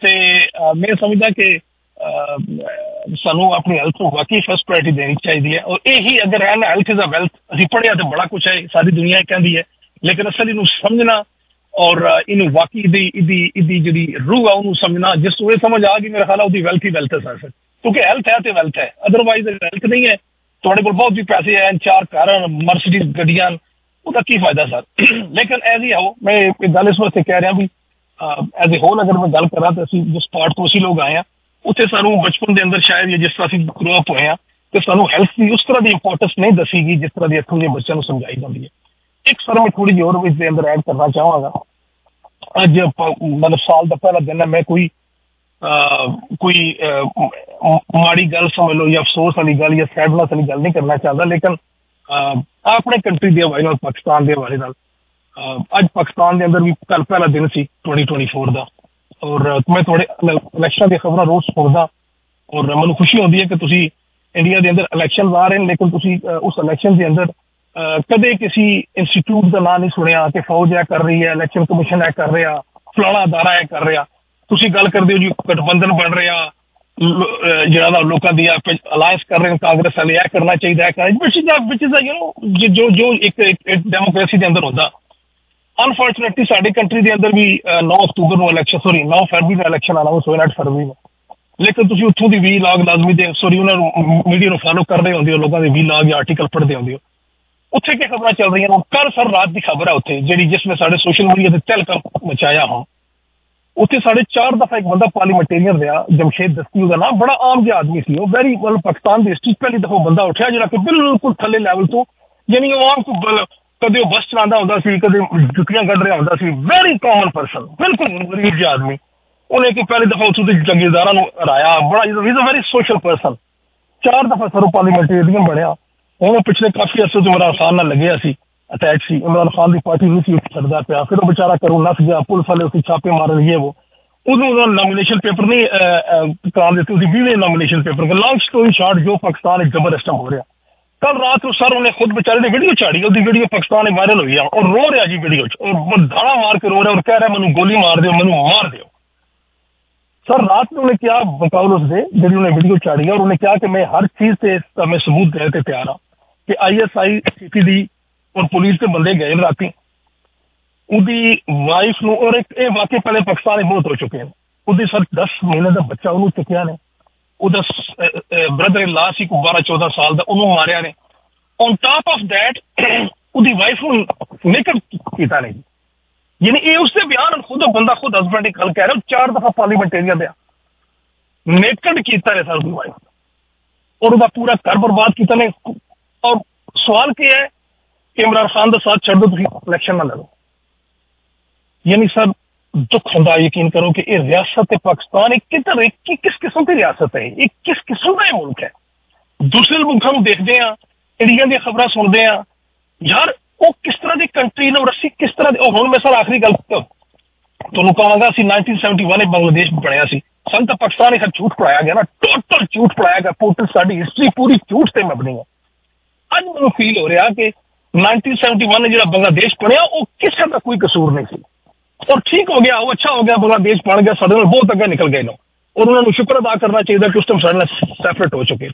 ਤੇ ਅਹ, ਮੈਂ ਸਮਝਦਾ ਕਿ ਅਹ, ਸਾਨੂੰ ਆਪਣੀ ਹੈਲਥ ਨੂੰ ਵਾਕਈ ਫਸਟ ਪ੍ਰਾਇੋਰਟੀ ਦੇਣੀ ਚਾਹੀਦੀ ਹੈ। ਔਰ ਇਹੀ ਅਗਰ ਹੈ ਨਾ ਹੈਲਥ ਇਜ਼ ਅ ਵੈਲਥ ਅਸੀਂ ਪੜ੍ਹਿਆ ਤੇ ਬੜਾ ਕੁਝ ਹੈ ਸਾਰੀ ਦੁਨੀਆ ਇਹ ਕਹਿੰਦੀ ਹੈ। ਲੇਕਿਨ ਅਸਲ ਇਹਨੂੰ ਸਮਝਣਾ ਔਰ ਅਹ, ਇਹਨੂੰ ਵਾਕਈ ਦੀ ਇਹਦੀ ਇਹਦੀ ਜਿਹੜੀ ਰੂਹ ਆ ਉਹਨੂੰ ਸਮਝਣਾ ਜਿਸ ਨੂੰ ਇਹ ਸਮਝ ਆ ਗਈ ਮੇਰੇ ਖਿਆਲ ਆ ਉਹਦੀ ਵੈਲਥ ਹੀ ਵੈਲਥ ਹੈ ਸਰ ਕਿਉਂਕਿ ਹੈਲਥ ਹੈ ਤੇ ਵੈਲਥ ਹੈ। ਅਦਰਵਾਈਜ਼ ਹੈਲਥ ਨਹੀਂ ਹੈ। ਤੁਹਾਡੇ ਕੋਲ ਬਹੁਤ ਵੀ ਪੈਸੇ ਹੈ ਚਾਰ ਕਾਰਾਂ ਮਰਸੀਡੀਜ਼ ਗੱਡੀਆਂ ਉਹਦਾ ਕੀ ਫਾਇਦਾ ਸਰ ਲੇਕਿਨ ਐਜ਼ ਹੀ ਆਓ ਮੈਂ ਇਹ ਗੱਲ ਇਸ ਵਾਸਤੇ ਕਹਿ ਰਿਹਾ ਵੀ ਐਜ਼ ਅ ਹੋਲ ਅਗਰ ਮੈਂ ਗੱਲ ਕਰਾਂ ਤਾਂ ਅਸੀਂ ਜਿਸ ਪਾਰਟ ਤੋਂ ਅਸੀਂ ਲੋਕ ਆਏ ਆ ਉੱਥੇ ਸਾਨੂੰ ਬਚਪਨ ਦੇ ਅੰਦਰ ਸ਼ਾਇਦ ਇਹ ਜਿਸ ਤਰ੍ਹਾਂ ਅਸੀਂ ਗਰੋ ਅਪ ਹੋਏ ਆ ਤੇ ਸਾਨੂੰ ਹੈਲਥ ਦੀ ਉਸ ਤਰ੍ਹਾਂ ਦੀ ਇੰਪੋਰਟੈਂਸ ਨਹੀਂ ਦੱਸੀ ਗਈ ਜਿਸ ਤਰ੍ਹਾਂ ਦੀ ਇੱਥੋਂ ਦੇ ਬੱਚਿਆਂ ਨੂੰ ਸਮਝਾਈ ਜਾਂਦੀ ਹੈ। ਇੱਕ ਸਰ ਮੈਂ ਥੋੜੀ ਜਿਹੀ ਹੋਰ ਵਿੱਚ ਦੇ ਅੰਦਰ ਐਡ ਕਰਨਾ ਚਾਹਾਂਗਾ। ਅੱਜ ਪ- ਮਤਲਬ ਸਾਲ ਦਾ ਪਹਿਲਾ ਦਿਨ ਹੈ ਮੈਂ ਕੋਈ ਅਹ, ਕੋਈ ਅਹ, ਮ- ਮਾੜੀ ਗੱਲ ਸਮਝ ਲਓ ਜਾਂ ਅਫਸੋਸ ਵਾਲੀ ਗੱਲ ਜਾਂ ਸੈਡਨੈਸ ਵਾਲੀ ਗੱਲ ਨਹੀਂ ਕਰਨਾ ਚਾਹੁੰਦਾ ਲੇਕਿਨ ਅਹ, ਆਪਣੇ ਕੰਟਰੀ ਦੇ ਹਵਾਲੇ ਨਾਲ ਪਾਕਿਸਤਾਨ ਦੇ ਹਵਾਲੇ ਨਾਲ ਅਹ, ਅੱਜ ਪਾਕਿਸਤਾਨ ਦੇ ਅੰਦਰ ਵੀ ਕੱਲ ਪਹਿਲਾ ਦਿਨ ਸੀ 2024 ਦਾ। ਔਰ ਅਹ, ਮੈਂ ਤੁਹਾਡੇ ਇਲੈਕਸ਼ਨ ਦੀਆਂ ਖਬਰਾਂ ਰੋਜ਼ ਸੁਣਦਾ ਔਰ ਮੈਨੂੰ ਖੁਸ਼ੀ ਹੁੰਦੀ ਹੈ ਕਿ ਤੁਸੀਂ ਇੰਡੀਆ ਦੇ ਅੰਦਰ ਇਲੈਕਸ਼ਨ ਆ ਰਹੇ ਨੇ ਲੇਕਿਨ ਤੁਸੀਂ ਅਹ, ਉਸ ਇਲੈਕਸ਼ਨ ਦੇ ਅੰਦਰ ਅਹ, ਕਦੇ ਕਿਸੇ ਇੰਸਟੀਚਿਊਟ ਦਾ ਨਾਮ ਨਹੀਂ ਸੁਣਿਆ ਕਿ ਫੌਜ ਇਹ ਕਰ ਰਹੀ ਹੈ ਇਲੈਕਸ਼ਨ ਕਮਿਸ਼ਨ ਇਹ ਕਰ ਰਿਹਾ ਫਲਾਣਾ ਅਦਾਰਾ ਇਹ ਕਰ ਰਿਹਾ। ਤੁਸੀਂ ਗੱਲ ਕਰਦੇ ਹੋ ਜੀ ਗਠਬੰਧਨ ਬਣ ਰਿਹਾ ਲੋ- ਅਹ, ਜਿਹੜਾ ਨਾ ਲੋਕਾਂ ਦੀ ਅਲਾਈਅੰਸ ਕਰ ਰਹੇ ਨੇ ਕਾਂਗਰਸ ਵਾਲੇ ਇਹ ਕਰਨਾ ਚਾਹੀਦਾ ਹੈ। Which is which is you know ਜੋ ਜੋ ਇੱਕ ਇੱਕ ਡੈਮੋਕ੍ਰੇਸੀ ਦੇ ਅੰਦਰ ਹੁੰਦਾ। ਅਨਫੋਰਚੂਨੇਟਲੀ ਸਾਡੇ ਕੰਟਰੀ ਦੇ ਅੰਦਰ ਵੀ ਅਹ, 9 ਅਕਤੂਬਰ ਨੂੰ ਇਲੈਕਸ਼ਨ ਸੌਰੀ 9 ਫਰਵਰੀ ਨੂੰ ਇਲੈਕਸ਼ਨ ਅਨਾਉਂਸ ਹੋਇਆ 8 ਫਰਵਰੀ ਨੂੰ। ਲੇਕਿਨ ਤੁਸੀਂ ਉੱਥੋਂ ਦੀ ਵੀ ਲਾਗ ਲਾਜ਼ਮੀ ਦੇ ਸੌਰੀ ਉਹਨਾਂ ਨੂੰ ਮੀਡੀਆ ਨੂੰ ਫਾਲੋ ਕਰਦੇ ਹੁੰਦੇ ਹੋ ਲੋਕਾਂ ਦੇ ਵੀ ਲਾਗ ਜਾਂ ਆਰਟੀਕਲ ਪੜ੍ਹਦੇ ਹੁੰਦੇ ਹੋ। ਉੱਥੇ ਕੀ ਖਬਰਾਂ ਚੱਲ ਰਹੀਆਂ ਨੇ? ਕੱਲ ਸਰ ਰਾਤ ਦੀ ਖਬਰ ਹੈ ਉੱਥੇ ਜਿਹੜੀ ਜਿਸ ਨੇ ਸਾਡੇ ਸੋਸ਼ਲ ਮੀਡੀਆ ਤੇ ਤਹਿਲਕਾ ਮਚਾਇਆ ਹੋ ਉੱਥੇ ਸਾਡੇ ਚਾਰ ਦਫਾ ਇੱਕ ਬੰਦਾ ਪਾਰਲੀਮੈਂਟੇਰੀਅਨ ਰਿਹਾ ਜਮਸ਼ੇਦ ਦਸਤੀ ਉਹਦਾ ਨਾਮ ਬੜਾ ਆਮ ਜਿਹਾ ਆਦਮੀ ਸੀ ਉਹ ਵੈਰੀ ਵੈਲ ਪਾਕਿਸਤਾਨ ਦੀ ਹਿਸਟਰੀ 'ਚ ਪਹਿਲੀ ਦਫਾ ਬੰਦਾ ਉੱਠਿਆ ਜਿਹੜਾ ਕਿ ਬਿਲਕੁਲ ਥੱਲੇ ਲੈਵਲ ਤੋਂ ਯਾਨੀ ਉਹ ਆਮ ਕੋ ਕਦੇ ਉਹ ਬੱਸ ਚਲਾਉਂਦਾ ਹੁੰਦਾ ਸੀ, ਕਦੇ ਜੁੱਤੀਆਂ ਕੱਢ ਰਿਹਾ ਹੁੰਦਾ ਸੀ। ਵੈਰੀ ਕਾਮਨ ਪਰਸਨ ਬਿਲਕੁਲ ਗਰੀਬ ਜਿਹਾ ਆਦਮੀ। ਉਹਨੇ ਕਿ ਪਹਿਲੀ ਦਫਾ ਉੱਥੋਂ ਦੇ ਜੰਗੀਦਾਰਾਂ ਨੂੰ ਹਰਾਇਆ। ਬੜਾ is a very social person ਚਾਰ ਦਫਾ ਸਰੋ ਪਾਰਲੀਮੈਂਟੇਰੀਅਨ ਬਣਿਆ। ਉਹ ਪਿਛਲੇ ਕਾਫੀ ਅਰਸੇ ਤੋਂ ਇਮਰਾਨ ਖਾਨ ਨਾਲ ਲੱਗਿਆ ਸੀ ਅਟੈਚ ਸੀ। ਇਮਰਾਨ ਖਾਨ ਦੀ ਪਾਰਟੀ ਨਹੀਂ ਸੀ ਉੱਠ ਸਕਦਾ ਪਿਆ। ਫਿਰ ਉਹ ਵਿਚਾਰਾ ਕਰੋ ਨਸ ਗਿਆ। ਪੁਲਿਸ ਵਾਲੇ ਉਸੇ ਛਾਪੇ ਮਾਰਨ ਲਏ ਉਹ। ਉਦੋਂ ਉਹਨਾਂ ਨੋਮੀਨੇਸ਼ਨ ਪੇਪਰ ਨਹੀਂ ਕਰਾ ਦਿੱਤੇ, ਉਹਦੀ 20ਵੇਂ ਨੋਮੀਨੇਸ਼ਨ ਪੇਪਰ ਕਿ ਲੌਂਗ ਸਟੋਰੀ ਸ਼ਾਰਟ ਜੋ ਪਾਕਿਸਤਾਨ ਵਿੱਚ ਜ਼ਬਰਦਸਤ ਹੋ ਰਿਹਾ। ਕੱਲ ਰਾਤ ਨੂੰ ਸਰ ਉਹਨੇ ਖੁਦ ਵਿਚਾਰੇ ਨੇ ਵੀਡੀਓ ਚਾੜੀ ਉਹਦੀ ਵੀਡੀਓ ਪਾਕਿਸਤਾਨ ਵਿੱਚ ਵਾਇਰਲ ਹੋਈ ਆ ਔਰ ਰੋ ਰਿਹਾ ਜੀ ਵੀਡੀਓ 'ਚ ਔਰ ਦਾਣਾ ਮਾਰ ਕੇ ਰੋ ਰਿਹਾ ਔਰ ਕਹਿ ਰਿਹਾ ਮੈਨੂੰ ਗੋਲੀ ਮਾਰ ਦਿਓ ਮੈਨੂੰ ਮਾਰ ਦਿਓ ਸਰ ਰਾਤ ਨੂੰ ਉਹਨੇ ਕਿਹਾ ਬਕਾਉਲ ਉਸ ਦੇ ਜਿਹੜੀ ਉਹਨੇ ਵੀਡੀਓ ਚਾੜੀ ਹੈ ਔਰ ਉਹਨੇ ਕਿਹਾ ਕਿ ਮੈਂ ਹਰ ਚੀਜ਼ ਤੇ ਇਸ- ਮੈਂ ਸਬੂਤ ਦੇਣ ਤੇ ਤਿਆਰ ਹਾਂ ਕਿ ਆਈਐਸਆਈ ਸੀਪੀਡੀ ਔਰ ਪੁਲਿਸ ਦੇ ਬੰਦੇ ਗਏ ਨੇ ਰਾਤੀ ਉਹਦੀ ਵਾਈਫ ਨੂੰ ਔਰ ਇੱਕ ਇਹ ਵਾਕਈ ਪਹਿਲੇ ਪਾਕਿਸਤਾਨ ਵਿੱਚ ਬਹੁਤ ਹੋ ਚੁੱਕੇ ਨੇ ਉਹਦੀ ਸਰ 10 ਮਹੀਨੇ ਦਾ ਬੱਚਾ ਉਹਨੂੰ ਚੁੱਕਿਆ ਨੇ ਉਹਦਾ ਬ੍ਰਦਰ ਇਨ ਲਾ ਸੀ ਕੋ 12 14 ਸਾਲ ਦਾ, ਉਹਨੂੰ ਮਾਰਿਆ ਨੇ। ਔਨ ਟਾਪ ਆਫ ਥੈਟ ਉਹਦੀ ਵਾਈਫ ਨੂੰ ਮੇਕਅਪ ਕੀਤਾ ਨੇ ਯਾਨੀ ਇਹ ਉਸਦੇ ਬਿਆਨ ਖੁਦ ਉਹ ਬੰਦਾ ਖੁਦ ਹਸਬੰਡ ਇੱਕ ਗੱਲ ਕਹਿ ਰਿਹਾ, ਉਹ ਚਾਰ ਦਫਾ ਪਾਰਲੀਮੈਂਟੇਰੀਅਨ ਦੇ ਨੇਕਡ ਕੀਤਾ ਨੇ ਸਰ ਉਹਦੀ ਵਾਈਫ ਔਰ ਉਹਦਾ ਪੂਰਾ ਘਰ ਬਰਬਾਦ ਕੀਤਾ ਨੇ। ਔਰ ਸਵਾਲ ਕੀ ਹੈ ਕਿ ਇਮਰਾਨ ਖਾਨ ਦਾ ਸਾਥ ਛੱਡ ਦੋ ਤੁਸੀਂ ਇਲੈਕਸ਼ਨ ਨਾ ਲੜੋ। ਯਾਨੀ ਸਰ ਦੁੱਖ ਹੁੰਦਾ ਹੈ, ਯਕੀਨ ਕਰੋ ਕਿ ਇਹ ਰਿਆਸਤ ਹੈ ਪਾਕਿਸਤਾਨ ਇੱਕ ਕਿਧਰ ਇੱਕ ਕੀ- ਕਿਸ ਕਿਸਮ ਦੀ ਰਿਆਸਤ ਹੈ ਇਹ ਕਿਸ ਕਿਸਮ ਦਾ ਇਹ ਮੁਲਕ ਹੈ। ਦੂਸਰੇ ਮੁਲਕਾਂ ਨੂੰ ਦੇਖਦੇ ਆ ਇੰਡੀਆ ਦੀਆਂ ਖਬਰਾਂ ਸੁਣਦੇ ਆ ਯਾਰ ਉਹ ਕਿਸ ਤਰ੍ਹਾਂ ਦੀ ਕੰਟਰੀ ਨੇ ਔਰ ਅਸੀਂ ਕਿਸ ਤਰ੍ਹਾਂ ਦੇ ਉਹ ਹੁਣ ਮੈਂ ਸਰ ਆਖਰੀ ਗੱਲ ਕ- ਤੁਹਾਨੂੰ ਕਹਾਂਗਾ ਅਸੀਂ 1971 ਵਿੱਚ ਬੰਗਲਾਦੇਸ਼ ਬਣਿਆ ਸੀ। ਸਾਨੂੰ ਤਾਂ ਪਾਕਿਸਤਾਨ ਇੱਕ ਝੂਠ ਪੜਾਇਆ ਗਿਆ ਨਾ ਟੋਟਲ ਝੂਠ ਪੜਾਇਆ ਗਿਆ ਟੋਟਲ ਸਾਡੀ ਹਿਸਟਰੀ ਪੂਰੀ ਝੂਠ ਤੇ ਮਬਨੀ ਹੈ। ਅੱਜ ਮੈਨੂੰ ਫੀਲ ਹੋ ਰਿਹਾ ਕਿ 1971 ਜਿਹੜਾ ਬੰਗਲਾਦੇਸ਼ ਬਣਿਆ ਉਹ ਕਿਸੇ ਦਾ ਕੋਈ ਕਸੂਰ ਨਹੀਂ ਸੀ। ਔਰ ਠੀਕ ਹੋ ਗਿਆ ਉਹ ਅੱਛਾ ਹੋ ਗਿਆ ਬੰਗਲਾਦੇਸ਼ ਬਣ ਗਿਆ ਸਾਡੇ ਨਾਲ ਬਹੁਤ ਅੱਗੇ ਨਿਕਲ ਗਏ ਨੇ ਔਰ ਉਹਨਾਂ ਨੂੰ ਸ਼ੁਕਰ ਅਦਾ ਕਰਨਾ ਚਾਹੀਦਾ ਕਿ ਉਸ ਟਾਈਮ ਸਾਡੇ ਨਾਲ ਸੈਪਰੇਟ ਹੋ ਚੁੱਕੇ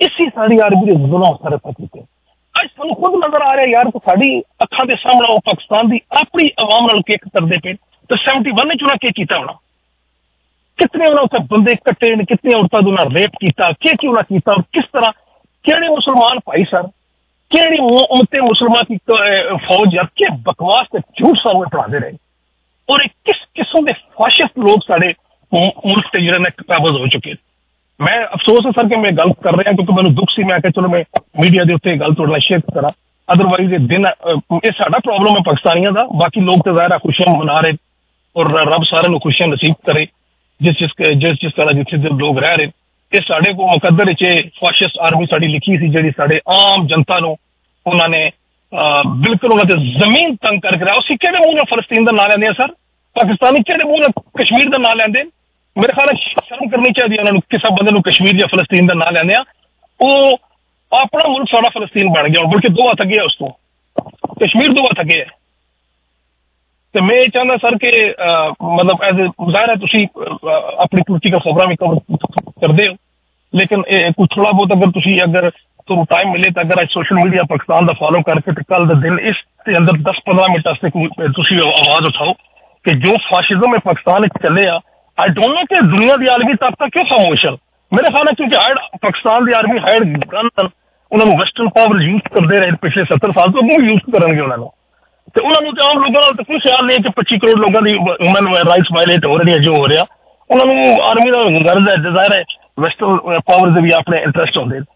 ਇਸੀ ਸਾਡੀ ਆਰਮੀ ਦੇ ਜ਼ੁਲਮ ਸਾਰੇ ਕੀਤੇ ਅੱਜ ਸਾਨੂੰ ਖੁਦ ਨਜ਼ਰ ਆ ਰਿਹਾ ਯਾਰ ਕਿ ਸਾਡੀ ਅੱਖਾਂ ਦੇ ਸਾਹਮਣੇ ਉਹ ਪਾਕਿਸਤਾਨ ਦੀ ਆਪਣੀ ਆਵਾਮ ਨਾਲ ਕੇਕ ਕਰਦੇ ਪਏ ਤੇ 71 ਵਿੱਚ ਉਹਨਾਂ ਕੀ ਕੀਤਾ ਹੋਣਾ ਕਿਤਨੇ ਉਹਨਾਂ ਉੱਤੇ ਬੰਦੇ ਕੱਟੇ ਨੇ ਕਿਤਨੇ ਔਰਤਾਂ ਦੇ ਨਾਲ ਰੇਪ ਕੀਤਾ ਕੀ ਕੀ ਉਹਨਾਂ ਕੀਤਾ ਔਰ ਕਿਸ ਤਰ੍ਹਾਂ ਕਿਹੜੇ ਮੁਸਲਮਾਨ ਭਾਈ ਸਰ ਕਿਹੜੀ ਉਮਤੇ ਮੁਸਲਮਾਨ ਦੀ ਅਹ, ਫੌਜ ਯਾਰ ਕੀ ਬਕਵਾਸ ਤੇ ਝੂਠ ਸਾਨੂੰ ਪੜਾਉਂਦੇ ਰਹੇ ਔਰ ਇਹ ਕਿਸ ਕਿਸਮ ਦੇ ਫਾਸ਼ਿਸਟ ਲੋਕ ਸਾਡੇ ਮੁ- ਮੁਲਕ ਤੇ ਹੋ ਚੁੱਕੇ ਮੈਂ ਅਫਸੋਸ ਹੈ ਸਰ ਕਿ ਮੈਂ ਗੱਲ ਕਰ ਰਿਹਾ ਕਿਉਂਕਿ ਮੈਨੂੰ ਦੁੱਖ ਸੀ। ਮੈਂ ਕਿਹਾ ਚਲੋ ਮੈਂ ਮੀਡੀਆ ਦੇ ਉੱਤੇ ਗੱਲ ਤੁਹਾਡੇ ਨਾਲ ਸ਼ੇਅਰ ਕਰਾਂ। ਅਦਰਵਾਈਜ਼ ਇਹ ਦਿਨ ਇਹ ਸਾਡਾ ਪ੍ਰੋਬਲਮ ਹੈ ਪਾਕਿਸਤਾਨੀਆਂ ਦਾ। ਬਾਕੀ ਲੋਕ ਤੇ ਜ਼ਾਹਿਰ ਖੁਸ਼ੀਆਂ ਮਨਾ ਰਹੇ ਔਰ ਰੱਬ ਸਾਰਿਆਂ ਨੂੰ ਖੁਸ਼ੀਆਂ ਨਸੀਬ ਕਰੇ। ਜਿਸ ਜਿਸ ਜਿਸ ਜਿਸ ਤਰ੍ਹਾਂ ਜਿੱਥੇ ਦੇ ਲੋਕ ਰਹਿ ਰਹੇ ਇਹ ਸਾਡੇ ਕੋ ਮੁਕੱਦਰ ਵਿੱਚ ਫਾਸ਼ਿਸਟ ਆਰਮੀ ਸਾਡੀ ਲਿਖੀ ਸੀ, ਜਿਹੜੀ ਸਾਡੇ ਆਮ ਜਨਤਾ ਨੂੰ ਉਹਨਾਂ ਨੇ ਬਿਲਕੁਲ ਉਹਨਾਂ ਤੇ ਜ਼ਮੀਨ ਤੰਗ ਕਰਕੇ ਰੱਖਿਆ ਅਸੀਂ ਕਿਹੜੇ ਮੂੰਹ ਨਾਲ ਫਲਸਤੀਨ ਦਾ ਨਾਂ ਲੈਂਦੇ ਆ ਸਰ? ਪਾਕਿਸਤਾਨੀ ਕਿਹੜੇ ਮੂੰਹ ਨਾਲ ਕਸ਼ਮੀਰ ਦਾ ਨਾਂ ਲੈਂਦੇ? ਨੇ? ਮੇਰੇ ਖਿਆਲ ਨਾਲ ਸ਼ਰਮ ਕਰਨੀ ਚਾਹੀਦੀ ਹੈ ਉਹਨਾਂ ਨੂੰ ਕਿਸੇ ਬੰਦੇ ਨੂੰ ਕਸ਼ਮੀਰ ਜਾਂ ਫਲਸਤੀਨ ਦਾ ਨਾਂ ਲੈਂਦੇ ਆ। ਉਹ ਆਪਣਾ ਮੁਲਕ ਸਾਡਾ ਫਲਸਤੀਨ ਬਣ ਗਿਆ ਬਲਕਿ ਦੋ ਹੱਥ ਅੱਗੇ ਹੈ ਉਸ ਤੋਂ। ਕਸ਼ਮੀਰ ਦੋ ਹੱਥ ਅੱਗੇ ਹੈ ਤੇ ਮੈਂ ਇਹ ਚਾਹੁੰਦਾ ਸਰ ਕਿ ਅਹ, ਮਤਲਬ ਐਜ਼ ਜ਼ਾਹਿਰ ਹੈ ਤੁਸੀਂ ਅਹ, ਆਪਣੀ ਪੋਲੀਟੀਕਲ ਖਬਰਾਂ ਵੀ ਕਵਰ ਕਰਦੇ ਹੋ। ਲੇਕਿਨ ਇਹ ਕੁਝ ਥੋੜਾ ਬਹੁਤ ਅਗਰ ਤੁਸੀਂ ਅਗਰ ਤੁਹਾਨੂੰ ਟਾਈਮ ਮਿਲੇ ਤਾਂ ਅਗਰ ਅੱਜ ਸੋਸ਼ਲ ਮੀਡੀਆ ਪਾਕਿਸਤਾਨ ਦਾ ਫਾਲੋ ਕਰਕੇ ਤੇ ਕੱਲ ਦਾ ਦਿਨ ਇਸ ਦੇ ਅੰਦਰ 10-15 ਮਿੰਟ ਵਾਸਤੇ ਕੋਈ ਤੁਸੀਂ ਆਵਾਜ਼ ਉਠਾਓ ਕਿ ਜੋ ਫਾਸ਼ਿਜ਼ਮ ਹੈ ਪਾਕਿਸਤਾਨ ਵਿੱਚ ਚੱਲੇ ਆ ਆਈ ਡੋਨਟ ਨੋ ਕਿ ਦੁਨੀਆ ਦੀ ਆਲਮੀ ਤਾਕਤਾਂ ਕਿਉਂ ਖਾਮੋਸ਼ ਹਨ ਮੇਰੇ ਖਿਆਲ ਨਾਲ ਕਿਉਂਕਿ ਹਾਇਰ ਪਾਕਿਸਤਾਨ ਦੀ ਆਰਮੀ ਹਾਇਰ ਗਨ ਉਹਨਾਂ ਨੂੰ ਵੈਸਟਰਨ ਪਾਵਰ ਯੂਜ਼ ਕਰਦੇ ਰਹੇ ਪਿਛਲੇ 70 ਸਾਲ ਤੋਂ, ਅੱਗੇ ਯੂਜ਼ ਕਰਨਗੇ ਉਹਨਾਂ ਨੂੰ। ਤੇ ਉਹਨਾਂ ਨੂੰ ਤੇ ਆਮ ਲੋਕਾਂ ਨਾਲ ਤਾਂ ਕੋਈ ਖਿਆਲ ਨਹੀਂ ਕਿ 25 ਕਰੋੜ ਲੋਕਾਂ ਦੀ ਹਿਊਮਨ ਰਾਈਟਸ ਵਾਇਲੇਟ ਹੋ ਰਹੀ ਹੈ ਜੋ ਹੋ ਰਿਹਾ। ਉਹਨਾਂ ਨੂੰ ਆਰਮੀ ਦਾ ਗਰਜ਼ ਹੈ ਡਿਜ਼ਾਇਰ ਹੈ ਵੈਸਟਰਨ ਪਾਵਰ ਦੇ ਵੀ ਆਪਣੇ ਇੰਟਰਸਟ ਹੁੰਦੇ ਨੇ।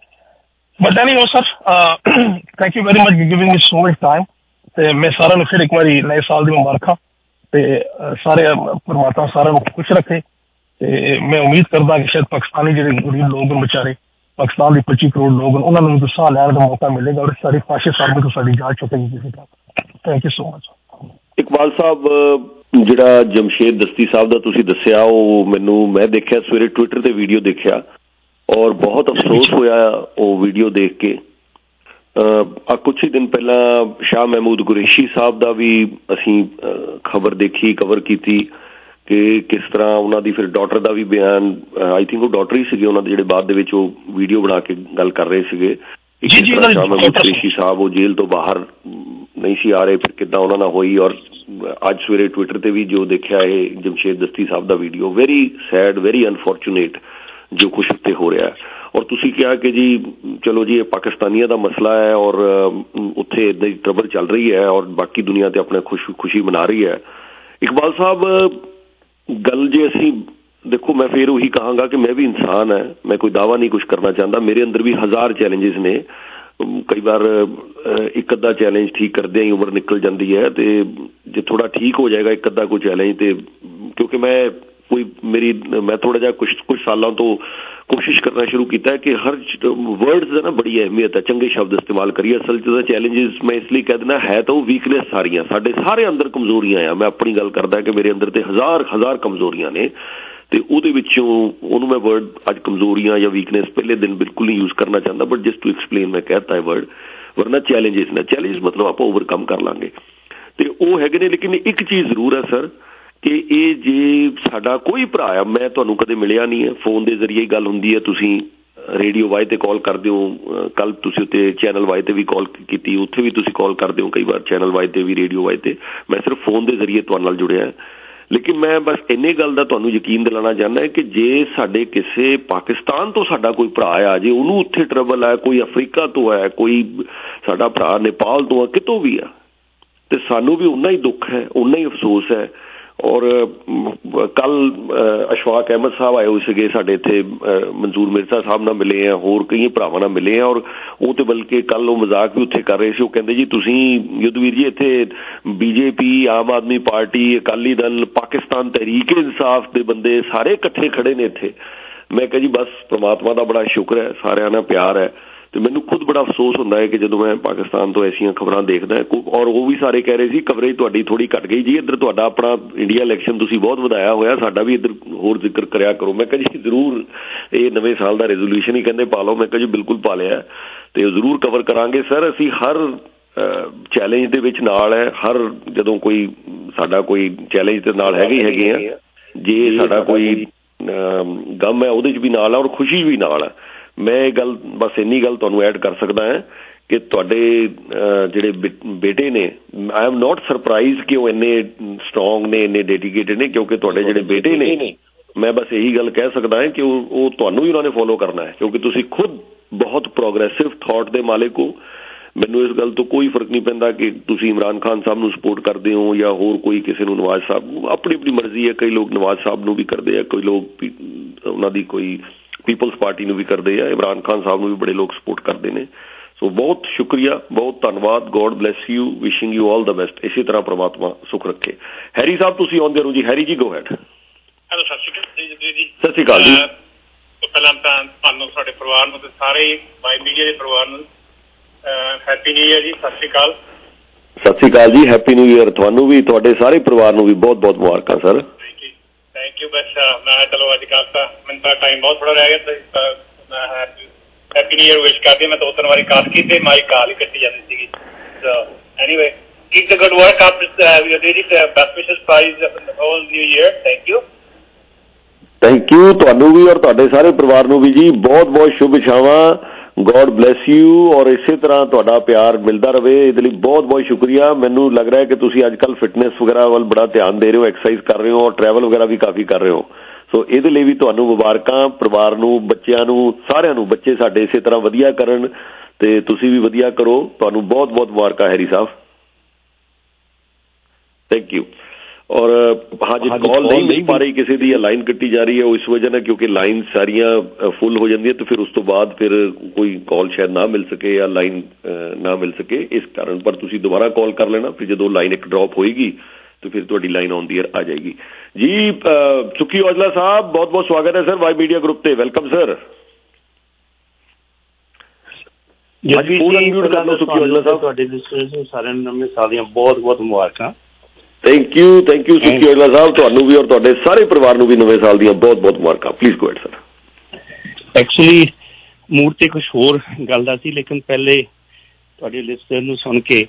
But anyway sir thank you very much giving me so much time ਤੇ ਮੈਂ ਸਾਰਿਆਂ ਨੂੰ ਫਿਰ ਇੱਕ ਵਾਰੀ ਨਵੇਂ ਸਾਲ ਦੀ ਮੁਬਾਰਕਾਂ ਤੇ ਅਹ, ਸਾਰੇ ਪਰਮਾਤਮਾ ਸਾਰਿਆਂ ਨੂੰ ਖੁਸ਼ ਰੱਖੇ ਤੇ ਮੈਂ ਉਮੀਦ ਕਰਦਾ ਕਿ ਸ਼ਾਇਦ ਪਾਕਿਸਤਾਨੀ ਜਿਹੜੇ ਗਰੀਬ ਲੋਕ ਨੇ ਵਿਚਾਰੇ ਪਾਕਿਸਤਾਨ ਦੇ 25 ਕਰੋੜ ਲੋਕ ਨੇ ਉਹਨਾਂ ਨੂੰ ਵੀ ਸਾਹ ਲੈਣ ਦਾ ਮੌਕਾ ਮਿਲੇਗਾ ਔਰ ਸਾਰੀ ਫਾਸ਼ੇ ਸਾਹਮਣੇ ਤੋਂ ਸਾਡੀ ਜਾਂਚ ਚੁੱਕੇਗੀ ਕਿਸੇ ਤਰ੍ਹਾਂ thank you so much Iqbal Sahib ਅਹ, ਜਿਹੜਾ ਜਮਸ਼ੇਦ ਦਸਤੀ ਸਾਹਿਬ ਦਾ ਤੁਸੀਂ ਦੱਸਿਆ ਉਹ ਮੈਨੂੰ ਮੈਂ ਦੇਖਿਆ ਸਵੇਰੇ ਟਵਿੱਟਰ ਤੇ ਵੀਡੀਓ ਦੇਖਿਆ। ਔਰ ਬਹੁਤ ਅਫਸੋਸ ਹੋਇਆ ਉਹ ਵੀਡੀਓ ਦੇਖ ਕੇ। ਆ ਕੁਝ ਹੀ ਦਿਨ ਪਹਿਲਾਂ ਸ਼ਾਹ ਮਹਿਮੂਦ ਕੁਰੈਸ਼ੀ ਸਾਹਿਬ ਦਾ ਵੀ ਅਸੀਂ ਖਬਰ ਦੇਖੀ ਕਵਰ ਕੀਤੀ ਕਿ ਕਿਸ ਤਰ੍ਹਾਂ ਉਹਨਾਂ ਦੀ ਫਿਰ ਡਾਟਰ ਦਾ ਵੀ ਬਿਆਨ ਆਈ ਥਿੰਕ ਉਹ ਡਾਟਰ ਹੀ ਸੀਗੇ ਉਹਨਾਂ ਦੇ ਜਿਹੜੇ ਬਾਅਦ ਦੇ ਵਿੱਚ ਉਹ ਵੀਡੀਓ ਬਣਾ ਕੇ ਗੱਲ ਕਰ ਰਹੇ ਸੀਗੇ। ਕਿਸ ਤਰ੍ਹਾਂ ਸ਼ਾਹ ਮਹਿਮੂਦ ਕੁਰੈਸ਼ੀ ਸਾਹਿਬ ਉਹ ਜੇਲ੍ਹ ਤੋਂ ਬਾਹਰ ਨਹੀਂ ਸੀ ਆ ਰਹੇ ਫਿਰ ਕਿੱਦਾਂ ਉਹਨਾਂ ਨਾਲ ਹੋਈ ਔਰ ਅੱਜ ਸਵੇਰੇ ਟਵਿੱਟਰ ਤੇ ਵੀ ਜੋ ਦੇਖਿਆ ਇਹ ਜਮਸ਼ੇਦ ਦਸਤੀ ਸਾਹਿਬ ਦਾ video very sad very unfortunate ਜੋ ਕੁਛ ਉੱਤੇ ਹੋ ਰਿਹਾ ਹੈ। ਔਰ ਤੁਸੀਂ ਕਿਹਾ ਕਿ ਜੀ, ਚਲੋ ਜੀ, ਇਹ ਪਾਕਿਸਤਾਨੀਆਂ ਦਾ ਮਸਲਾ ਹੈ ਔਰ ਉੱਥੇ ਇਦਾਂ ਹੀ ਟਰਬਲ ਚੱਲ ਰਹੀ ਹੈ ਔਰ ਬਾਕੀ ਦੁਨੀਆ ਤੇ ਆਪਣਾ ਖੁਸ਼, ਖੁਸ਼ੀ ਮਨਾ ਰਹੀ ਹੈ। ਇਕਬਾਲ ਸਾਹਿਬ, ਗੱਲ ਜੇ ਅਸੀਂ, ਦੇਖੋ ਮੈਂ ਫੇਰ ਉਹੀ ਕਹਾਂਗਾ ਕਿ ਮੈਂ ਵੀ ਇਨਸਾਨ ਹੈ, ਮੈਂ ਕੋਈ ਦਾਵਾ ਨਹੀਂ ਕੁਝ ਕਰਨਾ ਚਾਹੁੰਦਾ। ਮੇਰੇ ਅੰਦਰ ਵੀ ਹਜ਼ਾਰ ਚੈਲੰਜਸ ਨੇ। ਕਈ ਵਾਰ ਇੱਕ ਅੱਧਾ ਚੈਲੰਜ ਠੀਕ ਕਰਦੇ ਹੀ ਉਮਰ ਨਿਕਲ ਜਾਂਦੀ ਹੈ ਤੇ ਜੇ ਥੋੜਾ ਠੀਕ ਹੋ ਜਾਏਗਾ ਇੱਕ ਅੱਧਾ ਕੋਈ ਚੈਲੰਜ ਤੇ, ਕਿਉਂਕਿ ਮੈਂ ਕੋਈ ਮੇਰੀ, ਮੈਂ ਥੋੜਾ ਜਿਹਾ ਕੁਝ ਕੁਝ ਸਾਲਾਂ ਤੋਂ ਕੋਸ਼ਿਸ਼ ਕਰਨਾ ਸ਼ੁਰੂ ਕੀਤਾ ਹੈ ਕਿ ਹਰ ਵਰਡਸ ਦਾ ਨਾ ਬੜੀ ਅਹਿਮੀਅਤ ਹੈ, ਚੰਗੇ ਸ਼ਬਦ ਇਸਤੇਮਾਲ ਕਰੀਏ। ਅਸਲ 'ਚ ਦਾ ਚੈਲੰਜਸ ਮੈਂ ਇਸ ਲਈ ਕਹਿ ਦਿੰਦਾ, ਹੈ ਤਾਂ ਉਹ ਵੀਕਨੈਸ ਸਾਰੀਆਂ, ਸਾਡੇ ਸਾਰੇ ਅੰਦਰ ਕਮਜ਼ੋਰੀਆਂ ਆ। ਮੈਂ ਆਪਣੀ ਗੱਲ ਕਰਦਾ ਕਿ ਮੇਰੇ ਅੰਦਰ ਤੇ ਹਜ਼ਾਰ ਹਜ਼ਾਰ ਕਮਜ਼ੋਰੀਆਂ ਨੇ ਤੇ ਉਹਦੇ ਵਿੱਚੋਂ ਉਹਨੂੰ ਮੈਂ ਵਰਡ ਅੱਜ ਕਮਜ਼ੋਰੀਆਂ ਜਾਂ ਵੀਕਨੈਸ ਪਹਿਲੇ ਦਿਨ ਬਿਲਕੁਲ ਨਹੀਂ ਯੂਜ਼ ਕਰਨਾ ਚਾਹੁੰਦਾ ਬਟ ਜਸਟ ਟੂ ਐਕਸਪਲੇਨ ਮੈਂ ਕਹਤਾ ਹੈ ਵਰਡ ਵਰਨਾ ਚੈਲੰਜਸ ਨੇ। ਚੈਲੰਜ ਮਤਲਬ ਆਪਾਂ ਓਵਰਕਮ ਕਰ ਲਾਂਗੇ। ਤੇ ਉਹ ਹੈਗੇ ਨੇ, ਲੇਕਿਨ ਇੱਕ ਚੀਜ਼ ਜ਼ਰੂਰ ਹੈ ਸਰ ਕਿ ਇਹ ਜੇ ਸਾਡਾ ਕੋਈ ਭਰਾ ਆ, ਮੈਂ ਤੁਹਾਨੂੰ ਕਦੇ ਮਿਲਿਆ ਨਹੀਂ ਹੈ। ਫੋਨ ਦੇ ਜ਼ਰੀਏ ਹੀ ਗੱਲ ਹੁੰਦੀ ਹੈ, ਤੁਸੀਂ ਰੇਡੀਓ ਵਾਈ ਤੇ ਕਾਲ ਕਰਦੇ ਹੋ ਕੱਲ ਤੁਸੀਂ ਉੱਤੇ ਚੈਨਲ ਵਾਈ ਤੇ ਵੀ ਕਾਲ ਕੀਤੀ, ਉੱਥੇ ਵੀ ਤੁਸੀਂ ਕਾਲ ਕਰਦੇ ਹੋ ਕਈ ਵਾਰ, ਚੈਨਲ ਵਾਈ ਤੇ ਵੀ, ਰੇਡੀਓ ਵਾਈ ਤੇ। ਮੈਂ ਸਿਰਫ ਫੋਨ ਦੇ ਜ਼ਰੀਏ ਤੁਹਾਡੇ ਨਾਲ ਜੁੜਿਆ ਲੇਕਿਨ ਮੈਂ ਬਸ ਇੰਨੇ ਗੱਲ ਦਾ ਤੁਹਾਨੂੰ ਯਕੀਨ ਦਿਲਾਣਾ ਚਾਹੁੰਦਾ ਕਿ ਜੇ ਸਾਡੇ ਕਿਸੇ ਪਾਕਿਸਤਾਨ ਤੋਂ ਸਾਡਾ ਕੋਈ ਭਰਾ ਆ, ਜੇ ਉਹਨੂੰ ਉੱਥੇ ਟਰਬਲ ਆ, ਕੋਈ ਅਫਰੀਕਾ ਤੋਂ ਆ, ਕੋਈ ਸਾਡਾ ਭਰਾ ਨੇਪਾਲ ਤੋਂ ਆ, ਕਿਤੋਂ ਵੀ ਆ, ਤੇ ਸਾਨੂੰ ਵੀ ਉਨਾ ਹੀ ਦੁੱਖ ਹੈ ਉਨਾ ਹੀ ਅਫਸੋਸ ਹੈ ਔਰ ਕੱਲ ਅਸ਼ਫਾਕ ਅਹਿਮਦ ਸਾਹਿਬ ਆਏ ਹੋਏ ਸੀਗੇ ਸਾਡੇ ਇੱਥੇ ਮਨਜ਼ੂਰ ਮਿਰਜ਼ਾ ਸਾਹਿਬ ਨਾਲ ਮਿਲੇ ਆ, ਹੋਰ ਕਈ ਭਰਾਵਾਂ ਨਾਲ ਮਿਲੇ ਆ, ਔਰ ਉਹ ਤੇ ਬਲਕਿ ਕੱਲ ਉਹ ਮਜ਼ਾਕ ਵੀ ਉੱਥੇ ਕਰ ਰਹੇ ਸੀ, ਉਹ ਕਹਿੰਦੇ ਜੀ ਤੁਸੀਂ ਯੁੱਧਵੀਰ ਜੀ ਇੱਥੇ ਬੀਜੇਪੀ, ਆਮ ਆਦਮੀ ਪਾਰਟੀ, ਅਕਾਲੀ ਦਲ, ਪਾਕਿਸਤਾਨ ਤਹਿਰੀਕ ਇਨਸਾਫ ਦੇ ਬੰਦੇ ਸਾਰੇ ਇਕੱਠੇ ਖੜੇ ਨੇ ਇੱਥੇ। ਮੈਂ ਕਹਾਂ ਜੀ ਬਸ ਪ੍ਰਮਾਤਮਾ ਦਾ ਬੜਾ ਸ਼ੁਕਰ ਹੈ, ਸਾਰਿਆਂ ਨਾਲ ਪਿਆਰ ਹੈ। ਤੇ ਮੈਨੂੰ ਖੁਦ ਬੜਾ ਅਫਸੋਸ ਹੁੰਦਾ ਹੈ ਕਿ ਜਦੋਂ ਮੈਂ ਪਾਕਿਸਤਾਨ ਤੋਂ ਐਸੀਆਂ ਖਬਰਾਂ ਦੇਖਦਾ ਔਰ ਉਹ ਵੀ ਸਾਰੇ ਕਹਿ ਰਹੇ ਸੀ, ਕਵਰੇਜ ਤੁਹਾਡੀ ਥੋੜੀ ਘਟ ਗਈ ਜੀ, ਇੱਧਰ ਤੁਹਾਡਾ ਆਪਣਾ ਇੰਡੀਆ ਇਲੈਕਸ਼ਨ ਤੁਸੀਂ ਬਹੁਤ ਵਧਾਇਆ ਹੋਇਆ, ਸਾਡਾ ਵੀ ਇੱਧਰ ਹੋਰ ਜ਼ਿਕਰ ਕਰਿਆ ਕਰੋ। ਮੈਂ ਕਿਹਾ ਜੀ, ਜ਼ਰੂਰ ਇਹ ਨਵੇਂ ਸਾਲ ਦਾ ਰੈਜ਼ੋਲੂਸ਼ਨ ਹੀ ਕਹਿੰਦੇ ਪਾ ਲਓ। ਮੈਂ ਕਿਹਾ ਜੀ, ਬਿਲਕੁਲ ਪਾ ਲਿਆ। ਤੇ ਉਹ ਜ਼ਰੂਰ ਕਵਰ ਕਰਾਂਗੇ। ਸਰ ਅਸੀਂ ਹਰ ਚੈਲੰਜ ਦੇ ਵਿੱਚ ਨਾਲ ਹੈ। ਹਰ ਜਦੋਂ ਕੋਈ ਸਾਡਾ ਕੋਈ ਚੈਲੰਜ ਦੇ ਨਾਲ ਹੈਗੇ ਹੈਗੇ ਆ। ਜੇ ਸਾਡਾ ਕੋਈ ਗਮ ਹੈ, ਉਹਦੇ 'ਚ ਵੀ ਨਾਲ ਆ ਔਰ ਖੁਸ਼ੀ ਵੀ ਨਾਲ ਹੈ ਮੈਂ ਇਹ ਗੱਲ ਬਸ ਇੰਨੀ ਗੱਲ ਤੁਹਾਨੂੰ ਐਡ ਕਰ ਸਕਦਾ ਹਾਂ ਕਿ ਤੁਹਾਡੇ ਜਿਹੜੇ ਬੇਟੇ ਨੇ ਆਈ ਐਮ ਨਾਟ ਸਰਪ੍ਰਾਈਜ਼ ਕਿ ਉਹ ਇੰਨੇ ਸਟਰੋਂਗ ਨੇ ਇੰਨੇ ਡੈਡੀਕੇਟਡ ਨੇ ਕਿਉਂਕਿ ਤੁਹਾਡੇ ਜਿਹੜੇ ਬੇਟੇ ਨੇ ਮੈਂ ਬਸ ਇਹੀ ਗੱਲ ਕਹਿ ਸਕਦਾ ਹਾਂ ਕਿ ਉਹ ਤੁਹਾਨੂੰ ਵੀ ਉਹਨਾਂ ਨੇ ਫੋਲੋ ਕਰਨਾ ਹੈ ਕਿਉਂਕਿ ਤੁਸੀਂ ਖੁਦ ਬਹੁਤ ਪ੍ਰੋਗਰੈਸਿਵ ਥਾਟ ਦੇ ਮਾਲਕ ਹੋ। ਮੈਨੂੰ ਇਸ ਗੱਲ ਤੋਂ ਕੋਈ ਫ਼ਰਕ ਨਹੀਂ ਪੈਂਦਾ ਕਿ ਤੁਸੀਂ ਇਮਰਾਨ ਖਾਨ ਸਾਹਿਬ ਨੂੰ ਸਪੋਰਟ ਕਰਦੇ ਹੋ ਜਾਂ ਹੋਰ ਕੋਈ ਕਿਸੇ ਨੂੰ ਨਵਾਜ਼ ਸਾਹਿਬ ਨੂੰ ਆਪਣੀ ਆਪਣੀ ਮਰਜ਼ੀ ਹੈ ਕਈ ਲੋਕ ਨਵਾਜ਼ ਸਾਹਿਬ ਨੂੰ ਵੀ ਕਰਦੇ ਆ ਕੋਈ ਲੋਕ ਉਹਨਾਂ ਦੀ ਕੋਈ ਪੀਪਲਸ ਪਾਰਟੀ ਨੂੰ ਵੀ ਕਰਦੇ ਆ ਇਮਰਾਨ ਖਾਨ ਸਾਹਿਬ ਨੂੰ ਵੀ ਬੜੇ ਲੋਕ ਸਪੋਰਟ ਕਰਦੇ ਨੇ। ਸੋ ਬਹੁਤ ਸ਼ੁਕਰੀਆ ਬਹੁਤ ਧੰਨਵਾਦ God bless you wishing you all the best ਇਸੇ ਤਰ੍ਹਾਂ ਪ੍ਰਮਾਤਮਾ ਸੁਖ ਰੱਖੇ। ਹੈਰੀ ਸਾਹਿਬ ਤੁਸੀਂ ਆਉਂਦੇ ਰਹੋ ਜੀ। ਹੈਰੀ ਜੀ ਗੋ ਹੈਡ ਹੈਲੋ ਸਤਿ ਸ਼੍ਰੀ ਅਕਾਲ ਜੀ ਸਤਿ ਸ਼੍ਰੀ ਅਕਾਲ ਜੀ। ਪਹਿਲਾਂ ਤਾਂ ਤੁਹਾਨੂੰ ਤੁਹਾਡੇ ਪਰਿਵਾਰ ਨੂੰ ਤੇ ਸਾਰੇ ਬਾਈ ਮੀਡੀਆ ਦੇ ਪਰਿਵਾਰ ਨੂੰ ਹੈਪੀ ਨਿਊ ਇਅਰ ਜੀ ਸਤਿ ਸ਼੍ਰੀ ਅਕਾਲ। ਸਤਿ ਸ਼੍ਰੀ ਅਕਾਲ ਜੀ ਹੈਪੀ ਨਿਊ ਇਅਰ ਤੁਹਾਨੂੰ ਵੀ ਤੁਹਾਡੇ ਸਾਰੇ ਪਰਿਵਾਰ ਨੂੰ ਵੀ ਬਹੁਤ ਬਹੁਤ ਮੁਬਾਰਕਾਂ ਸਰ ਥੈਂਕ ਯੂ ਬਸ ਮੈਂ ਚਲੋ ਅੱਜ ਕੱਲ ਤਾਂ ਮੈਨੂੰ ਤਾਂ ਟਾਈਮ ਬਹੁਤ ਥੋੜਾ ਰਹਿ ਗਿਆ ਤਾਂ ਮੈਂ ਹੈਪੀ ਨਿਊ ਇਅਰ ਵਿਸ਼ ਕਰਦੀ ਮੈਂ ਦੋ ਤਿੰਨ ਵਾਰੀ ਕਾਲ ਕੀਤੀ ਮਾਈ ਕਾਲ ਹੀ ਕੱਟੀ ਜਾਂਦੀ ਸੀਗੀ। So anyway keep the good work up we are really best wishes prize whole new year thank you thank you ਤੁਹਾਨੂੰ ਵੀ ਔਰ ਤੁਹਾਡੇ ਸਾਰੇ ਪਰਿਵਾਰ ਨੂੰ ਵੀ ਜੀ ਬਹੁਤ ਬਹੁਤ ਸ਼ੁਭ ਇਛਾਵਾਂ ਗੋਡ ਬlesਸ ਯੂ ਔਰ ਇਸੇ ਤਰ੍ਹਾਂ ਤੁਹਾਡਾ ਪਿਆਰ ਮਿਲਦਾ ਰਵੇ ਇਹਦੇ ਲਈ ਬਹੁਤ ਬਹੁਤ ਸ਼ੁਕਰੀਆ। ਮੈਨੂੰ ਲੱਗ ਰਿਹਾ ਹੈ ਕਿ ਤੁਸੀਂ ਅੱਜ ਕੱਲ ਫਿਟਨੈਸ ਵਗੈਰਾ ਵੱਲ ਬੜਾ ਧਿਆਨ ਦੇ ਰਹੇ ਹੋ ਐਕਸਰਸਾਈਜ਼ ਕਰ ਰਹੇ ਹੋ ਔਰ ਟਰੈਵਲ ਵਗੈਰਾ ਵੀ ਕਾਫੀ ਕਰ ਰਹੇ ਹੋ। ਸੋ ਇਹਦੇ ਲਈ ਵੀ ਤੁਹਾਨੂੰ ਮੁਬਾਰਕਾਂ, ਪਰਿਵਾਰ ਨੂੰ, ਬੱਚਿਆਂ ਨੂੰ, ਸਾਰਿਆਂ ਨੂੰ, ਬੱਚੇ ਸਾਡੇ ਇਸੇ ਤਰ੍ਹਾਂ ਵਧੀਆ ਕਰਨ ਤੇ ਤੁਸੀਂ ਵੀ ਵਧੀਆ ਕਰੋ। ਤੁਹਾਨੂੰ ਬਹੁਤ ਬਹੁਤ ਮੁਬਾਰਕਾਂ, ਹੈਰੀ ਸਾਹਿਬ। ਥੈਂਕ ਯੂ ਔਰ ਹਾਂਜੀ ਕਾਲ ਨਹੀਂ ਮਿਲ ਪਾ ਰਹੀ ਕਿਸੇ ਦੀ ਲਾਈਨ ਕੱਟੀ ਜਾ ਰਹੀ ਹੈ ਉਸ ਵਜ੍ਹਾ ਨਾਲ ਕਿਉਂਕਿ ਲਾਈਨ ਸਾਰੀਆਂ ਫੁੱਲ ਹੋ ਜਾਂਦੀਆਂ ਤੇ ਫਿਰ ਉਸ ਤੋਂ ਬਾਅਦ ਫਿਰ ਕੋਈ ਕਾਲ ਸ਼ਾਇਦ ਨਾ ਮਿਲ ਸਕੇ ਜਾਂ ਲਾਈਨ ਨਾ ਮਿਲ ਸਕੇ ਇਸ ਕਾਰਨ ਪਰ ਤੁਸੀਂ ਦੁਬਾਰਾ ਕਾਲ ਕਰ ਲੈਣਾ ਫਿਰ ਜਦੋਂ ਲਾਈਨ ਇੱਕ ਡ੍ਰੌਪ ਹੋਏਗੀ ਤੇ ਫਿਰ ਤੁਹਾਡੀ ਲਾਈਨ ਆਨ ਦੀ ਆ ਜਾਏਗੀ ਜੀ ਸੁਖੀ ਔਜਲਾ ਸਾਹਿਬ ਬਹੁਤ ਬਹੁਤ ਸਵਾਗਤ ਹੈ ਸਰ ਵਾਈ ਮੀਡੀਆ ਗਰੁੱਪ ਤੇ welcome sir ji phone unmute ਕਰ ਲਓ ਸੁਖੀ ਔਜਲਾ ਸਾਹਿਬ ਤੁਹਾਡੇ ਲਿਸਨਰਸ ਨੂੰ ਸਾਰਿਆਂ ਨੂੰ ਨਵੇਂ ਸਾਲ ਦੀਆਂ ਬਹੁਤ ਬਹੁਤ ਮੁਬਾਰਕਾਂ thank you thank you Sukhi Aujla ਸਾਹਿਬ ਤੁਹਾਨੂੰ ਵੀ ਔਰ ਤੁਹਾਡੇ ਸਾਰੇ ਪਰਿਵਾਰ ਨੂੰ ਵੀ ਨਵੇਂ ਸਾਲ ਦੀਆਂ ਬਹੁਤ ਬਹੁਤ ਮੁਬਾਰਕਾਂ। Please go ahead sir actually mood ਤੇ ਕੁਝ ਹੋਰ ਗੱਲ ਦਾ ਸੀ ਲੇਕਿਨ ਪਹਿਲੇ ਤੁਹਾਡੇ ਲਿਸਨਰ ਨੂੰ ਸੁਣ ਕੇ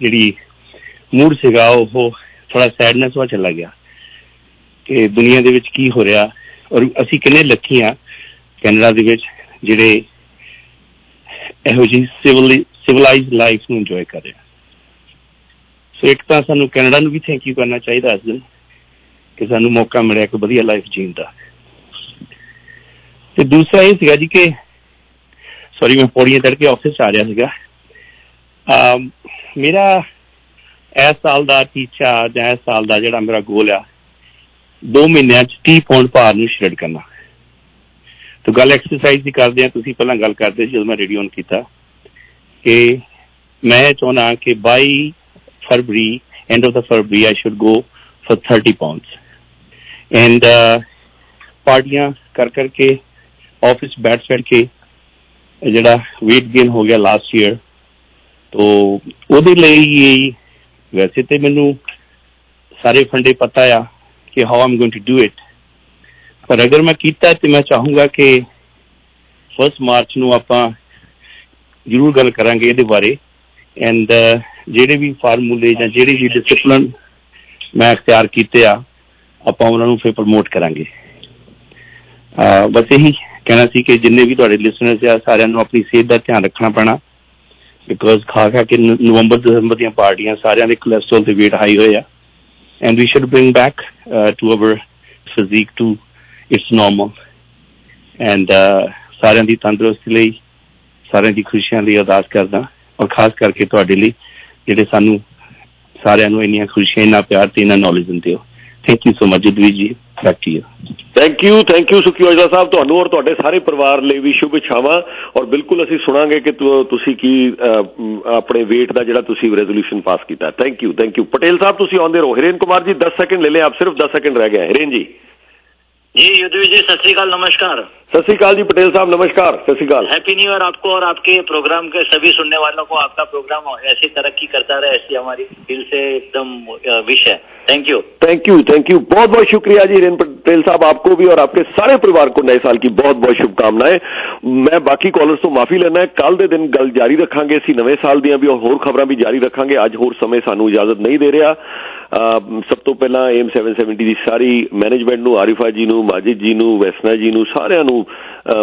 ਜਿਹੜੀ ਮੂਡ ਸੀਗਾ ਉਹ ਥੋੜਾ ਸੈਡਨੈਸ ਵਾ ਚਲਾ ਗਿਆ ਕਿ ਦੁਨੀਆ ਦੇ ਵਿੱਚ ਕੀ ਹੋ ਰਿਹਾ ਔਰ ਅਸੀਂ ਕਿੰਨੇ ਲੱਕੀ ਆ ਕੈਨੇਡਾ ਦੇ ਵਿੱਚ ਜਿਹੜੇ ਇਹੋ ਜਿਹੀ ਸਿਵਲਾਈਜ਼ਡ ਲਾਈਫ ਨੂੰ ਇੰਜੋਏ ਕਰ ਰਹੇ ਸੋ ਇੱਕ ਤਾਂ ਸਾਨੂੰ ਕੈਨੇਡਾ ਨੂੰ ਵੀ ਥੈਂਕ ਯੂ ਕਰਨਾ ਚਾਹੀਦਾ ਇਸ ਦਿਨ, ਕਿ ਸਾਨੂੰ ਮੌਕਾ ਮਿਲਿਆ ਇੱਕ ਵਧੀਆ ਲਾਈਫ ਜੀਣ ਦਾ। ਤੇ ਦੂਸਰਾ ਇਹ ਸੀਗਾ ਜੀ ਕਿ ਸੌਰੀ ਮੈਂ ਪੌੜੀਆਂ ਚੜ ਕੇ ਆਫਿਸ ਆ ਰਿਹਾ ਸੀਗਾ। ਮੇਰਾ ਇਸ ਸਾਲ ਦਾ ਟੀਚਾ ਜਾਂ ਇਸ ਸਾਲ ਦਾ ਜਿਹੜਾ ਮੇਰਾ ਗੋਲ ਆ 2 ਮਹੀਨਿਆਂ ਚ 30 ਪੌਂਡ ਭਾਰ ਨੂੰ ਸ਼੍ਰੈਡ ਕਰਨਾ। ਤੋ ਗੱਲ ਐਕਸਰਸਾਈਜ਼ ਦੀ ਕਰਦੇ ਆ, ਤੁਸੀਂ ਪਹਿਲਾਂ ਗੱਲ ਕਰਦੇ ਸੀ ਜਦੋਂ ਮੈਂ ਰੇਡੀਓ ਔਨ ਕੀਤਾ, ਕਿ ਮੈਂ ਚਾਹੁੰਦਾ ਕਿ 22 February end of the February I should go for 30 pounds and ਪਾਰਟੀਆਂ ਕਰ ਕਰਕੇ ਆਫਿਸ ਬੈਠ ਬੈਠ ਕੇ ਜਿਹੜਾ weight gain ਹੋ ਗਿਆ ਲਾਸਟ ਈਅਰ ਤੋ ਉਹਦੇ ਲਈ ਵੈਸੇ ਤੇ ਮੈਨੂੰ ਸਾਰੇ ਫੰਡੇ ਪਤਾ ਆ ਕਿ how I'm going to do it ਪਰ ਅਗਰ ਮੈਂ ਕੀਤਾ ਤੇ ਮੈਂ ਚਾਹੂੰਗਾ ਕਿ 1 ਮਾਰਚ ਨੂੰ ਆਪਾਂ ਜ਼ਰੂਰ ਗੱਲ ਕਰਾਂਗੇ ਇਹਦੇ ਬਾਰੇ ਐਂਡ ਜਿਹੜੇ ਵੀ ਫਾਰਮੂਲੇ ਜਾਂ ਜਿਹੜੇ ਵੀ ਡਿਸਪਲਿਨ ਮੈਂ ਅਖਤਿਆਰ ਕੀਤੇ ਆ, ਆਪਾਂ ਉਹਨਾਂ ਨੂੰ ਫਿਰ ਪ੍ਰਮੋਟ ਕਰਾਂਗੇ। ਬਸ ਇਹੀ ਕਹਿਣਾ ਸੀ ਕਿ ਜਿੰਨੇ ਵੀ ਤੁਹਾਡੇ ਲਿਸਨਰਸ ਆ, ਸਾਰਿਆਂ ਨੂੰ ਆਪਣੀ ਸਿਹਤ ਦਾ ਧਿਆਨ ਰੱਖਣਾ ਪੈਣਾ। ਬਿਕੋਜ਼ ਖਾ ਖਾ ਕੇ ਨਵੰਬਰ, ਦਸੰਬਰ ਦੀਆਂ ਪਾਰਟੀਆਂ ਸਾਰਿਆਂ ਦੇ ਕੋਲੇਸਟ੍ਰੋਲ ਤੇ weight ਹਾਈ ਹੋਇਆ and we should bring back to our physique to its normal and ਸਾਰਿਆਂ ਦੀ ਤੰਦਰੁਸਤੀ ਲਈ, ਸਾਰਿਆਂ ਦੀ ਖੁਸ਼ੀਆਂ ਲਈ ਅਰਦਾਸ ਕਰਦਾ। ਔਰ ਖਾਸ ਕਰਕੇ ਤੁਹਾਡੇ ਲਈ ਜਿਹੜੇ ਸਾਨੂੰ ਸਾਰਿਆਂ ਨੂੰ ਇੰਨੀਆਂ ਖੁਸ਼ੀਆਂ, ਇੰਨਾ ਪਿਆਰ ਤੇ ਇੰਨਾ ਨੌਲੇਜ ਦਿੰਦੇ ਹੋ। Thank you so much Jadveer ji back to you thank you thank you Sukhi Aujla ਸਾਹਿਬ, ਤੁਹਾਨੂੰ ਔਰ ਤੁਹਾਡੇ ਸਾਰੇ ਪਰਿਵਾਰ ਲਈ ਵੀ ਸ਼ੁਭ ਇਛਾਵਾਂ ਔਰ ਬਿਲਕੁਲ ਅਸੀਂ ਸੁਣਾਂਗੇ ਕਿ ਤੁਸੀਂ ਕੀ ਆਪਣੇ weight ਦਾ ਜਿਹੜਾ ਤੁਸੀਂ ਰੈਜ਼ੋਲੂਸ਼ਨ ਪਾਸ ਕੀਤਾ। Thank you thank you Patel ਸਾਹਿਬ, ਤੁਸੀਂ ਆਉਂਦੇ ਰਹੋ। ਹਿਰੇਨ ਕੁਮਾਰ ਜੀ 10 ਸੈਕਿੰਡ ਲੈ ਲੈ ਆਪ ਸਿਰਫ 10 ਸੈਕਿੰਡ ਰਹਿ ਗਏ ਹਿਰੇਨ ਜੀ। جی یدوی جی ست شری نمسکار۔ ست شری جی پٹیل صاحب نمشکار ست شری ہیپی نیو ایئر آپ کو اور آپ کے پروگرام کے سبھی سننے والوں کو۔ آپ کا پروگرام ایسی ترقی کرتا رہے ایسی ہماری دل سے ایک دم وش ہے۔ Thank you thank you thank you بہت بہت شکریہ جی رین پٹیل صاحب آپ کو بھی اور آپ کے سارے پریوار کو نئے سال کی بہت بہت شبھکامنائیں میں باقی کالرز تو معافی لینا ہے۔ کل دے دن گل جاری رکھاں گے اسی نویں سال دیاں بھی اور ہور خبراں بھی جاری رکھاں گے۔ اج ہور سمے سانو اجازت نہیں دے رہا۔ ਸਭ ਤੋਂ ਪਹਿਲਾਂ ਏਮ 770 ਦੀ ਸਾਰੀ ਮੈਨੇਜਮੈਂਟ ਨੂੰ, ਆਰਿਫਾ ਜੀ ਨੂੰ, ਮਾਜਿਦ ਜੀ ਨੂੰ, ਵੈਸਨਾ ਜੀ ਨੂੰ, ਸਾਰਿਆਂ ਨੂੰ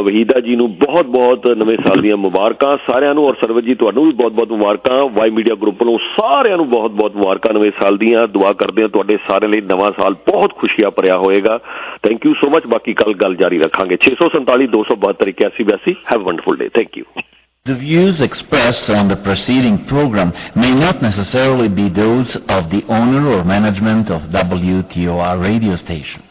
ਵਹੀਦਾ ਜੀ ਨੂੰ ਬਹੁਤ ਬਹੁਤ ਨਵੇਂ ਸਾਲ ਦੀਆਂ ਮੁਬਾਰਕਾਂ ਸਾਰਿਆਂ ਨੂੰ ਔਰ ਸਰਵਤ ਜੀ ਤੁਹਾਨੂੰ ਵੀ ਬਹੁਤ ਬਹੁਤ ਮੁਬਾਰਕਾਂ। ਵਾਈ ਮੀਡੀਆ ਗਰੁੱਪ ਵੱਲੋਂ ਸਾਰਿਆਂ ਨੂੰ ਬਹੁਤ ਬਹੁਤ ਮੁਬਾਰਕਾਂ ਨਵੇਂ ਸਾਲ ਦੀਆਂ। ਦੁਆ ਕਰਦੇ ਹਾਂ ਤੁਹਾਡੇ ਸਾਰਿਆਂ ਲਈ ਨਵਾਂ ਸਾਲ ਬਹੁਤ ਖੁਸ਼ੀਆਂ ਭਰਿਆ ਹੋਏਗਾ। ਥੈਂਕ ਯੂ ਸੋ ਮਚ ਬਾਕੀ ਕੱਲ ਗੱਲ ਜਾਰੀ ਰੱਖਾਂਗੇ। 647 272 8182 have wonderful day thank you The views expressed on the preceding program may not necessarily be those of the owner or management of WTOR radio station.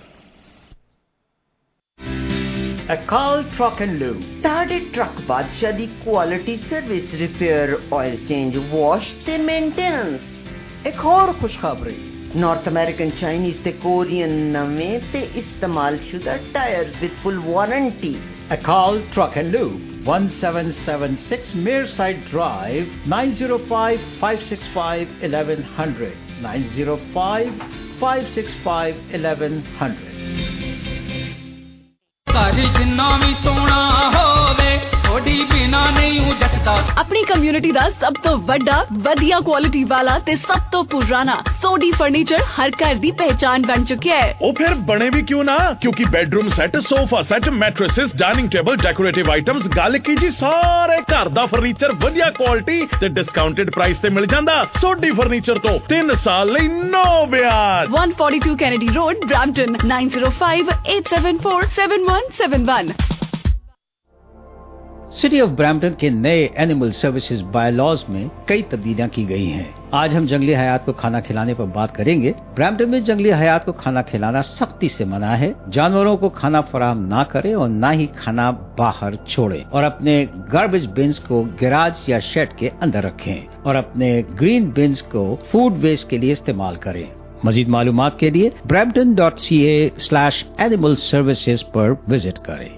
Akal truck and lube ਤੁਹਾਡੇ truck ਬਾਦਸ਼ਾਹ ਦੀ quality service repair oil change wash ਤੇ maintenance ਇੱਕ ਹੋਰ ਖੁਸ਼ਖਬਰੀ north American Chinese ਤੇ Korean ਨਵੇਂ ਤੇ ਇਸਤੇਮਾਲਸ਼ੁਦਾ tyres with full warranty A call Truck and Loop, 1776 Mearside Drive, 905 565 1100. 905 565 1100. ਥੋੜੀ ਬਿਨਾ ਨਹੀਂ ਉਹ ਜੱਟਦਾ। ਆਪਣੀ ਕਮਿਊਨਿਟੀ ਦਾ ਸਭ ਤੋਂ ਵੱਡਾ ਵਧੀਆ ਕੁਆਲਿਟੀ ਵਾਲਾ ਤੇ ਸਭ ਤੋਂ ਪੁਰਾਣਾ ਸੋਡੀ ਫਰਨੀਚਰ ਹਰ ਘਰ ਦੀ ਪਹਿਚਾਨ ਬਣ ਚੁੱਕਿਆ ਹੈ। ਉਹ ਫਿਰ ਬਣੇ ਵੀ ਕਿਉਂ ਨਾ? ਕਿਉਂਕਿ bedroom set sofa set mattresses dining table decorative items ਗੱਲ ਕੀ ਜੀ? ਸਾਰੇ ਘਰ ਦਾ ਫਰਨੀਚਰ ਵਧੀਆ ਕੁਆਲਿਟੀ ਤੇ ਡਿਸਕਾਊਂਟਡ ਪ੍ਰਾਈਸ ਤੇ ਮਿਲ ਜਾਂਦਾ। ਸੋਡੀ ਫਰਨੀਚਰ ਤੋਂ 3 ਸਾਲ ਲਈ ਨੋ ਵਿਆਜ। 142 Kennedy road Brampton 9058747171 city of Brampton کے نئے اینیمل سروسز بائی لاز میں کئی تبدیلیاں کی گئی ہیں۔ آج ہم جنگلی حیات کو کھانا کھلانے پر بات کریں گے۔ برامٹن میں جنگلی حیات کو کھانا کھلانا سختی سے منع ہے۔ جانوروں کو کھانا فراہم نہ کرے اور نہ ہی کھانا باہر چھوڑے اور اپنے گاربیج بینس کو گراج یا شیڈ کے اندر رکھیں۔ اور اپنے گرین بینس کو فوڈ ویسٹ کے لیے استعمال کریں۔ مزید معلومات کے لیے Brampton dot C A slash animal services per visit کریں۔